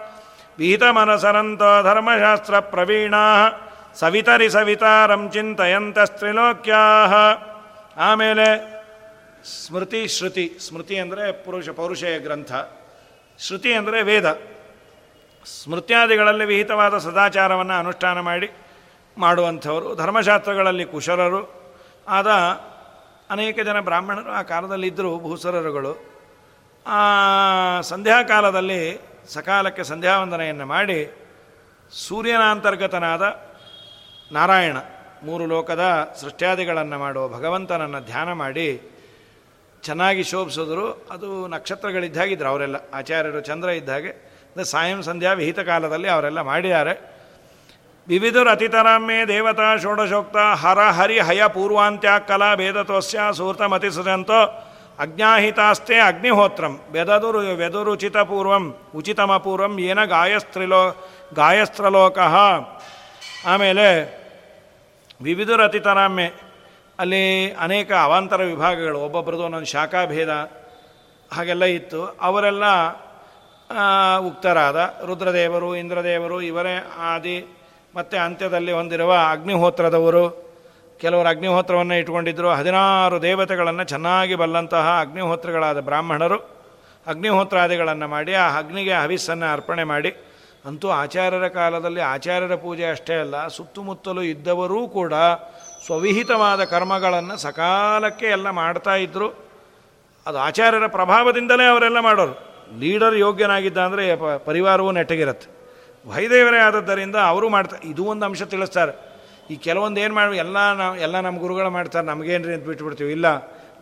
ವಿಹಿತಮನಸರಂತೋ ಧರ್ಮಶಾಸ್ತ್ರ ಪ್ರವೀಣಾ ಸವಿತರಿ ಸವಿತಾರಂ ಚಿಂತೆಯಂತಸ್ತ್ರಿಲೋಕ್ಯಾ ಆಮೇಲೆ ಸ್ಮೃತಿ, ಶ್ರುತಿ, ಸ್ಮೃತಿ ಅಂದರೆ ಪುರುಷ, ಪೌರುಷಯ ಗ್ರಂಥ। ಶ್ರುತಿ ಅಂದರೆ ವೇದ। ಸ್ಮೃತ್ಯಾದಿಗಳಲ್ಲಿ ವಿಹಿತವಾದ ಸದಾಚಾರವನ್ನು ಅನುಷ್ಠಾನ ಮಾಡಿ, ಮಾಡುವಂಥವರು, ಧರ್ಮಶಾಸ್ತ್ರಗಳಲ್ಲಿ ಕುಶಲರು, ಆದ ಅನೇಕ ಜನ ಬ್ರಾಹ್ಮಣರು ಆ ಕಾಲದಲ್ಲಿದ್ದರು ಭೂಸರರುಗಳು. ಆ ಸಂಧ್ಯಾಕಾಲದಲ್ಲಿ ಸಕಾಲಕ್ಕೆ ಸಂಧ್ಯಾವಂದನೆಯನ್ನು ಮಾಡಿ ಸೂರ್ಯನಾಂತರ್ಗತನಾದ ನಾರಾಯಣ ಮೂರು ಲೋಕದ ಸೃಷ್ಟ್ಯಾದಿಗಳನ್ನು ಮಾಡುವ ಭಗವಂತನನ್ನು ಧ್ಯಾನ ಮಾಡಿ ಚೆನ್ನಾಗಿ ಶೋಭಿಸಿದ್ರು. ಅದು ನಕ್ಷತ್ರಗಳಿದ್ದಾಗಿದ್ದರು ಅವರೆಲ್ಲ. ಆಚಾರ್ಯರು ಚಂದ್ರ ಇದ್ದಾಗೆ ಸಾಯಂ ಸಂಧ್ಯಾ ವಿಹಿತ ಕಾಲದಲ್ಲಿ ಅವರೆಲ್ಲ ಮಾಡಿದ್ದಾರೆ. ವಿವಿಧುರ ಅತಿತರಾಮೇ ದೇವತಾ ಷೋಡಶೋಕ್ತ ಹರ ಹರಿ ಹಯ ಪೂರ್ವಾಂತ್ಯ ಕಲಾ ಭೇದತೋಸ್ಯ ಸೂರ್ತಮತಿ ಸುಜಂತೋ ಅಜ್ಞಾಹಿತಾಸ್ತೆ ಅಗ್ನಿಹೋತ್ರಂ ಬೆದದುರು ವ್ಯದುರುಚಿತಪೂರ್ವಂ ಉಚಿತಮಪೂರ್ವಂ ಏನ ಗಾಯಸ್ತ್ರಿಲೋ ಗಾಯಸ್ತ್ರಲೋಕ. ಆಮೇಲೆ ವಿವಿಧುರತಿತರಾಮ್ಯ ಅಲ್ಲಿ ಅನೇಕ ಅವಾಂತರ ವಿಭಾಗಗಳು ಒಬ್ಬೊಬ್ಬರದು ಒಂದೊಂದು ಶಾಖಾಭೇದ ಹಾಗೆಲ್ಲ ಇತ್ತು. ಅವರೆಲ್ಲ ಉಕ್ತರಾದ ರುದ್ರದೇವರು, ಇಂದ್ರದೇವರು, ಇವರೇ ಆದಿ ಮತ್ತು ಅಂತ್ಯದಲ್ಲಿ ಹೊಂದಿರುವ ಅಗ್ನಿಹೋತ್ರದವರು, ಕೆಲವರು ಅಗ್ನಿಹೋತ್ರವನ್ನು ಇಟ್ಕೊಂಡಿದ್ದರು ಹದಿನಾರು ದೇವತೆಗಳನ್ನು ಚೆನ್ನಾಗಿ ಬಲ್ಲಂತಹ ಅಗ್ನಿಹೋತ್ರಗಳಾದ ಬ್ರಾಹ್ಮಣರು ಅಗ್ನಿಹೋತ್ರಾದಿಗಳನ್ನು ಮಾಡಿ, ಆ ಅಗ್ನಿಗೆ ಹವಿಸ್ಸನ್ನು ಅರ್ಪಣೆ ಮಾಡಿ. ಅಂತೂ ಆಚಾರ್ಯರ ಕಾಲದಲ್ಲಿ ಆಚಾರ್ಯರ ಪೂಜೆ ಅಷ್ಟೇ ಅಲ್ಲ, ಸುತ್ತಮುತ್ತಲು ಇದ್ದವರೂ ಕೂಡ ಸ್ವವಿಹಿತವಾದ ಕರ್ಮಗಳನ್ನು ಸಕಾಲಕ್ಕೆ ಎಲ್ಲ ಮಾಡ್ತಾ ಇದ್ದರು ಅದು ಆಚಾರ್ಯರ ಪ್ರಭಾವದಿಂದಲೇ ಅವರೆಲ್ಲ ಮಾಡೋರು. ಲೀಡರ್ ಯೋಗ್ಯನಾಗಿದ್ದ ಅಂದರೆ ಪರಿವಾರವೂ ನೆಟ್ಟಗಿರುತ್ತೆ. ವೈದೇವರೇ ಆದದ್ದರಿಂದ ಅವರು ಮಾಡ್ತಾರೆ ಇದು ಒಂದು ಅಂಶ ತಿಳಿಸ್ತಾರೆ. ಈ ಕೆಲವೊಂದು ಏನು ಮಾಡಿ ಎಲ್ಲ ನಾವು ಎಲ್ಲ ನಮ್ಮ ಗುರುಗಳು ಮಾಡ್ತಾರೆ. ನಮಗೇನ್ರಿ ಅಂತ ಬಿಟ್ಬಿಡ್ತೀವಿ. ಇಲ್ಲ,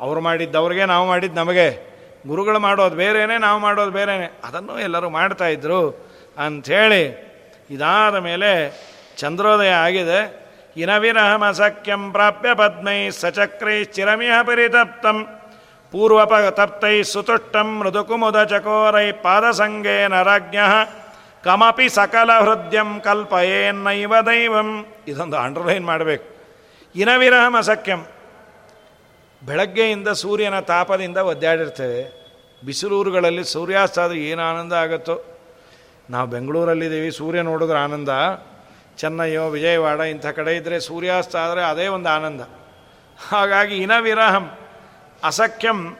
ಅವ್ರು ಮಾಡಿದ್ದವ್ರಿಗೆ ನಾವು ಮಾಡಿದ್ದು ನಮಗೆ. ಗುರುಗಳು ಮಾಡೋದು ಬೇರೆಯೇ ನಾವು ಮಾಡೋದು ಬೇರೆಯೇ ಅದನ್ನು ಎಲ್ಲರೂ ಮಾಡ್ತಾಯಿದ್ರು ಅಂಥೇಳಿ ಇದಾದ ಮೇಲೆ ಚಂದ್ರೋದಯ ಆಗಿದೆ. ಇನವಿರಹಮಸಖ್ಯಂ ಪ್ರಾಪ್ಯ ಪದ್ಮೈ ಸಚಕ್ರೈ ಚಿರಮಿಹ ಪರಿತಪ್ತಂ. ಪೂರ್ವಪ ತಪ್ತೈ ಸುತುಷ್ಟಂ ಮೃದುಕುಮುದ ಚಕೋರೈ ಪಾದಸಂಗೇನ ರಾಜ್ಞ ಕಮಪಿ ಸಕಲ ಹೃದಯಂ ಕಲ್ಪಯೇನ್ನೈವ ದೈವಂ. ಇದೊಂದು ಅಂಡರ್ಲೈನ್ ಮಾಡಬೇಕು. ಇನವಿರಹಮ ಸಖ್ಯಂ. ಬೆಳಗ್ಗೆಯಿಂದ ಸೂರ್ಯನ ತಾಪದಿಂದ ಒದ್ದಾಡಿರ್ತೇವೆ. ಬಿಸಿಲೂರುಗಳಲ್ಲಿ ಸೂರ್ಯಾಸ್ತ ಆದರೆ ಏನು ಆನಂದ ಆಗುತ್ತೋ? ನಾವು ಬೆಂಗಳೂರಲ್ಲಿದ್ದೀವಿ, ಸೂರ್ಯ ನೋಡಿದ್ರೆ ಆನಂದ. ಚೆನ್ನೈಯೋ, ವಿಜಯವಾಡ, ಇಂಥ ಕಡೆ ಇದ್ದರೆ ಸೂರ್ಯಾಸ್ತ ಆದರೆ ಅದೇ ಒಂದು ಆನಂದ. ಹಾಗಾಗಿ ಇನವಿರಹಂ, ಅಸಖ್ಯಂ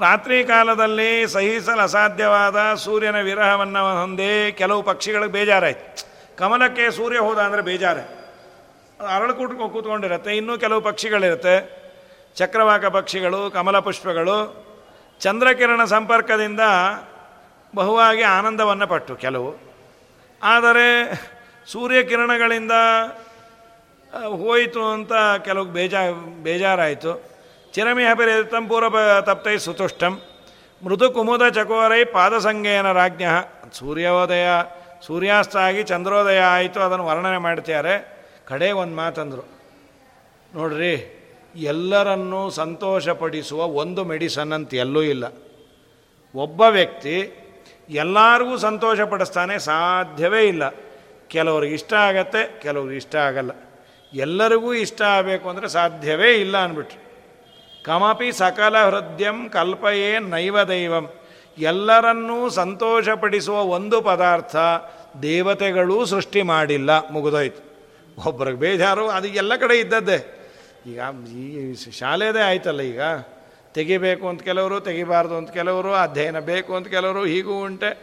ರಾತ್ರಿ ಕಾಲದಲ್ಲಿ ಸಹಿಸಲು ಅಸಾಧ್ಯವಾದ ಸೂರ್ಯನ ವಿರಹವನ್ನು ಹೊಂದಿ ಕೆಲವು ಪಕ್ಷಿಗಳಿಗೆ ಬೇಜಾರಾಯ್ತು. ಕಮಲಕ್ಕೆ ಸೂರ್ಯ ಹೋದ ಅಂದರೆ ಬೇಜಾರೆ. ಅರಳು ಕೂಟ ಕೂತ್ಕೊಂಡಿರುತ್ತೆ, ಇನ್ನೂ ಕೆಲವು ಪಕ್ಷಿಗಳಿರುತ್ತೆ. ಚಕ್ರವಾಕ ಪಕ್ಷಿಗಳು, ಕಮಲ ಪುಷ್ಪಗಳು, ಚಂದ್ರಕಿರಣ ಸಂಪರ್ಕದಿಂದ ಬಹುವಾಗಿ ಆನಂದವನ್ನು ಪಟ್ಟು ಕೆಲವು. ಆದರೆ ಸೂರ್ಯಕಿರಣಗಳಿಂದ ಹೋಯಿತು ಅಂತ ಕೆಲವು ಬೇಜಾ ಬೇಜಾರಾಯಿತು. ಚಿರಮಿ ಹಪಿರಿ ತಂಪೂರ ತಪ್ತೈ ಸುತುಷ್ಟಂ. ಮೃದು ಕುಮುದ ಚಕೋರೈ ಪಾದಸಂಗೇನ ರಾಜ್ಞ. ಸೂರ್ಯೋದಯ ಸೂರ್ಯಾಸ್ತ ಆಗಿ ಚಂದ್ರೋದಯ ಆಯಿತು, ಅದನ್ನು ವರ್ಣನೆ ಮಾಡ್ತಾರೆ ಕಡೆ ಒಂದು ಮಾತಂದರು. ನೋಡ್ರಿ, ಎಲ್ಲರನ್ನೂ ಸಂತೋಷಪಡಿಸುವ ಒಂದು ಮೆಡಿಸನ್ ಅಂತ ಎಲ್ಲೂ ಇಲ್ಲ. ಒಬ್ಬ ವ್ಯಕ್ತಿ ಎಲ್ಲರಿಗೂ ಸಂತೋಷಪಡಿಸ್ತಾನೆ ಸಾಧ್ಯವೇ ಇಲ್ಲ. ಕೆಲವ್ರಿಗೆ ಇಷ್ಟ ಆಗತ್ತೆ, ಕೆಲವ್ರಿಗೆ ಇಷ್ಟ ಆಗಲ್ಲ. ಎಲ್ಲರಿಗೂ ಇಷ್ಟ ಆಗಬೇಕು ಅಂದರೆ ಸಾಧ್ಯವೇ ಇಲ್ಲ ಅಂದ್ಬಿಟ್ರು. ಕಮಪಿ ಸಕಲ ಹೃದಯಂ ಕಲ್ಪಯೇ ನೈವ ದೈವಂ. ಎಲ್ಲರನ್ನೂ ಸಂತೋಷಪಡಿಸುವ ಒಂದು ಪದಾರ್ಥ ದೇವತೆಗಳೂ ಸೃಷ್ಟಿ ಮಾಡಿಲ್ಲ. ಮುಗಿದೋಯ್ತು. ಒಬ್ಬರಿಗೆ ಬೇಜಾರು, ಅದು ಎಲ್ಲ ಕಡೆ ಇದ್ದದ್ದೇ. ಈಗ ಈ ಶಾಲೆದೇ ಆಯ್ತಲ್ಲ ಈಗ. ತೆಗಿಬೇಕು ಅಂತ ಕೆಲವರು, ತೆಗಿಬಾರ್ದು ಅಂತ ಕೆಲವರು, ಅಧ್ಯಯನ ಬೇಕು ಅಂತ ಕೆಲವರು, ಹೀಗೂ ಉಂಟೆ.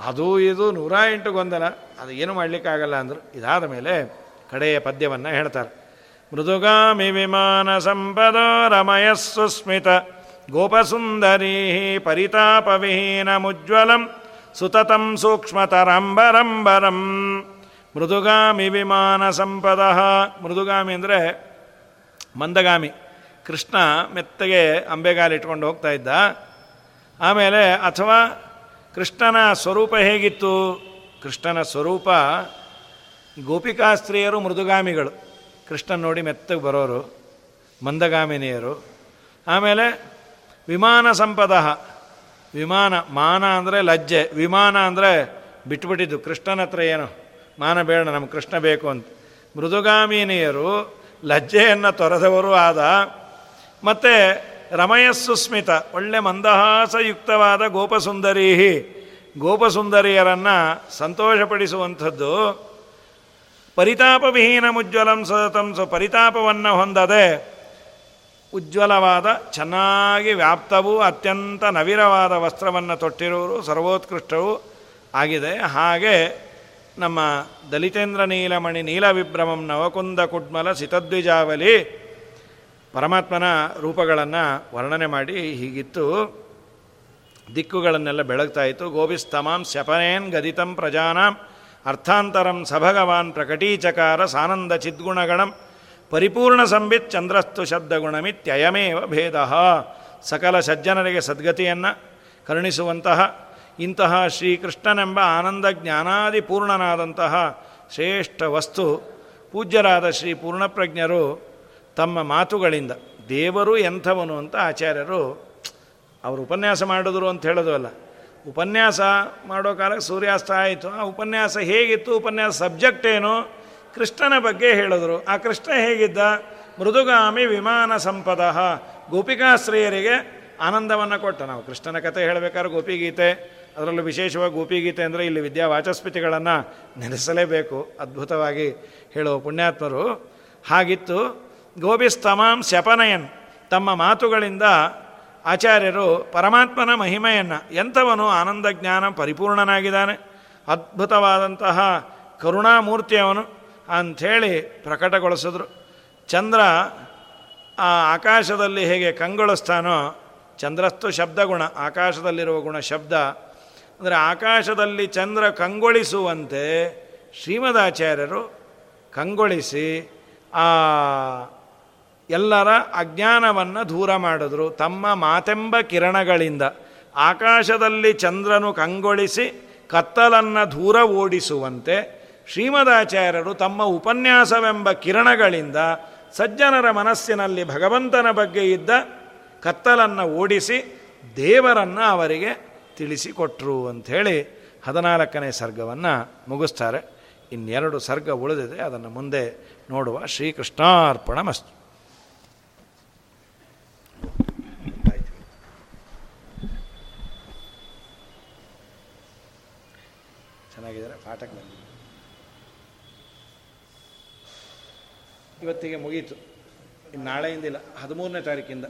ಅದು ಇದು ನೂರ ಎಂಟು ಗೊಂದಲ. ಅದು ಏನು ಮಾಡಲಿಕ್ಕಾಗಲ್ಲ ಅಂದರು. ಇದಾದ ಮೇಲೆ ಕಡೆಯ ಪದ್ಯವನ್ನು ಹೇಳ್ತಾರೆ. ಮೃದುಗಾಮಿ ವಿಮಾನ ಸಂಪದ ರಮಯಸ್ಸು ಸ್ಮಿತ. ಗೋಪಸುಂದರೀ ಮುಜ್ವಲಂ ಸುತತಂ ಸೂಕ್ಷ್ಮತರಂಬರಂಬರಂ ಮೃದುಗಾಮಿ ವಿಮಾನ ಸಂಪದ, ಮೃದುಗಾಮಿ ಅಂದರೆ ಮಂದಗಾಮಿ. ಕೃಷ್ಣ ಮೆತ್ತಗೆ ಅಂಬೆಗಾಲಿಟ್ಕೊಂಡು ಹೋಗ್ತಾ ಇದ್ದ. ಆಮೇಲೆ ಅಥವಾ ಕೃಷ್ಣನ ಸ್ವರೂಪ ಹೇಗಿತ್ತು? ಕೃಷ್ಣನ ಸ್ವರೂಪ ಗೋಪಿಕಾಸ್ತ್ರೀಯರು ಮೃದುಗಾಮಿಗಳು. ಕೃಷ್ಣನ್ ನೋಡಿ ಮೆತ್ತಗೆ ಬರೋರು, ಮಂದಗಾಮಿನಿಯರು. ಆಮೇಲೆ ವಿಮಾನ ಸಂಪದ, ವಿಮಾನ, ಮಾನ ಅಂದರೆ ಲಜ್ಜೆ, ವಿಮಾನ ಅಂದರೆ ಬಿಟ್ಬಿಟ್ಟಿದ್ದು, ಕೃಷ್ಣನ ಹತ್ರ ಏನು? ಮಾನ ಬೇಡ ನಮ್ಮ ಕೃಷ್ಣ ಬೇಕು ಅಂತ. ಮೃದುಗಾಮಿನಿಯರು ಲಜ್ಜೆಯನ್ನು ತೊರೆದವರು ಆದ, ಮತ್ತು ರಮಯಸ್ಸುಸ್ಮಿತ ಒಳ್ಳೆ ಮಂದಹಾಸಯುಕ್ತವಾದ ಗೋಪಸುಂದರಿ ಗೋಪಸುಂದರಿಯರನ್ನು ಸಂತೋಷಪಡಿಸುವಂಥದ್ದು ಪರಿತಾಪವಿಹೀನ ಮುಜ್ವಲಂ ಸತತಂ ಸ ಪರಿತಾಪವನ್ನು ಹೊಂದದೆ ಉಜ್ವಲವಾದ, ಚೆನ್ನಾಗಿ ವ್ಯಾಪ್ತವೂ ಅತ್ಯಂತ ನವಿರವಾದ ವಸ್ತ್ರವನ್ನು ತೊಟ್ಟಿರುವರು ಸರ್ವೋತ್ಕೃಷ್ಟವೂ ಆಗಿದೆ. ಹಾಗೆ ನಮ್ಮ ದಲಿತೇಂದ್ರ ನೀಲಮಣಿ ನೀಲವಿಭ್ರಮಂ ನವಕುಂದ ಕುಡ್ಮಲ ಸಿತದ್ವಿಜಾವಲಿ ಪರಮಾತ್ಮನ ರೂಪಗಳನ್ನು ವರ್ಣನೆ ಮಾಡಿ ಹೀಗಿತ್ತು. ದಿಕ್ಕುಗಳನ್ನೆಲ್ಲ ಬೆಳಗ್ತಾ ಇತ್ತು. ಗೋವಿಸ್ತಮಾಂ ಶಪನೇನ್ ಗದಿತಂ ಪ್ರಜಾನಾಂ ಅರ್ಥಾಂತರಂ ಸಭಗವಾನ್ ಪ್ರಕಟೀಚಕಾರ ಸಾನಂದ ಚಿದ್ಗುಣಗಣಂ ಪರಿಪೂರ್ಣ ಸಂಬಿತ್ ಚಂದ್ರಸ್ತು ಶಬ್ದಗುಣಮಿತ್ಯಯಮೇವ ಭೇದ. ಸಕಲ ಸಜ್ಜನರಿಗೆ ಸದ್ಗತಿಯನ್ನು ಕರುಣಿಸುವಂತಹ ಇಂತಹ ಶ್ರೀಕೃಷ್ಣನೆಂಬ ಆನಂದ ಜ್ಞಾನಾದಿ ಪೂರ್ಣನಾದಂತಹ ಶ್ರೇಷ್ಠ ವಸ್ತು ಪೂಜ್ಯರಾದ ಶ್ರೀ ಪೂರ್ಣಪ್ರಜ್ಞರು ತಮ್ಮ ಮಾತುಗಳಿಂದ ದೇವರು ಎಂಥವನು ಅಂತ ಆಚಾರ್ಯರು ಅವರು ಉಪನ್ಯಾಸ ಮಾಡಿದ್ರು ಅಂತ ಹೇಳೋದು ಅಲ್ಲ. ಉಪನ್ಯಾಸ ಮಾಡೋ ಕಾಲಕ್ಕೆ ಸೂರ್ಯಾಸ್ತ ಆಯಿತು. ಆ ಉಪನ್ಯಾಸ ಹೇಗಿತ್ತು? ಉಪನ್ಯಾಸ ಸಬ್ಜೆಕ್ಟ್ ಏನು? ಕೃಷ್ಣನ ಬಗ್ಗೆ ಹೇಳಿದ್ರು. ಆ ಕೃಷ್ಣ ಹೇಗಿದ್ದ? ಮೃದುಗಾಮಿ ವಿಮಾನ ಸಂಪದ. ಗೋಪಿಕಾಶ್ರೀಯರಿಗೆ ಆನಂದವನ್ನು ಕೊಟ್ಟ. ನಾವು ಕೃಷ್ಣನ ಕಥೆ ಹೇಳಬೇಕಾದ್ರೆ ಗೋಪಿಗೀತೆ. ಅದರಲ್ಲೂ ವಿಶೇಷವಾಗಿ ಗೋಪಿಗೀತೆ ಅಂದರೆ ಇಲ್ಲಿ ವಿದ್ಯಾ ವಾಚಸ್ಪತಿಗಳನ್ನು ನೆನೆಸಲೇಬೇಕು. ಅದ್ಭುತವಾಗಿ ಹೇಳುವ ಪುಣ್ಯಾತ್ಮರು. ಹಾಗಿತ್ತು. ಗೋಪಿಸ್ತಮಾಂ ಶಪನಯನ್. ತಮ್ಮ ಮಾತುಗಳಿಂದ ಆಚಾರ್ಯರು ಪರಮಾತ್ಮನ ಮಹಿಮೆಯನ್ನು ಎಂಥವನು ಆನಂದ ಜ್ಞಾನ ಪರಿಪೂರ್ಣನಾಗಿದ್ದಾನೆ, ಅದ್ಭುತವಾದಂತಹ ಕರುಣಾಮೂರ್ತಿಯವನು ಅಂಥೇಳಿ ಪ್ರಕಟಗೊಳಿಸಿದ್ರು. ಚಂದ್ರ ಆ ಆಕಾಶದಲ್ಲಿ ಹೇಗೆ ಕಂಗೊಳಿಸ್ತಾನೋ, ಚಂದ್ರಸ್ತು ಶಬ್ದಗುಣ ಆಕಾಶದಲ್ಲಿರುವ ಗುಣ ಶಬ್ದ, ಅಂದರೆ ಆಕಾಶದಲ್ಲಿ ಚಂದ್ರ ಕಂಗೊಳಿಸುವಂತೆ ಶ್ರೀಮದಾಚಾರ್ಯರು ಕಂಗೊಳಿಸಿ ಆ ಎಲ್ಲರ ಅಜ್ಞಾನವನ್ನು ದೂರ ಮಾಡಿದ್ರು. ತಮ್ಮ ಮಾತೆಂಬ ಕಿರಣಗಳಿಂದ ಆಕಾಶದಲ್ಲಿ ಚಂದ್ರನು ಕಂಗೊಳಿಸಿ ಕತ್ತಲನ್ನು ದೂರ ಓಡಿಸುವಂತೆ ಶ್ರೀಮದಾಚಾರ್ಯರು ತಮ್ಮ ಉಪನ್ಯಾಸವೆಂಬ ಕಿರಣಗಳಿಂದ ಸಜ್ಜನರ ಮನಸ್ಸಿನಲ್ಲಿ ಭಗವಂತನ ಬಗ್ಗೆ ಇದ್ದ ಕತ್ತಲನ್ನು ಓಡಿಸಿ ದೇವರನ್ನು ಅವರಿಗೆ ತಿಳಿಸಿಕೊಟ್ರು ಅಂಥೇಳಿ ಹದಿನಾಲ್ಕನೇ ಸರ್ಗವನ್ನು ಮುಗಿಸ್ತಾರೆ. ಇನ್ನೆರಡು ಸರ್ಗ ಉಳಿದಿದೆ. ಅದನ್ನು ಮುಂದೆ ನೋಡುವ ಶ್ರೀಕೃಷ್ಣಾರ್ಪಣ ಮಸ್ತು ಚೆನ್ನಾಗಿದ್ದಾರೆ ಪಾಠಕ್ಕೆ ಬಂದು ಇವತ್ತಿಗೆ ಮುಗೀತು. ಇನ್ನು ನಾಳೆಯಿಂದಿಲ್ಲ ಹದಿಮೂರನೇ ತಾರೀಕಿಂದ.